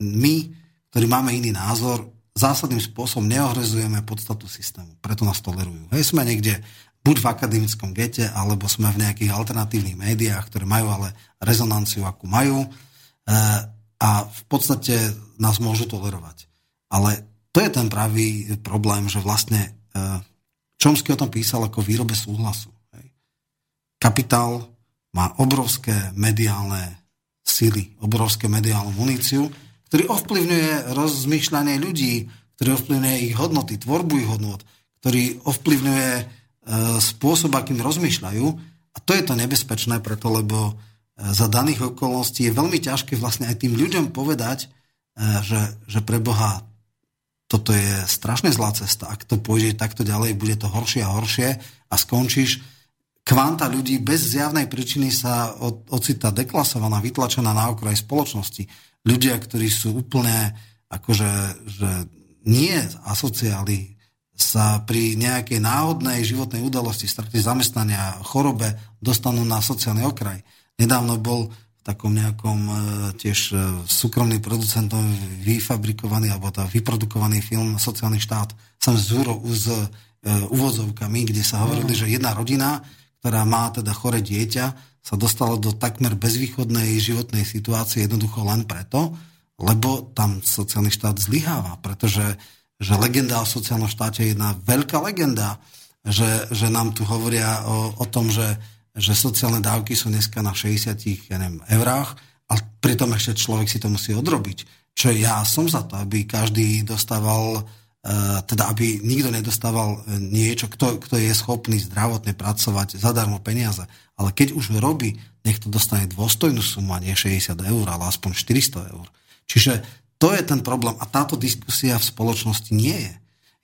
my, ktorí máme iný názor, zásadným spôsobom neohrezujeme podstatu systému. Preto nás tolerujú. Hej, sme niekde buď v akademickom gete, alebo sme v nejakých alternatívnych médiách, ktoré majú ale rezonanciu, akú majú. E, a v podstate nás môžu tolerovať. Ale to je ten pravý problém, že vlastne e, Čomsky o tom písal ako výrobe súhlasu. Hej. Kapitál má obrovské mediálne sily, obrovské mediálnu muníciu, ktorý ovplyvňuje rozmýšľanie ľudí, ktorý ovplyvňuje ich hodnoty, tvorbu ich hodnot, ktorý ovplyvňuje e, spôsob, akým rozmýšľajú. A to je to nebezpečné preto, lebo e, za daných okolností je veľmi ťažké vlastne aj tým ľuďom povedať, že, že pre Boha toto je strašne zlá cesta. Ak to pôjde takto ďalej, bude to horšie a horšie a skončíš kvanta ľudí bez zjavnej príčiny sa ocitá deklasovaná, vytlačená na okraj spoločnosti. Ľudia, ktorí sú úplne akože že nie asociáli, sa pri nejakej náhodnej životnej udalosti, strate zamestnania, chorobe dostanú na sociálny okraj. Nedávno bol takom nejakom e, tiež e, súkromným producentom vyfabrikovaný alebo tá vyprodukovaný film Sociálny štát sam s, s e, uvozovkami, kde sa hovorili, že jedna rodina, ktorá má teda chore dieťa, sa dostala do takmer bezvýchodnej životnej situácie jednoducho len preto, lebo tam sociálny štát zlyháva, pretože že legenda o sociálnom štáte je jedna veľká legenda, že, že nám tu hovoria o, o tom, že že sociálne dávky sú dneska na 60 ja neviem, eurách a pritom ešte človek si to musí odrobiť. Čo ja som za to, aby každý dostával, teda aby nikto nedostával e, niečo, kto, kto je schopný zdravotne pracovať zadarmo peniaze. Ale keď už robí, nech to dostane dôstojnú sumu a nie 60 eur, ale aspoň 400 eur. Čiže to je ten problém. A táto diskusia v spoločnosti nie je.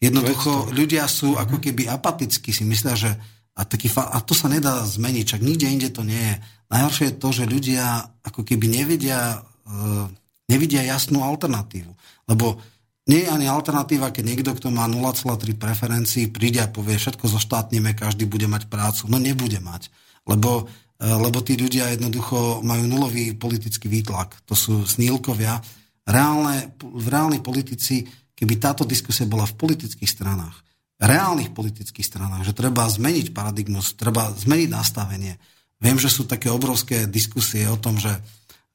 Jednoducho ľudia sú ako keby apatickí, si myslia, že a, taký a to sa nedá zmeniť, čak nikde inde to nie je. Najhoršie je to, že ľudia ako keby nevidia, uh, nevidia jasnú alternatívu. Lebo nie je ani alternatíva, keď niekto, kto má 0,3 preferencií, príde a povie, všetko zoštátnime, každý bude mať prácu. No nebude mať. Lebo, uh, lebo tí ľudia jednoducho majú nulový politický výtlak. To sú snílkovia. Reálne, reálni politici, keby táto diskusia bola v politických stranách, reálnych politických stranách, že treba zmeniť paradigmus, treba zmeniť nastavenie. Viem, že sú také obrovské diskusie o tom, že,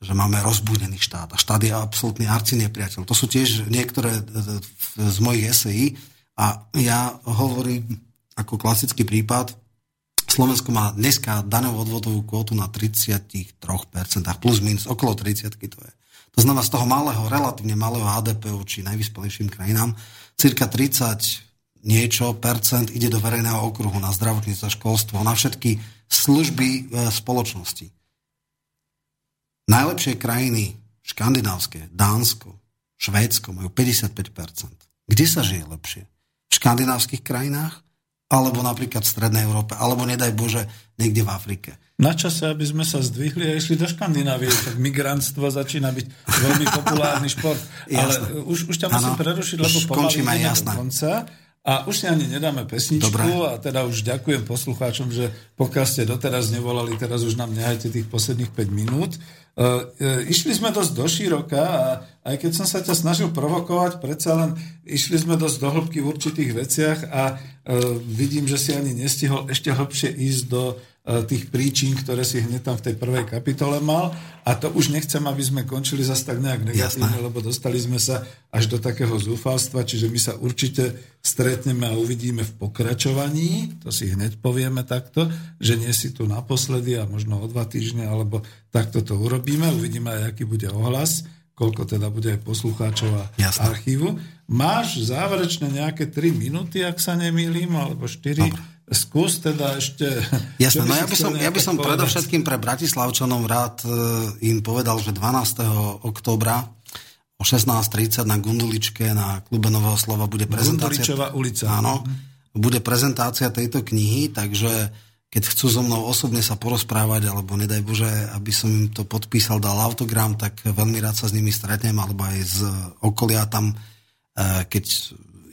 že máme rozbúdený štát a štát je absolútny arci nepriateľ. To sú tiež niektoré z mojich esejí a ja hovorím ako klasický prípad, Slovensko má dneska daňovú odvodovú kvotu na 33%, plus minus, okolo 30 to je. To znamená z toho malého, relatívne malého HDP či najvyspelejším krajinám, cirka 30 niečo percent ide do verejného okruhu na zdravotníctvo, školstvo, na všetky služby e, spoločnosti. Najlepšie krajiny škandinávske, Dánsko, Švédsko majú 55%. Kde sa žije lepšie? V škandinávskych krajinách? Alebo napríklad v Strednej Európe? Alebo nedaj Bože, niekde v Afrike? Na čase, aby sme sa zdvihli a išli do Škandinávie, tak migrantstvo začína byť veľmi populárny šport. Ale už, už ťa musím prerušiť, lebo pomaly do konca. A už si ani nedáme pesničku Dobre. a teda už ďakujem poslucháčom, že pokiaľ ste doteraz nevolali, teraz už nám nehajte tých posledných 5 minút. E, e, išli sme dosť do široka a aj keď som sa ťa snažil provokovať, predsa len išli sme dosť do hĺbky v určitých veciach a e, vidím, že si ani nestihol ešte hlbšie ísť do tých príčin, ktoré si hneď tam v tej prvej kapitole mal. A to už nechcem, aby sme končili zase tak nejak negatívne, Jasné. lebo dostali sme sa až do takého zúfalstva, čiže my sa určite stretneme a uvidíme v pokračovaní, to si hneď povieme takto, že nie si tu naposledy a možno o dva týždne, alebo takto to urobíme, uvidíme aj, aký bude ohlas, koľko teda bude aj poslucháčov a Jasné. archívu. Máš záverečné nejaké 3 minúty, ak sa nemýlim, alebo 4. Dobre Skús teda ešte... Jasné, no ja by som, ja by som predovšetkým pre Bratislavčanom rád e, im povedal, že 12. oktobra o 16.30 na Gunduličke na klube Nového slova bude prezentácia... Gunduličová ulica. Áno, bude prezentácia tejto knihy, takže keď chcú so mnou osobne sa porozprávať, alebo nedaj Bože, aby som im to podpísal, dal autogram, tak veľmi rád sa s nimi stretnem, alebo aj z okolia tam, e, keď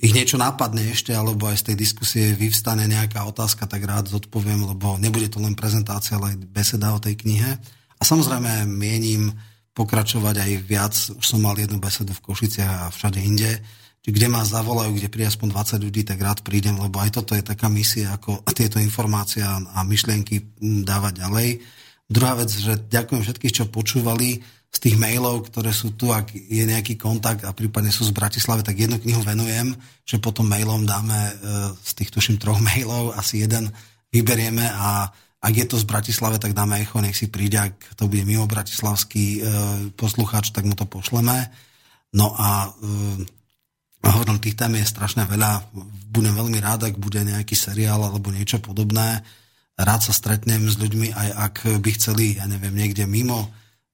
ich niečo nápadne ešte, alebo aj z tej diskusie vyvstane nejaká otázka, tak rád zodpoviem, lebo nebude to len prezentácia, ale aj beseda o tej knihe. A samozrejme mienim pokračovať aj viac. Už som mal jednu besedu v Košiciach a všade inde. Kde ma zavolajú, kde príde aspoň 20 ľudí, tak rád prídem, lebo aj toto je taká misia, ako tieto informácie a myšlienky dávať ďalej. Druhá vec, že ďakujem všetkých, čo počúvali z tých mailov, ktoré sú tu, ak je nejaký kontakt a prípadne sú z Bratislavy, tak jednu knihu venujem, že potom mailom dáme e, z tých tuším troch mailov, asi jeden vyberieme a ak je to z Bratislavy, tak dáme echo, nech si príde, ak to bude mimo bratislavský e, poslucháč, tak mu to pošleme. No a e, hovorím, tých tém je strašne veľa. Budem veľmi rád, ak bude nejaký seriál alebo niečo podobné. Rád sa stretnem s ľuďmi, aj ak by chceli, ja neviem, niekde mimo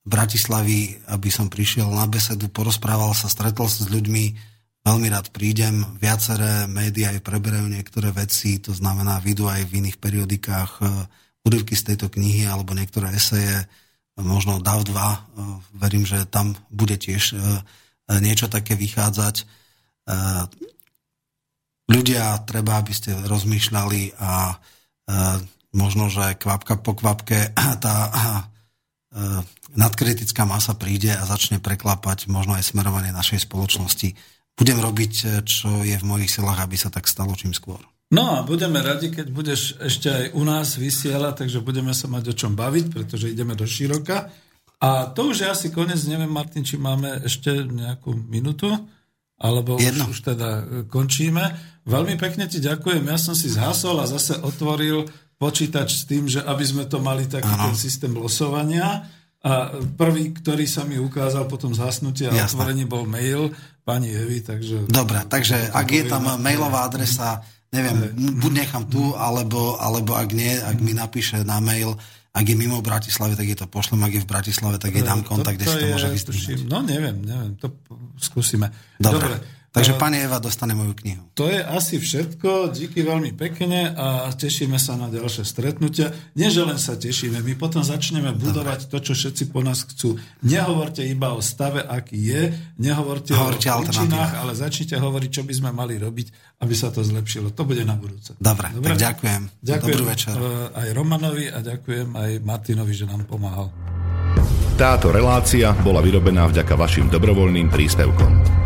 Bratislavy, aby som prišiel na besedu, porozprával sa, stretol sa s ľuďmi, veľmi rád prídem. Viaceré médiá aj preberajú niektoré veci, to znamená, vidú aj v iných periodikách e, úryvky z tejto knihy alebo niektoré eseje, možno DAV 2, e, verím, že tam bude tiež e, niečo také vychádzať. Ľudia, treba, aby ste rozmýšľali a možno, že kvapka po kvapke tá nadkritická masa príde a začne preklapať možno aj smerovanie našej spoločnosti. Budem robiť, eh, čo je v mojich silách, aby sa tak stalo čím skôr. No a budeme radi, keď budeš ešte aj u nás vysielať, takže budeme sa mať o čom baviť, pretože ideme do široka. A to už je asi koniec, neviem Martin, či máme ešte nejakú minútu, alebo už, už teda eh, končíme. Veľmi pekne ti ďakujem, ja som si zhasol a zase otvoril počítač s tým, že aby sme to mali taký ano. ten systém losovania a prvý, ktorý sa mi ukázal potom zhasnutie a otvorenie bol mail pani Evy, takže... Dobre, takže ak je tam mailová adresa, neviem, buď nechám tu, alebo, alebo ak nie, ak mi napíše na mail, ak je mimo Bratislavy, tak je to pošlem, ak je v Bratislave, tak je dám kontakt, kde si to môže vystrihnúť. No neviem, neviem, to skúsime. Dobre. Dobre. Takže pani Eva dostane moju knihu. To je asi všetko. Díky veľmi pekne a tešíme sa na ďalšie stretnutia. Nie, že len sa tešíme, my potom začneme budovať Dobre. to, čo všetci po nás chcú. Nehovorte iba o stave, aký je, nehovorte Hovorte o príčinách, ale začnite hovoriť, čo by sme mali robiť, aby sa to zlepšilo. To bude na budúce. Dobre, Dobre? tak ďakujem. Ďakujem Dobrý večer. Eh, aj Romanovi a ďakujem aj Martinovi, že nám pomáhal. Táto relácia bola vyrobená vďaka vašim dobrovoľným príspevkom.